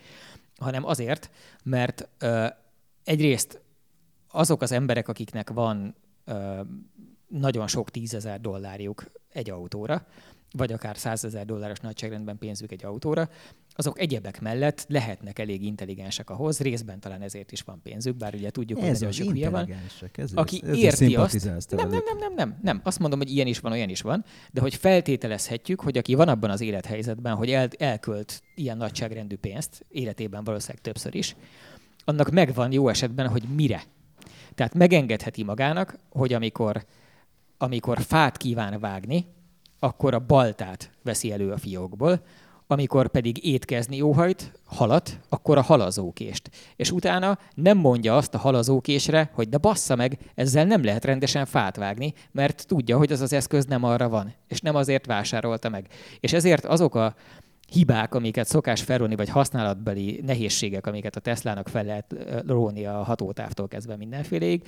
hanem azért, mert ö, egyrészt azok az emberek, akiknek van ö, nagyon sok tízezer dollárjuk egy autóra, vagy akár 100 ezer dolláros nagyságrendben pénzük egy autóra, azok egyebek mellett lehetnek elég intelligensek ahhoz, részben talán ezért is van pénzük, bár ugye tudjuk, hogy Ez nagyon az sok hülye van, ez, aki ez, érti azt, nem, nem, nem, nem, nem, nem, azt mondom, hogy ilyen is van, olyan is van, de hogy feltételezhetjük, hogy aki van abban az élethelyzetben, hogy el, elkölt ilyen nagyságrendű pénzt, életében valószínűleg többször is, annak megvan jó esetben, hogy mire. Tehát megengedheti magának, hogy amikor, amikor fát kíván vágni, akkor a baltát veszi elő a fiókból, amikor pedig étkezni óhajt, halat, akkor a halazókést. És utána nem mondja azt a halazókésre, hogy de bassza meg, ezzel nem lehet rendesen fát vágni, mert tudja, hogy az az eszköz nem arra van, és nem azért vásárolta meg. És ezért azok a hibák, amiket szokás felrólni, vagy használatbeli nehézségek, amiket a Teslának fel lehet róni a hatótávtól kezdve mindenféléig,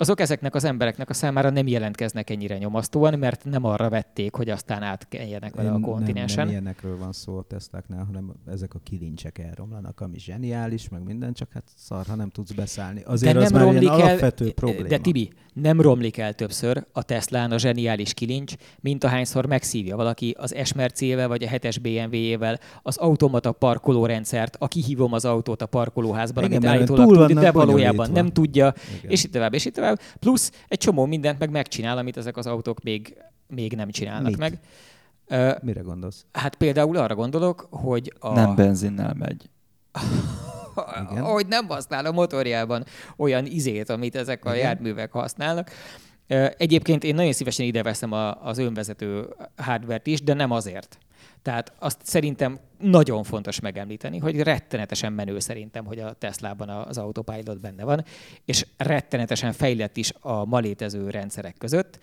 azok ezeknek az embereknek a számára nem jelentkeznek ennyire nyomasztóan, mert nem arra vették, hogy aztán átkeljenek vele a kontinensen. Nem, nem ilyenekről van szó a Tesláknál, hanem ezek a kilincsek elromlanak, ami zseniális, meg minden, csak hát szar, ha nem tudsz beszállni. Azért de az nem már romlik el, alapvető probléma. De Tibi, nem romlik el többször a Teslán a zseniális kilincs, mint ahányszor megszívja valaki az Esmercével vagy a 7-es BMW-jével az automata parkolórendszert, a kihívom az autót a parkolóházban, Igen, amit állítólag tud, de valójában nem tudja, Igen. és itt tovább, és itt tovább. Plusz egy csomó mindent meg megcsinál, amit ezek az autók még, még nem csinálnak Mit? meg. Ö, Mire gondolsz? Hát például arra gondolok, hogy a... Nem benzinnel megy. Igen. hogy nem használ a motorjában olyan izét, amit ezek a Igen. járművek használnak. Egyébként én nagyon szívesen ide veszem a, az önvezető hardvert is, de nem azért. Tehát azt szerintem nagyon fontos megemlíteni, hogy rettenetesen menő szerintem, hogy a Teslában az autopilot benne van, és rettenetesen fejlett is a ma létező rendszerek között,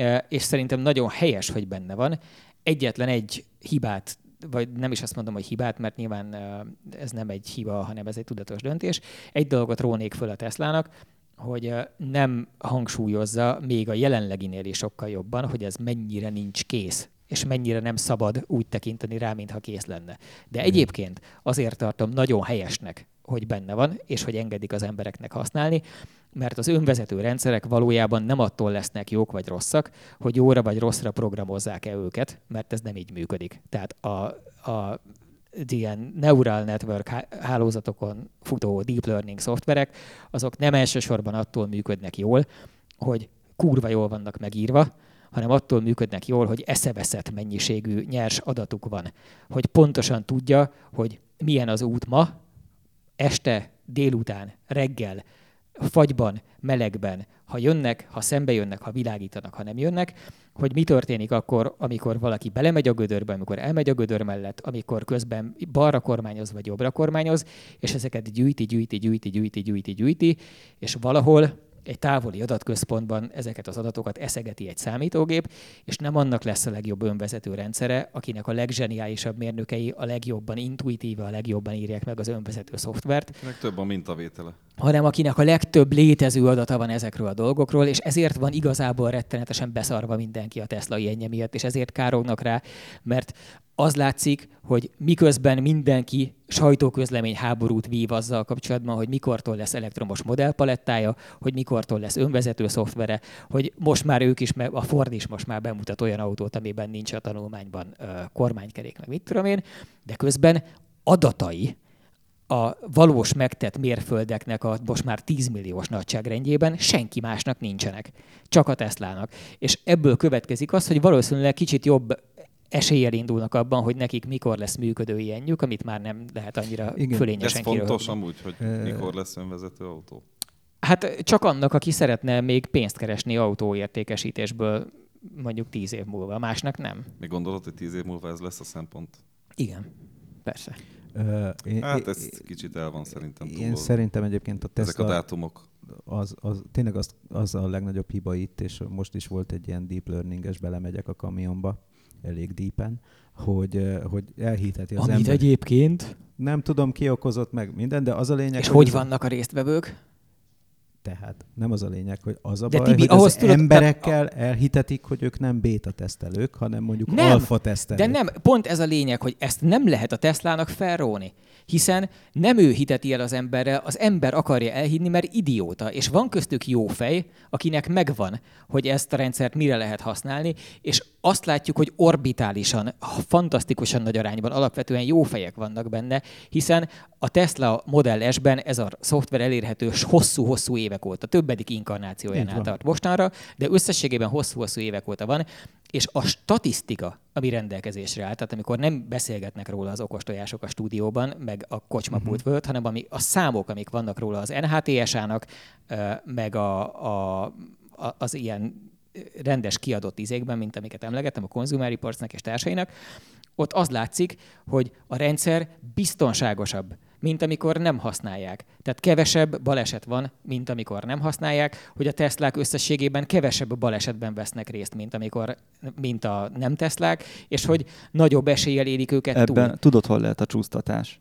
Ö, és szerintem nagyon helyes, hogy benne van. Egyetlen egy hibát vagy nem is azt mondom, hogy hibát, mert nyilván ö, ez nem egy hiba, hanem ez egy tudatos döntés. Egy dolgot rónék föl a Teslának, hogy ö, nem hangsúlyozza még a jelenleginél is sokkal jobban, hogy ez mennyire nincs kész és mennyire nem szabad úgy tekinteni rá, mintha kész lenne. De egyébként azért tartom nagyon helyesnek, hogy benne van, és hogy engedik az embereknek használni, mert az önvezető rendszerek valójában nem attól lesznek jók vagy rosszak, hogy jóra vagy rosszra programozzák-e őket, mert ez nem így működik. Tehát a, a ilyen neural network há- hálózatokon futó deep learning szoftverek, azok nem elsősorban attól működnek jól, hogy kurva jól vannak megírva, hanem attól működnek jól, hogy eszeveszett mennyiségű nyers adatuk van. Hogy pontosan tudja, hogy milyen az út ma, este, délután, reggel, fagyban, melegben, ha jönnek, ha szembe jönnek, ha világítanak, ha nem jönnek, hogy mi történik akkor, amikor valaki belemegy a gödörbe, amikor elmegy a gödör mellett, amikor közben balra kormányoz vagy jobbra kormányoz, és ezeket gyűjti, gyűjti, gyűjti, gyűjti, gyűjti, gyűjti, és valahol egy távoli adatközpontban ezeket az adatokat eszegeti egy számítógép, és nem annak lesz a legjobb önvezető rendszere, akinek a legzseniálisabb mérnökei a legjobban intuitíve, a legjobban írják meg az önvezető szoftvert, Meg több a mintavétele. Hanem akinek a legtöbb létező adata van ezekről a dolgokról, és ezért van igazából rettenetesen beszarva mindenki a Tesla ilyenje miatt, és ezért kárognak rá, mert az látszik, hogy miközben mindenki sajtóközlemény háborút vív azzal kapcsolatban, hogy mikortól lesz elektromos modellpalettája, hogy mikortól lesz önvezető szoftvere, hogy most már ők is, a Ford is most már bemutat olyan autót, amiben nincs a tanulmányban kormánykerék, meg mit tudom én, de közben adatai, a valós megtett mérföldeknek a most már 10 milliós nagyságrendjében senki másnak nincsenek, csak a Teslának. És ebből következik az, hogy valószínűleg kicsit jobb eséllyel indulnak abban, hogy nekik mikor lesz működő ilyenjük, amit már nem lehet annyira Igen. Igen. Ez fölényesen fontos kiröhögni. amúgy, hogy mikor lesz önvezető autó. Hát csak annak, aki szeretne még pénzt keresni autóértékesítésből mondjuk 10 év múlva, másnak nem. Mi gondolod, hogy tíz év múlva ez lesz a szempont? Igen, persze. Én, Hát én- ez kicsit el van szerintem Én túlozva. szerintem egyébként a Ezek a Tesla dátumok. az, az, tényleg az, az a legnagyobb hiba itt, és most is volt egy ilyen deep learninges, belemegyek a kamionba, elég deepen, hogy, hogy elhiteti az Amit ember. egyébként. Nem tudom, ki okozott meg minden, de az a lényeg, És hogy az- vannak a résztvevők? Tehát nem az a lényeg, hogy az a De baj, Tibi, hogy ahhoz az tudod- emberekkel elhitetik, hogy ők nem béta tesztelők, hanem mondjuk Nem, alfa tesztelők. De nem, pont ez a lényeg, hogy ezt nem lehet a Teslának felróni. Hiszen nem ő hiteti el az emberrel, az ember akarja elhinni, mert idióta. És van köztük jó fej, akinek megvan, hogy ezt a rendszert mire lehet használni, és azt látjuk, hogy orbitálisan, fantasztikusan nagy arányban alapvetően jó fejek vannak benne, hiszen a Tesla Model S-ben ez a szoftver elérhető hosszú-hosszú évek óta, többedik inkarnációjánál tart mostanra, de összességében hosszú-hosszú évek óta van, és a statisztika, ami rendelkezésre áll, tehát amikor nem beszélgetnek róla az okostojások a stúdióban, meg a kocsmapult Mhm. uh-huh. hanem ami a számok, amik vannak róla az NHTS-ának, meg a, a, a, az ilyen rendes kiadott izékben, mint amiket emlegettem, a Consumer Reportsnak és társainak, ott az látszik, hogy a rendszer biztonságosabb, mint amikor nem használják. Tehát kevesebb baleset van, mint amikor nem használják, hogy a Teslák összességében kevesebb balesetben vesznek részt, mint, amikor, mint a nem Teslák, és hogy nagyobb eséllyel érik őket Ebben túl. tudod, hol lehet a csúsztatás?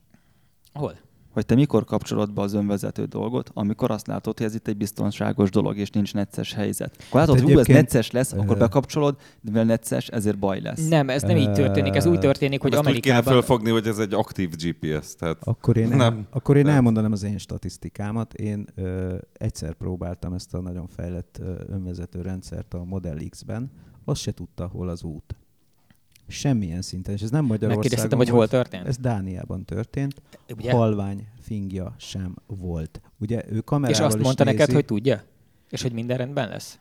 Hol? Hogy te mikor kapcsolod be az önvezető dolgot, amikor azt látod, hogy ez itt egy biztonságos dolog, és nincs necces helyzet. Akkor látod, Hát hogy ú, ez necces lesz, akkor bekapcsolod, de mivel necces, ezért baj lesz. Nem, ez nem így történik, ez úgy történik, hogy Ezt úgy kéne Amerikában... felfogni, hogy ez egy aktív GPS. Tehát Akkor én, Nem. nem, akkor én Nem. elmondanám az én statisztikámat. Én ö, egyszer próbáltam ezt a nagyon fejlett ö, önvezető rendszert a Model X-ben, azt se tudta, hol az út. Semmilyen szinten, és ez nem Magyarországon Megkérdeztetem, hogy hol történt? Ez Dániában történt. Ugye? Halvány fingja sem volt. Ugye ő És kamerával azt is mondta nézi. neked, hogy tudja? És hogy minden rendben lesz?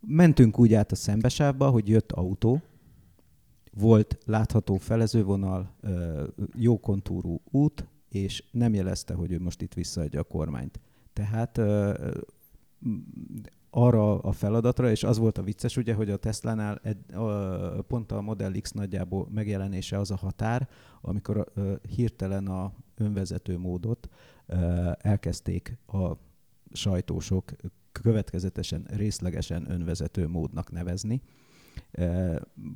Mentünk úgy át a szembesávba, hogy jött autó, volt látható felezővonal, jó kontúrú út, és nem jelezte, hogy ő most itt visszaadja a kormányt. Tehát arra a feladatra, és az volt a vicces, ugye, hogy a Tesla-nál egy, ö, pont a Model X nagyjából megjelenése az a határ, amikor ö, hirtelen a önvezető módot ö, elkezdték a sajtósok következetesen, részlegesen önvezető módnak nevezni.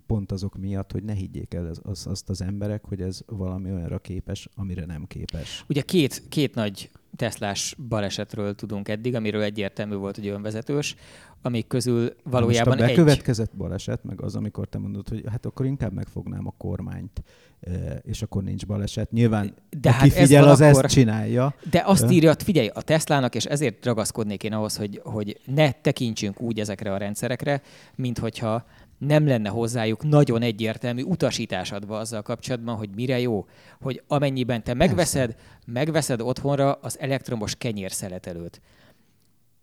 Pont azok miatt, hogy ne higgyék el az, azt az emberek, hogy ez valami olyanra képes, amire nem képes. Ugye két, két nagy Teslás balesetről tudunk eddig, amiről egyértelmű volt, hogy önvezetős, amik közül valójában Most a egy. bekövetkezett baleset, meg az, amikor te mondod, hogy hát akkor inkább megfognám a kormányt, eh, és akkor nincs baleset. Nyilván, De hát aki ez figyel, van az akkor- ezt csinálja. De azt Ö? írja, figyelj, a Teslának, és ezért ragaszkodnék én ahhoz, hogy, hogy ne tekintsünk úgy ezekre a rendszerekre, mint hogyha nem lenne hozzájuk nagyon egyértelmű utasítás adva azzal kapcsolatban, hogy mire jó. Hogy amennyiben te megveszed, megveszed otthonra az elektromos kenyérszeletelőt,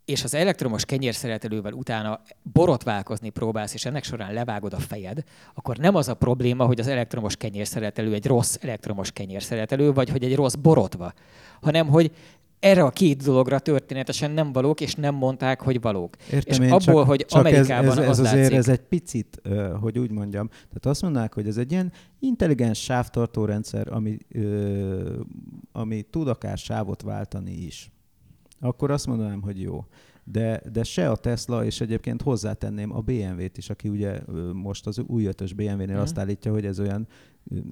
és az elektromos kenyérszeletelővel utána borotválkozni próbálsz, és ennek során levágod a fejed, akkor nem az a probléma, hogy az elektromos kenyérszeletelő egy rossz elektromos kenyérszeletelő, vagy hogy egy rossz borotva, hanem hogy erre a két dologra történetesen nem valók, és nem mondták, hogy valók. Értem és én, abból, csak, hogy csak Amerikában ez, ez, ez az azért látszik, ez egy picit, hogy úgy mondjam, tehát azt mondanák, hogy ez egy ilyen intelligens sávtartó rendszer, ami, ö, ami tud akár sávot váltani is. Akkor azt mondanám, hogy jó. De, de se a Tesla, és egyébként hozzátenném a BMW-t is, aki ugye most az új ötös BMW-nél Mhm. azt állítja, hogy ez olyan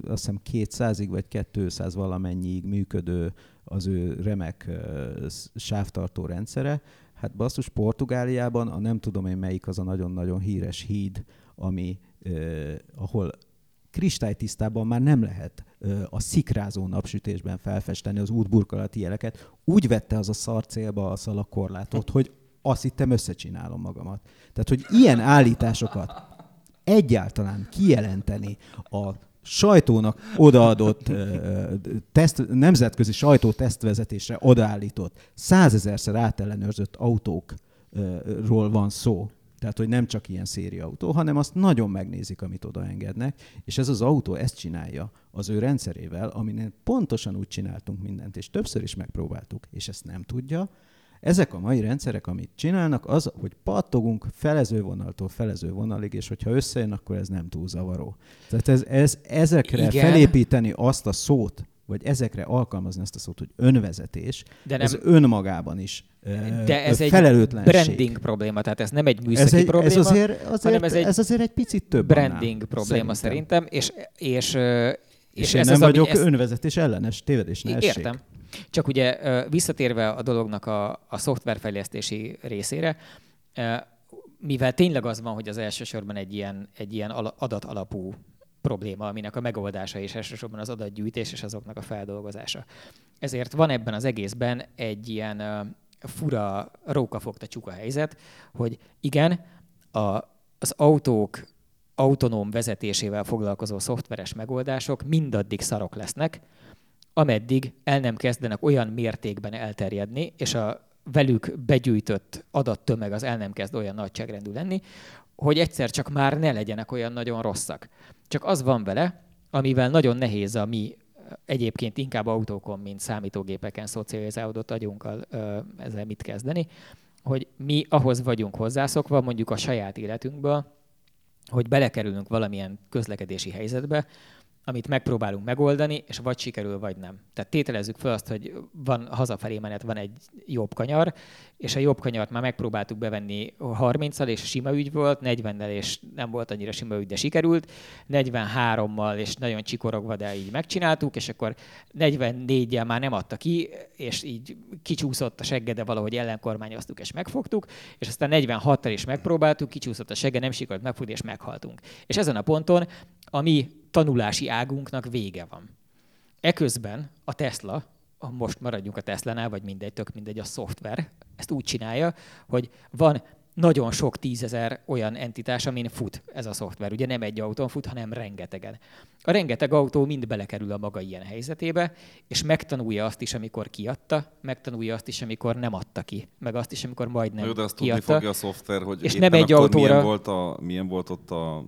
azt hiszem 200-ig vagy 200 valamennyiig működő az ő remek sávtartó rendszere. Hát basszus, Portugáliában a nem tudom én melyik az a nagyon-nagyon híres híd, ami, eh, ahol kristálytisztában már nem lehet ö, a szikrázó napsütésben felfesteni az útburkolati jeleket. Úgy vette az a szar célba a szalakorlátot, hogy azt hittem összecsinálom magamat. Tehát, hogy ilyen állításokat egyáltalán kijelenteni a sajtónak odaadott, teszt, nemzetközi sajtó tesztvezetésre odaállított, százezerszer átellenőrzött autókról van szó, tehát, hogy nem csak ilyen szériautó, hanem azt nagyon megnézik, amit odaengednek, és ez az autó ezt csinálja az ő rendszerével, aminél pontosan úgy csináltunk mindent, és többször is megpróbáltuk, és ezt nem tudja. Ezek a mai rendszerek, amit csinálnak, az, hogy pattogunk felező vonaltól felező vonalig, és hogyha összejön, akkor ez nem túl zavaró. Tehát ez, ez, ezekre Igen. Felépíteni azt a szót, vagy ezekre alkalmazni ezt a szót, hogy önvezetés, De ez nem- önmagában is de ez egy branding probléma, tehát ez nem egy műszaki ez, egy, probléma, ez, azért, azért, hanem ez ez, egy ez azért egy picit több branding annál, probléma szerintem, és, és, ö, És, és én ez nem az, vagyok ez, önvezetés ellenes, tévedés ne essék. Csak ugye visszatérve a dolognak a, a szoftverfejlesztési részére, mivel tényleg az van, hogy az elsősorban egy ilyen, egy ilyen ala- adatalapú probléma, aminek a megoldása is elsősorban az adatgyűjtés és azoknak a feldolgozása. Ezért van ebben az egészben egy ilyen ö, fura rókafogta csuka helyzet, hogy igen, a, az autók autonóm vezetésével foglalkozó szoftveres megoldások mindaddig szarok lesznek, ameddig el nem kezdenek olyan mértékben elterjedni, és a velük begyűjtött adattömeg az el nem kezd olyan nagyságrendű lenni, hogy egyszer csak már ne legyenek olyan nagyon rosszak. Csak az van vele, amivel nagyon nehéz a mi egyébként inkább autókon, mint számítógépeken szocializálódott agyunkkal ö, ezzel mit kezdeni, hogy mi ahhoz vagyunk hozzászokva, mondjuk a saját életünkből, hogy belekerülünk valamilyen közlekedési helyzetbe, amit megpróbálunk megoldani, és vagy sikerül, vagy nem. Tehát tételezzük fel azt, hogy van hazafelé menet, van egy jobb kanyar, és a jobb kanyart már megpróbáltuk bevenni 30-al, és sima ügy volt, 40-nel, és nem volt annyira sima ügy, de sikerült, 43-mal, és nagyon csikorogva, de így megcsináltuk, és akkor 44-jel már nem adta ki, és így kicsúszott a segge, de valahogy ellenkormányoztuk, és megfogtuk, és aztán 46-tal is megpróbáltuk, kicsúszott a segge, nem sikerült megfogni, és meghaltunk. És ezen a ponton a mi tanulási águnknak vége van. Eközben a Tesla, most maradjunk a Tesla-nál, vagy mindegy, tök mindegy, a szoftver, ezt úgy csinálja, hogy van nagyon sok tízezer olyan entitás, amin fut ez a szoftver. Ugye nem egy autón fut, hanem rengetegen. A rengeteg autó mind belekerül a maga ilyen helyzetébe, és megtanulja azt is, amikor kiadta, megtanulja azt is, amikor nem adta ki, meg azt is, amikor majdnem Jó, de azt tudni kiadta. fogja a szoftver, hogy és nem egy akkor autóra- milyen volt, a, milyen volt ott a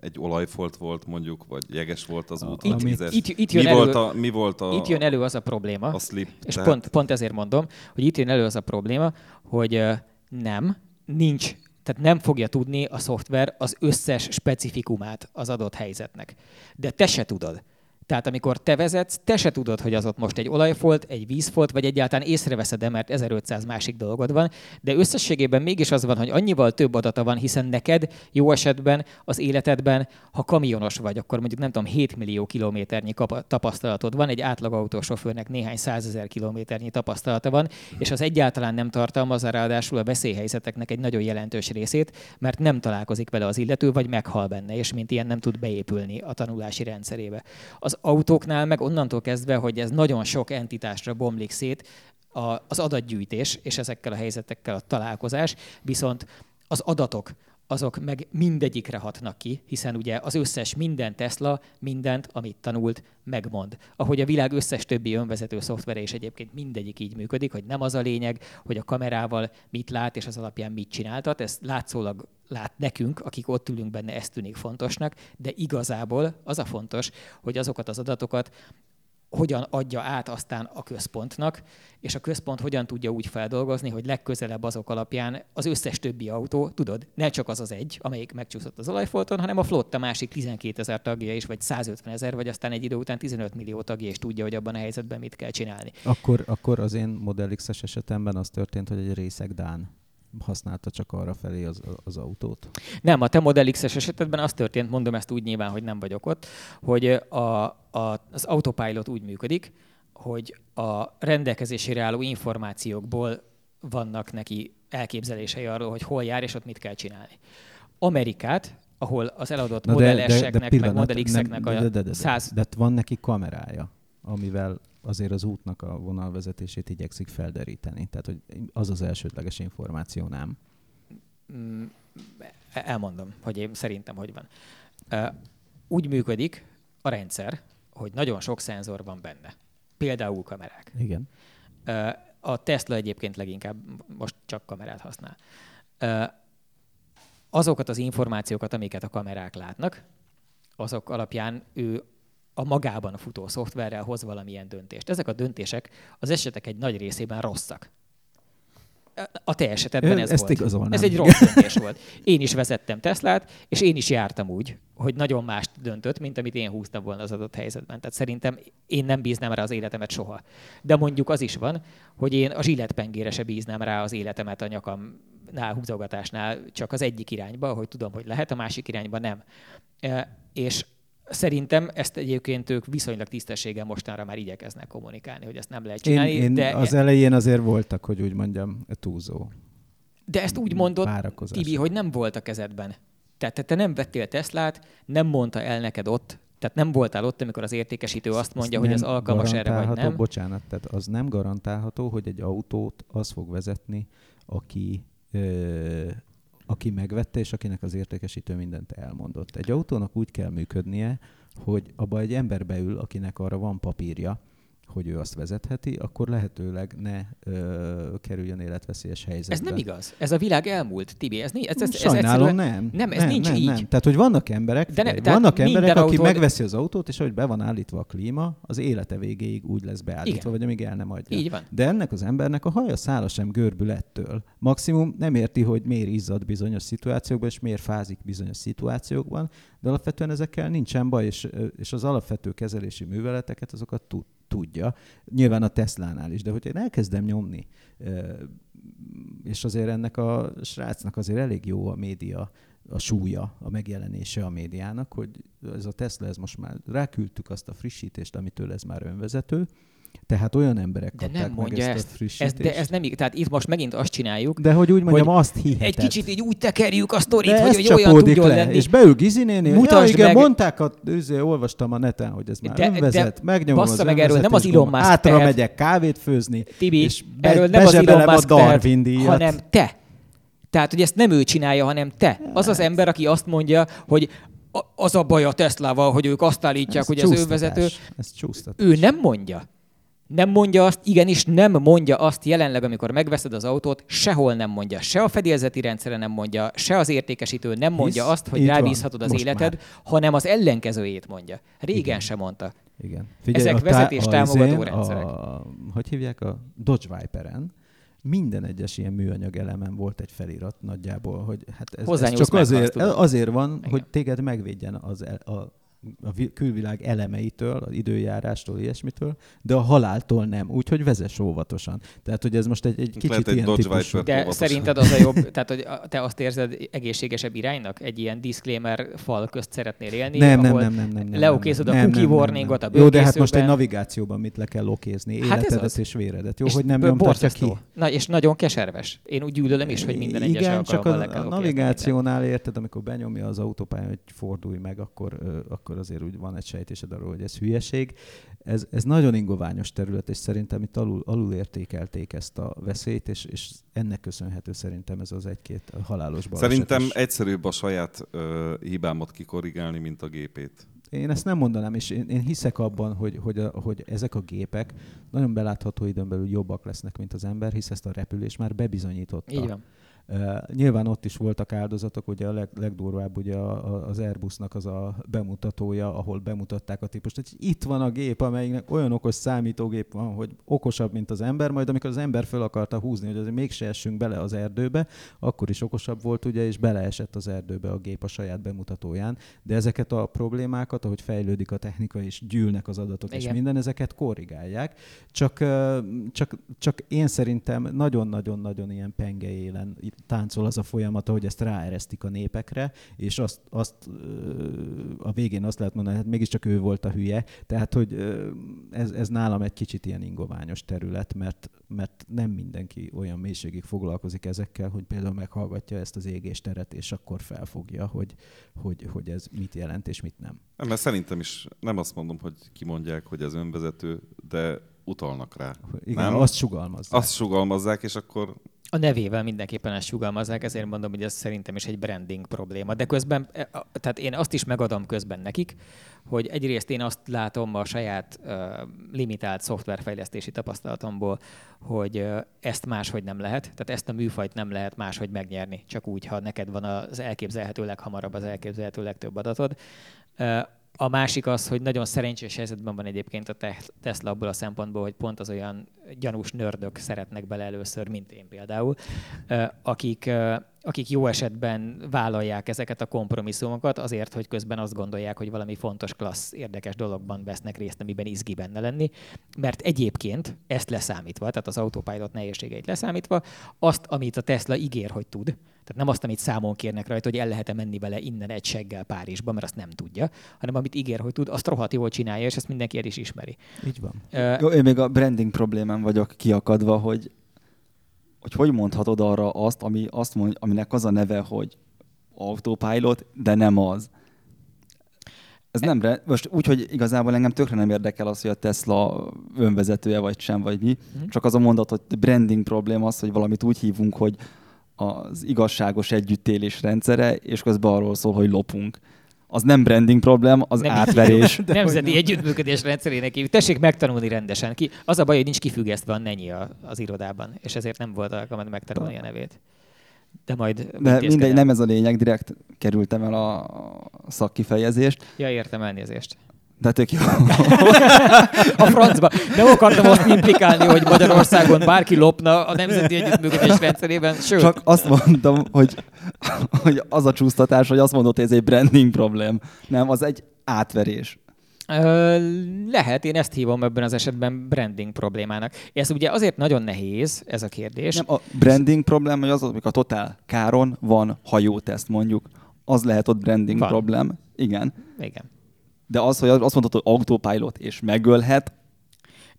egy olajfolt volt mondjuk, vagy jeges volt az út, Itt- itt- itt mi, jön elő- volt a, mi volt a, Itt jön elő az a probléma, a slip? És pont, pont ezért mondom, hogy itt jön elő az a probléma, hogy nem, nincs, tehát nem fogja tudni a szoftver az összes specifikumát az adott helyzetnek. De te se tudod. Tehát amikor te vezetsz, te se tudod, hogy az ott most egy olajfolt, egy vízfolt, vagy egyáltalán észreveszed-e, mert 1500 másik dolgod van, de összességében mégis az van, hogy annyival több adata van, hiszen neked jó esetben az életedben, ha kamionos vagy, akkor mondjuk nem tudom, 7 millió kilométernyi tapasztalatod van, egy átlag autósofőrnek néhány százezer kilométernyi tapasztalata van, és az egyáltalán nem tartalmazza ráadásul a veszélyhelyzeteknek egy nagyon jelentős részét, mert nem találkozik vele az illető, vagy meghal benne, és mint ilyen nem tud beépülni a tanulási rendszerébe. Az autóknál meg onnantól kezdve, hogy ez nagyon sok entitásra bomlik szét, az adatgyűjtés és ezekkel a helyzetekkel a találkozás, viszont az adatok azok meg mindegyikre hatnak ki, hiszen ugye az összes minden Tesla mindent, amit tanult, megmond. Ahogy a világ összes többi önvezető szoftvere is egyébként mindegyik így működik, hogy nem az a lényeg, hogy a kamerával mit lát, és az alapján mit csináltat. Ez látszólag lát nekünk, akik ott ülünk benne, ez tűnik fontosnak, de igazából az a fontos, hogy azokat az adatokat hogyan adja át aztán a központnak, és a központ hogyan tudja úgy feldolgozni, hogy legközelebb azok alapján az összes többi autó, tudod, ne csak az az egy, amelyik megcsúszott az olajfolton, hanem a flotta másik 12 ezer tagja is, vagy 150 ezer, vagy aztán egy idő után 15 millió tagja is tudja, hogy abban a helyzetben mit kell csinálni. Akkor, akkor az én Model X-es esetemben az történt, hogy egy részeg Dán használta csak arra felé az, az autót. Nem, a te Model X-es esetedben az történt, mondom ezt úgy nyilván, hogy nem vagyok ott, hogy a, a, az autopilot úgy működik, hogy a rendelkezésére álló információkból vannak neki elképzelései arról, hogy hol jár és ott mit kell csinálni. Amerikát, ahol az eladott Na Model S-eknek, meg pillanat, Model X-eknek nem, de, de, de, a de, száz... de van neki kamerája, amivel azért az útnak a vonalvezetését igyekszik felderíteni. Tehát, hogy az az elsődleges információ, nem? Mm, elmondom, hogy én szerintem hogy van. Úgy működik a rendszer, hogy nagyon sok szenzor van benne. Például kamerák. Igen. A Tesla egyébként leginkább most csak kamerát használ. Azokat az információkat, amiket a kamerák látnak, azok alapján ő a magában futó szoftverrel hoz valamilyen döntést. Ezek a döntések az esetek egy nagy részében rosszak. A te esetedben ez ezt volt. igazolnám. Ez egy rossz döntés volt. Én is vezettem Teslát, és én is jártam úgy, hogy nagyon mást döntött, mint amit én húztam volna az adott helyzetben. Tehát szerintem én nem bíznám rá az életemet soha. De mondjuk az is van, hogy én a zsilletpengére se bíznám rá az életemet a nyakamnál, húzogatásnál, csak az egyik irányba, hogy tudom, hogy lehet, a másik irányba nem. És Szerintem ezt egyébként ők viszonylag tisztességgel mostanra már igyekeznek kommunikálni, hogy ezt nem lehet csinálni. Én, én de, az elején azért voltak, hogy úgy mondjam, túlzó. de ezt úgy mondott. Tibi, hogy nem volt a kezedben. Tehát te- nem vettél Teslát, nem mondta el neked ott, tehát nem voltál ott, amikor az értékesítő azt mondja, hogy az alkalmas erre vagy nem. Bocsánat, tehát az nem garantálható, hogy egy autót az fog vezetni, aki, ö, aki megvette, és akinek az értékesítő mindent elmondott. Egy autónak úgy kell működnie, hogy abba egy ember beül, akinek arra van papírja, hogy ő azt vezetheti, akkor lehetőleg ne ö, kerüljön életveszélyes helyzetbe. Ez nem igaz. Ez a világ elmúlt, Tibi. Ez, ez, ez, Sajnálom, nem. Nem, ez nincs nem, így. Nem. Tehát, hogy vannak emberek, De ne- figyelj, vannak emberek, aki autód- megveszi az autót, és ahogy be van állítva a klíma, az élete végéig úgy lesz beállítva, Igen. vagy amíg el nem adja. Így van. De ennek az embernek a haja szála sem görbül ettől. Maximum nem érti, hogy miért izzad bizonyos szituációkban, és miért fázik bizonyos szituációkban, de alapvetően ezekkel nincsen baj, és, és az alapvető kezelési műveleteket azokat tud, tudja. Nyilván a Teslánál is, de hogyha én elkezdem nyomni, és azért ennek a srácnak azért elég jó a média, a súlya, a megjelenése a médiának, hogy ez a Tesla, ez most már ráküldtük azt a frissítést, amitől ez már önvezető, tehát olyan emberek De nem mondja meg ezt, ezt. a ez, frissítést. de ez nem. Tehát itt most megint azt csináljuk, de hogy úgy mondjam, hogy azt hiheted. egy kicsit így úgy tekerjük a sztorit, de hogy, ez hogy olyan tudjon le, lenni. és beül Gizinénél, ja, Mutasd igen, meg- mondták, a, üzé, olvastam a neten, hogy ez már De- de önvezet, megnyomom bassza az meg erről, nem az Elon Musk Átra tehet. megyek kávét főzni, Tibi, és be, erről nem az Elon Musk a Darwin tehet, hanem te. Tehát, hogy ezt nem ő csinálja, hanem te. Az az ember, aki azt mondja, hogy az a baj a Teslával, hogy ők azt állítják, Ez hogy az csúsztatás. önvezető. Ez. Ő nem mondja. Nem mondja azt, igenis nem mondja azt jelenleg, amikor megveszed az autót, sehol nem mondja. Se a fedélzeti rendszere nem mondja, se az értékesítő nem mondja Hisz, azt, hogy rábízhatod az életed, már. hanem az ellenkezőjét mondja. Régen Igen. sem mondta. Igen. Ezek tá- vezetés támogató rendszerek. A, hogy hívják? A Dodge Viperen minden egyes ilyen műanyag elemen volt egy felirat nagyjából, hogy hát ez, ez csak azért, azért van, Igen. hogy téged megvédjen az el, a, a vi- külvilág elemeitől, az időjárástól, ilyesmitől, de a haláltól nem. Úgyhogy vezess óvatosan. Tehát, hogy ez most egy, egy kicsit Lehet egy ilyen Dodge típusú. Viper. De óvatosan. szerinted az a jobb, tehát hogy a- te azt érzed egészségesebb iránynak? Egy ilyen disclaimer fal közt szeretnél élni? Nem, nem, nem, nem, nem, nem. Leokézod a nem, cookie nem, nem, warningot a. Jó, de hát most egy navigációban mit le kell okézni? Hát ez Életedet az. és véredet. Jó, És hogy nem nyomtatja ki? Na, és nagyon keserves. Én úgy gyűlölöm is, hogy minden egyes Igen, csak a, a navigációnál érted, amikor benyomja az autópályán, hogy fordulj meg, akkor, ö, akkor azért úgy van egy sejtésed arról, hogy ez hülyeség. Ez, ez nagyon ingoványos terület, és szerintem itt alul, alul értékelték ezt a veszélyt, és, és ennek köszönhető szerintem ez az egy-két halálos baleset Szerintem egyszerűbb a saját ö, hibámat kikorrigálni, mint a gépét. Én ezt nem mondanám, és én, én hiszek abban, hogy, hogy, a, hogy ezek a gépek nagyon belátható időn belül jobbak lesznek, mint az ember, hisz ezt a repülés már bebizonyította. Így van. Nyilván ott is voltak áldozatok, ugye a leg, legdurvább ugye az Airbusnak az a bemutatója, ahol bemutatták a típust, hogy itt van a gép, amelynek olyan okos számítógép van, hogy okosabb, mint az ember, majd amikor az ember föl akarta húzni, hogy azért mégse essünk bele az erdőbe, akkor is okosabb volt ugye, és beleesett az erdőbe a gép a saját bemutatóján, de ezeket a problémákat, ahogy fejlődik a technika, és gyűlnek az adatok, és Igen. minden, ezeket korrigálják, csak, csak, csak én szerintem nagyon-nagyon-nagyon ilyen penge élen táncol az a folyamat, hogy ezt ráeresztik a népekre, és azt, azt a végén azt lehet mondani, hát mégiscsak ő volt a hülye, tehát hogy ez, ez nálam egy kicsit ilyen ingoványos terület, mert, mert nem mindenki olyan mélységig foglalkozik ezekkel, hogy például meghallgatja ezt az égésteret, és akkor felfogja, hogy, hogy, hogy ez mit jelent, és mit. Nem, mert szerintem is nem azt mondom, hogy kimondják, hogy ez önvezető, de utalnak rá. Igen, nem? azt sugalmazza. Azt sugalmazzák, és akkor A nevével mindenképpen ezt sugalmazzák, ezért mondom, hogy ez szerintem is egy branding probléma. De közben, e, tehát én azt is megadom közben nekik, hogy egyrészt én azt látom a saját uh, limitált szoftverfejlesztési tapasztalatomból, hogy uh, ezt máshogy nem lehet, tehát ezt a műfajt nem lehet máshogy megnyerni, csak úgy, ha neked van az elképzelhető leghamarabb az elképzelhető legtöbb adatod. Uh, a másik az, hogy nagyon szerencsés helyzetben van egyébként a Te- Tesla abból a szempontból, hogy pont az olyan gyanús nördök szeretnek bele először, mint én például, akik, akik jó esetben vállalják ezeket a kompromisszumokat azért, hogy közben azt gondolják, hogy valami fontos, klassz, érdekes dologban vesznek részt, amiben izgi benne lenni. Mert egyébként ezt leszámítva, tehát az autopilot nehézségeit leszámítva, azt, amit a Tesla ígér, hogy tud, tehát nem azt, amit számon kérnek rajta, hogy el lehet-e menni vele innen egy seggel Párizsba, mert azt nem tudja, hanem amit ígér, hogy tud, azt rohadt jól csinálja, és ezt mindenki el is ismeri. Így van. Jó, én még a branding problémán vagyok kiakadva, hogy hogy, hogy mondhatod arra azt, ami azt mond, aminek az a neve, hogy autopilot, de nem az. Ez nem, re- most úgy, hogy igazából engem tökre nem érdekel az, hogy a Tesla önvezetője vagy sem, vagy mi. Mhm. Csak az a mondat, hogy branding probléma az, hogy valamit úgy hívunk, hogy az igazságos együttélés rendszere, és közben arról szól, hogy lopunk. Az nem branding problém, az Nem. átverés. Nemzeti együttműködés rendszerének hívjuk. Tessék megtanulni rendesen. Ki, az a baj, hogy nincs kifüggesztve a nenyi a, az irodában, és ezért nem volt alkalmad megtanulni a nevét. De majd De mindegy, nem ez a lényeg, direkt kerültem el a szakkifejezést. Ja, értem elnézést. De tök jó. A francba. Nem akartam azt implikálni, hogy Magyarországon bárki lopna a Nemzeti Együttműködés rendszerében, sőt, Csak azt mondtam, hogy, hogy az a csúsztatás, hogy azt mondod, hogy ez egy branding problém. Nem, az egy átverés. Lehet, én ezt hívom ebben az esetben branding problémának. Ez ugye azért nagyon nehéz, ez a kérdés. Nem, a branding problém, hogy az, amikor a totál káron van hajóteszt mondjuk, az lehet ott branding Van. problém. Igen. Igen. De az, hogy azt mondod, hogy autopilot és megölhet,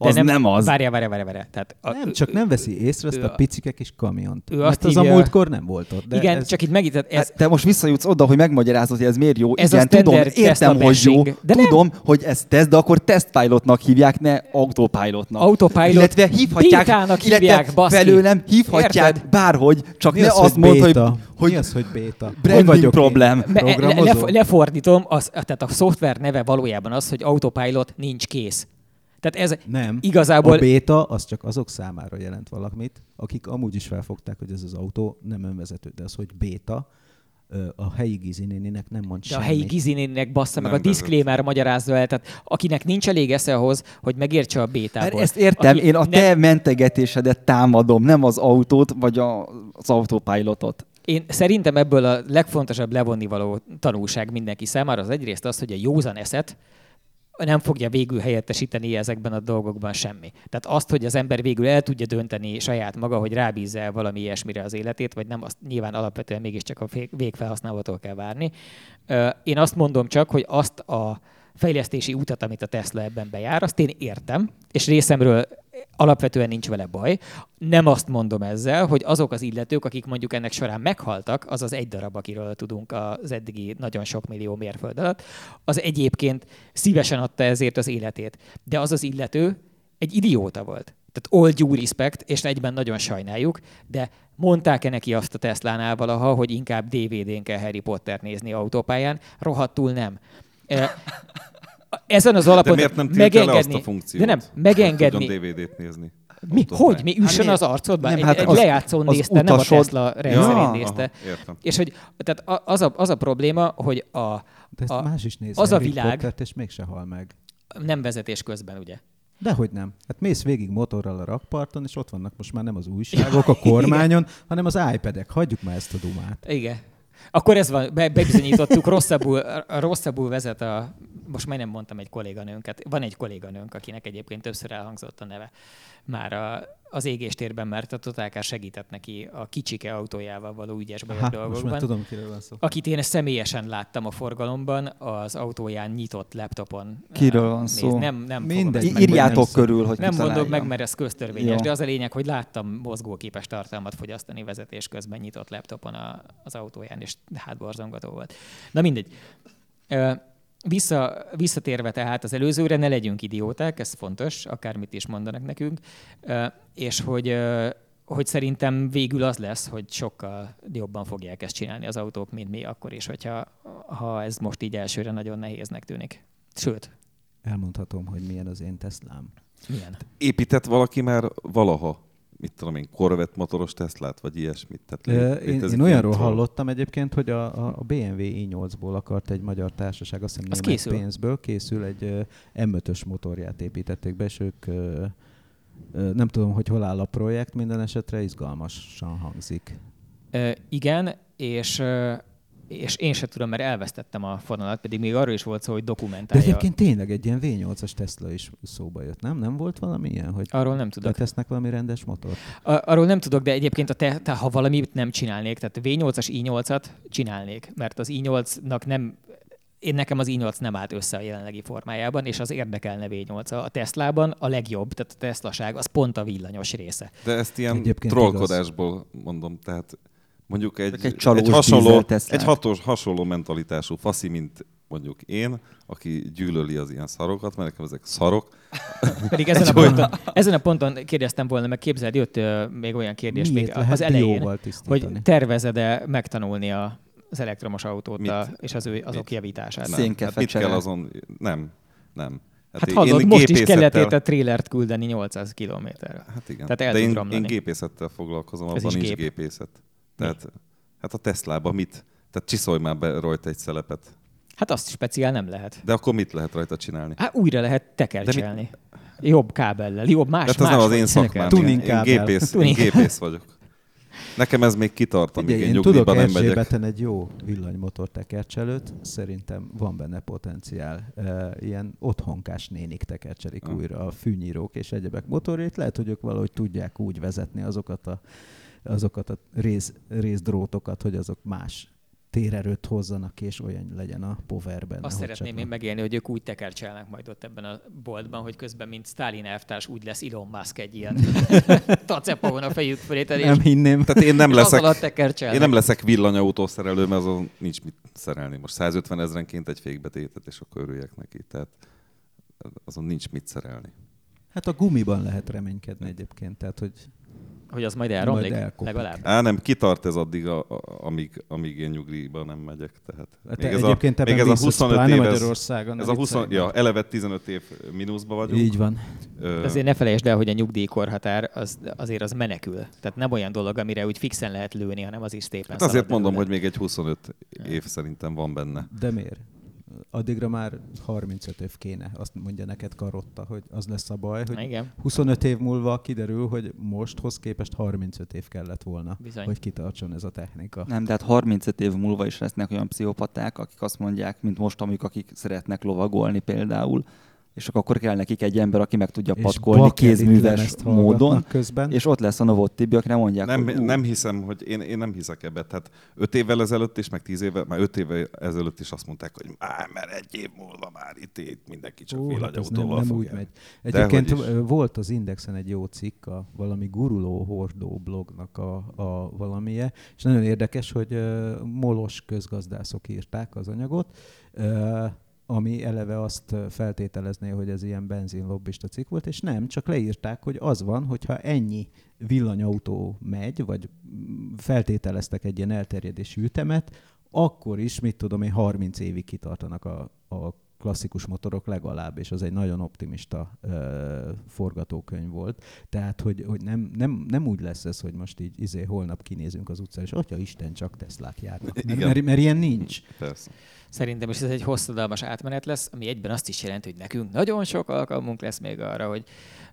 az nem, nem az. Várjál, várjál, várjál. várjál. Tehát a, Nem, csak nem veszi észre ezt a a- picike kis kamiont. ő azt az a múltkor nem volt ott. De igen, ez, csak itt megint, tehát ez, Ez... Te most visszajutsz oda, hogy megmagyarázod, hogy ez miért jó. Ez Igen, tudom, értem, hogy jó. De nem. tudom, hogy ez teszt, de akkor testpilotnak hívják, ne autopilotnak. Autopilot illetve hívhatják, bétának illetve hívják, baszki. felőlem hívhatják Érted? bárhogy, csak mi ne az, azt mondd, hogy, hogy Mi az, hogy béta? branding problém. Lefordítom, az, tehát a szoftver neve valójában az, hogy autopilot nincs kész. Tehát ez Nem. igazából... A béta az csak azok számára jelent valamit, akik amúgy is felfogták, hogy ez az autó nem önvezető, de az, hogy béta, a helyi gizinéninek nem mond De a semmit. helyi gizinének bassza meg, a Nem disclaimer magyarázza el, tehát akinek nincs elég esze ahhoz, hogy megértse a bétából. Mert ezt értem, Aki én a nem- te mentegetésedet támadom, nem az autót, vagy a, az autopilotot. Én szerintem ebből a legfontosabb levonnivaló tanulság mindenki számára az egyrészt az, hogy a józan eszet nem fogja végül helyettesíteni ezekben a dolgokban semmi. Tehát azt, hogy az ember végül el tudja dönteni saját maga, hogy rábízza el valami ilyesmire az életét, vagy nem, azt nyilván alapvetően mégiscsak a vég- végfelhasználótól kell várni. Én azt mondom csak, hogy azt a fejlesztési utat, amit a Tesla ebben bejár, azt én értem, és részemről alapvetően nincs vele baj. Nem azt mondom ezzel, hogy azok az illetők, akik mondjuk ennek során meghaltak, az az egy darab, akiről tudunk az eddigi nagyon sok millió mérföld alatt, az egyébként szívesen adta ezért az életét. De az az illető egy idióta volt. Tehát all due respect, és egyben nagyon sajnáljuk, de mondták-e neki azt a Teslánál valaha, hogy inkább DVD-n kell Harry Potter nézni autópályán? Rohadtul nem. Ezen az De alapon miért nem le azt megengedni, a funkciót? de nem, Hogy megengedni, tudjon DVD-t nézni. mi, hogy? Mi üssön miért? az arcodba? Nem, egy, hát egy az- lejátszón az nézte, nem a utasod- Tesla rendszerén Ja, nézte. Aha, értem. És hogy tehát az a, az a probléma, hogy a, De ezt a, más is néz. az a világ- Pottert, és mégse hal meg. nem vezetés közben, ugye? Dehogy nem. Hát mész végig motorral a rakparton, és ott vannak most már nem az újságok a kormányon, hanem az iPad-ek. Hagyjuk már ezt a dumát. Igen. Akkor ez van, be, bebizonyítottuk, rosszabbul, rosszabbul vezet a, most majdnem mondtam egy kolléganőnket, van egy kolléganőnk, akinek egyébként többször elhangzott a neve már a, az égéstérben, mert a Totálkár segített neki a kicsike autójával való ügyes bajos Ha, most dolgokban. már tudom, kiről van szó. Akit én személyesen láttam a forgalomban, az autóján nyitott laptopon. Kiről eh, van néz- szó? Nem, nem meg- írjátok körül, hogy nem mondom meg, mert ez köztörvényes, Jó. de az a lényeg, hogy láttam mozgóképes tartalmat fogyasztani vezetés közben nyitott laptopon a, az autóján, és hát borzongató volt. Na mindegy. Ö, Vissza, visszatérve tehát az előzőre, ne legyünk idióták, ez fontos, akármit is mondanak nekünk, és hogy, hogy szerintem végül az lesz, hogy sokkal jobban fogják ezt csinálni az autók, mint mi akkor is, hogyha ha ez most így elsőre nagyon nehéznek tűnik. Sőt, Elmondhatom, hogy milyen az én Teslám. milyen? Épített valaki már valaha, mit tudom én, Corvette motoros Teslát, vagy ilyesmit? Tehát lé- Én, én olyanról ilyen hallottam egyébként, hogy a, a BMW i8-ból akart egy magyar társaság, azt hiszem Az német készül. pénzből készül, egy ö, M5-ös motorját építették be, és ők nem tudom, hogy hol áll a projekt, minden esetre izgalmasan hangzik. Ö, igen, és, ö, és én sem tudom, mert elvesztettem a fonalat, pedig még arról is volt szó, hogy De dokumentálja. egyébként tényleg egy ilyen V8-as Tesla is szóba jött, nem? Nem volt valami ilyen, hogy Arról nem tudok. tesznek valami rendes motor? A- Arról nem tudok, de egyébként a te, te, ha valamit nem csinálnék, tehát V8-as i8-at csinálnék, mert az i8-nak nem én nekem az i8 nem állt össze a jelenlegi formájában, és az érdekelne V8. A Teslában a legjobb, tehát a Teslaság, az pont a villanyos része. De ezt ilyen Egyébként trollkodásból mondom, tehát mondjuk egy, egy csalós hasonló, egy hatos, hasonló mentalitású faszi, mint mondjuk én, aki gyűlöli az ilyen szarokat, mert nekem ezek szarok. Pedig ezen a, Egy ponton, ezen a ponton kérdeztem volna, meg képzeld, jött ö, még olyan kérdés Miért még az elején, hogy tervezed-e megtanulni a, az elektromos autót Mit? a, és az ő, azok Mit? javítását. Nem. Hát mit kell azon? Nem, nem. Hát én- hallod, én most is gépészettel- kellett a trélert küldeni 800 kilométerre. Hát igen. Tehát el De én, én gépészettel foglalkozom, Ez abban is nincs gép. gépészet. Tehát, hát a Teslába mit? Tehát csiszolj már be rajta egy szelepet. Hát azt speciál nem lehet. De akkor mit lehet rajta csinálni? Hát újra lehet tekercselni. Jobb kábellel, jobb más, Tehát ez más nem az én szakmám. Tuning Én, gépész, én gépész vagyok. Nekem ez még kitart, amíg én én tudok nem megyek. Egy jó villanymotor tekercselőt, szerintem van benne potenciál. E, ilyen otthonkás nénik tekercselik Ah. újra a fűnyírók és egyebek motorét. Lehet, hogy ők valahogy tudják úgy vezetni azokat a, azokat a rész, részdrótokat, hogy azok más térerőt hozzanak, és olyan legyen a power benne. Azt szeretném én megélni, hogy ők úgy tekercselnek majd ott ebben a boltban, hogy közben, mint Stalin elvtárs, úgy lesz Elon Musk egy ilyen tacepavon a fejük fölé, tehát Nem hinném. Tehát én nem leszek, én nem leszek villanyautó szerelő, mert azon nincs mit szerelni. Most 150 ezrenként egy fékbetétet, és akkor örüljek neki. Tehát azon nincs mit szerelni. Hát a gumiban lehet reménykedni egyébként, tehát hogy Hogy az majd elromlik, Majd elkopik. legalább. Á, nem, kitart ez addig, a, a, amíg, amíg én nyugdíjba nem megyek. Tehát Hát még ez egyébként a, még ez a biztos, 25 pláne év, Magyarországon. ez a 20, viccelj ja, eleve 15 év mínuszba vagyunk. Így van. Ö, Azért ne felejtsd el, hogy a nyugdíjkorhatár az, azért az menekül. Tehát nem olyan dolog, amire úgy fixen lehet lőni, hanem az is szépen hát azért mondom, előle. hogy még egy 25 év szerintem van benne. De miért? Addigra már 35 év kéne, azt mondja neked Karotta, hogy az lesz a baj, hogy Igen, 25 év múlva kiderül, hogy mosthoz képest 35 év kellett volna, Bizony. hogy kitartson ez a technika. Nem, de hát 35 év múlva is lesznek olyan pszichopaták, akik azt mondják, mint most, amik akik szeretnek lovagolni például, és akkor kell nekik egy ember, aki meg tudja És patkolni kézműves módon, közben. és ott lesz a Novot Tibi, aki nem mondják, Nem, hogy nem hiszem, hogy én, én nem hiszek ebbe. Tehát 5 évvel ezelőtt is, meg 10 évvel, már 5 évvel ezelőtt is azt mondták, hogy már, mert egy év múlva már itt, itt mindenki csak Ó, hát nem, villanyautóval nem úgy megy. Egyébként volt az Indexen egy jó cikk, a valami guruló hordó blognak a, a valamije, és nagyon érdekes, hogy ö, molos közgazdászok írták az anyagot, ö, ami eleve azt feltételezné, hogy ez ilyen benzinlobbista cikk volt, és nem, csak leírták, hogy az van, hogyha ennyi villanyautó megy, vagy mm, feltételeztek egy ilyen elterjedési ütemet, akkor is, mit tudom én, 30 évig kitartanak a, a klasszikus motorok legalább, és az egy nagyon optimista ö, forgatókönyv volt. Tehát, hogy, hogy nem, nem, nem úgy lesz ez, hogy most így izé, holnap kinézünk az utcára, és atya Isten, csak Teslák járnak. Mert, Igen. mert, mert ilyen nincs. Persze. Szerintem is ez egy hosszadalmas átmenet lesz, ami egyben azt is jelenti, hogy nekünk nagyon sok alkalmunk lesz még arra, hogy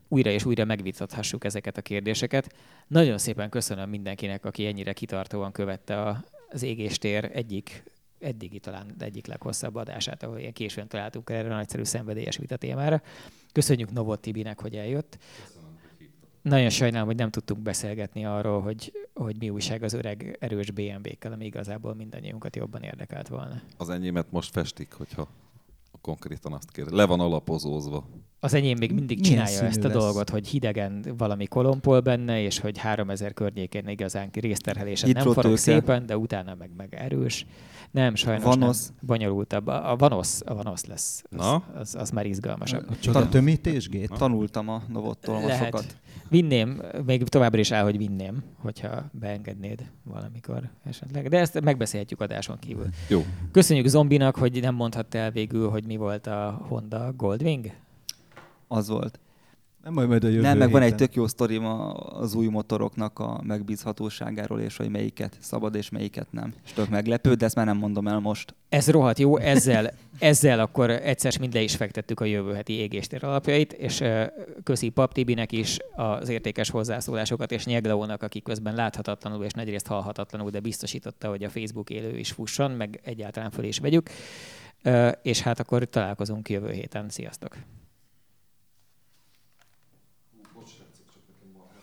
újra és újra megvitathassuk ezeket a kérdéseket. Nagyon szépen köszönöm mindenkinek, aki ennyire kitartóan követte a- az égéstér egyik eddigi talán egyik leghosszabb adását, ahol ilyen későn találtunk erre a nagyszerű szenvedélyes vita témára. Köszönjük Novot Tibinek, hogy eljött. Nagyon sajnálom, hogy nem tudtunk beszélgetni arról, hogy, hogy mi újság az öreg erős BMW-kkel, ami igazából mindannyiunkat jobban érdekelt volna. Az enyémet most festik, hogyha konkrétan azt kér. Le van alapozózva. Az enyém még mindig csinálja ezt a lesz? dolgot, hogy hidegen valami kolompol benne, és hogy 3000 környékén igazán részterhelésen nem forog szépen, de utána meg, meg erős. Nem, sajnos Vanosz. nem. Bonyolultabb. A, a Vanosz, a Vanosz lesz. Az, Na? az, az már izgalmasabb. A csoda tömítésgét? tanultam a Novottól ma Lehet. sokat. Vinném, még továbbra is áll, hogy vinném, hogyha beengednéd valamikor esetleg. De ezt megbeszélhetjük adáson kívül. Jó. Köszönjük Zombinak, hogy nem mondhatta el végül, hogy mi volt a Honda Goldwing. Az volt. Nem, majd, majd a jövő Nem, meg van egy tök jó sztorim a- az új motoroknak a megbízhatóságáról, és hogy melyiket szabad és melyiket nem. És tök meglepő, de ezt már nem mondom el most. Ez rohadt jó, ezzel, ezzel akkor egyszer mind le is fektettük a jövő heti égéstér alapjait, és köszi Pap Tibinek is az értékes hozzászólásokat, és Nyegleónak, aki közben láthatatlanul és nagyrészt hallhatatlanul, de biztosította, hogy a Facebook élő is fusson, meg egyáltalán föl is vegyük. És hát akkor találkozunk jövő héten. Sziasztok!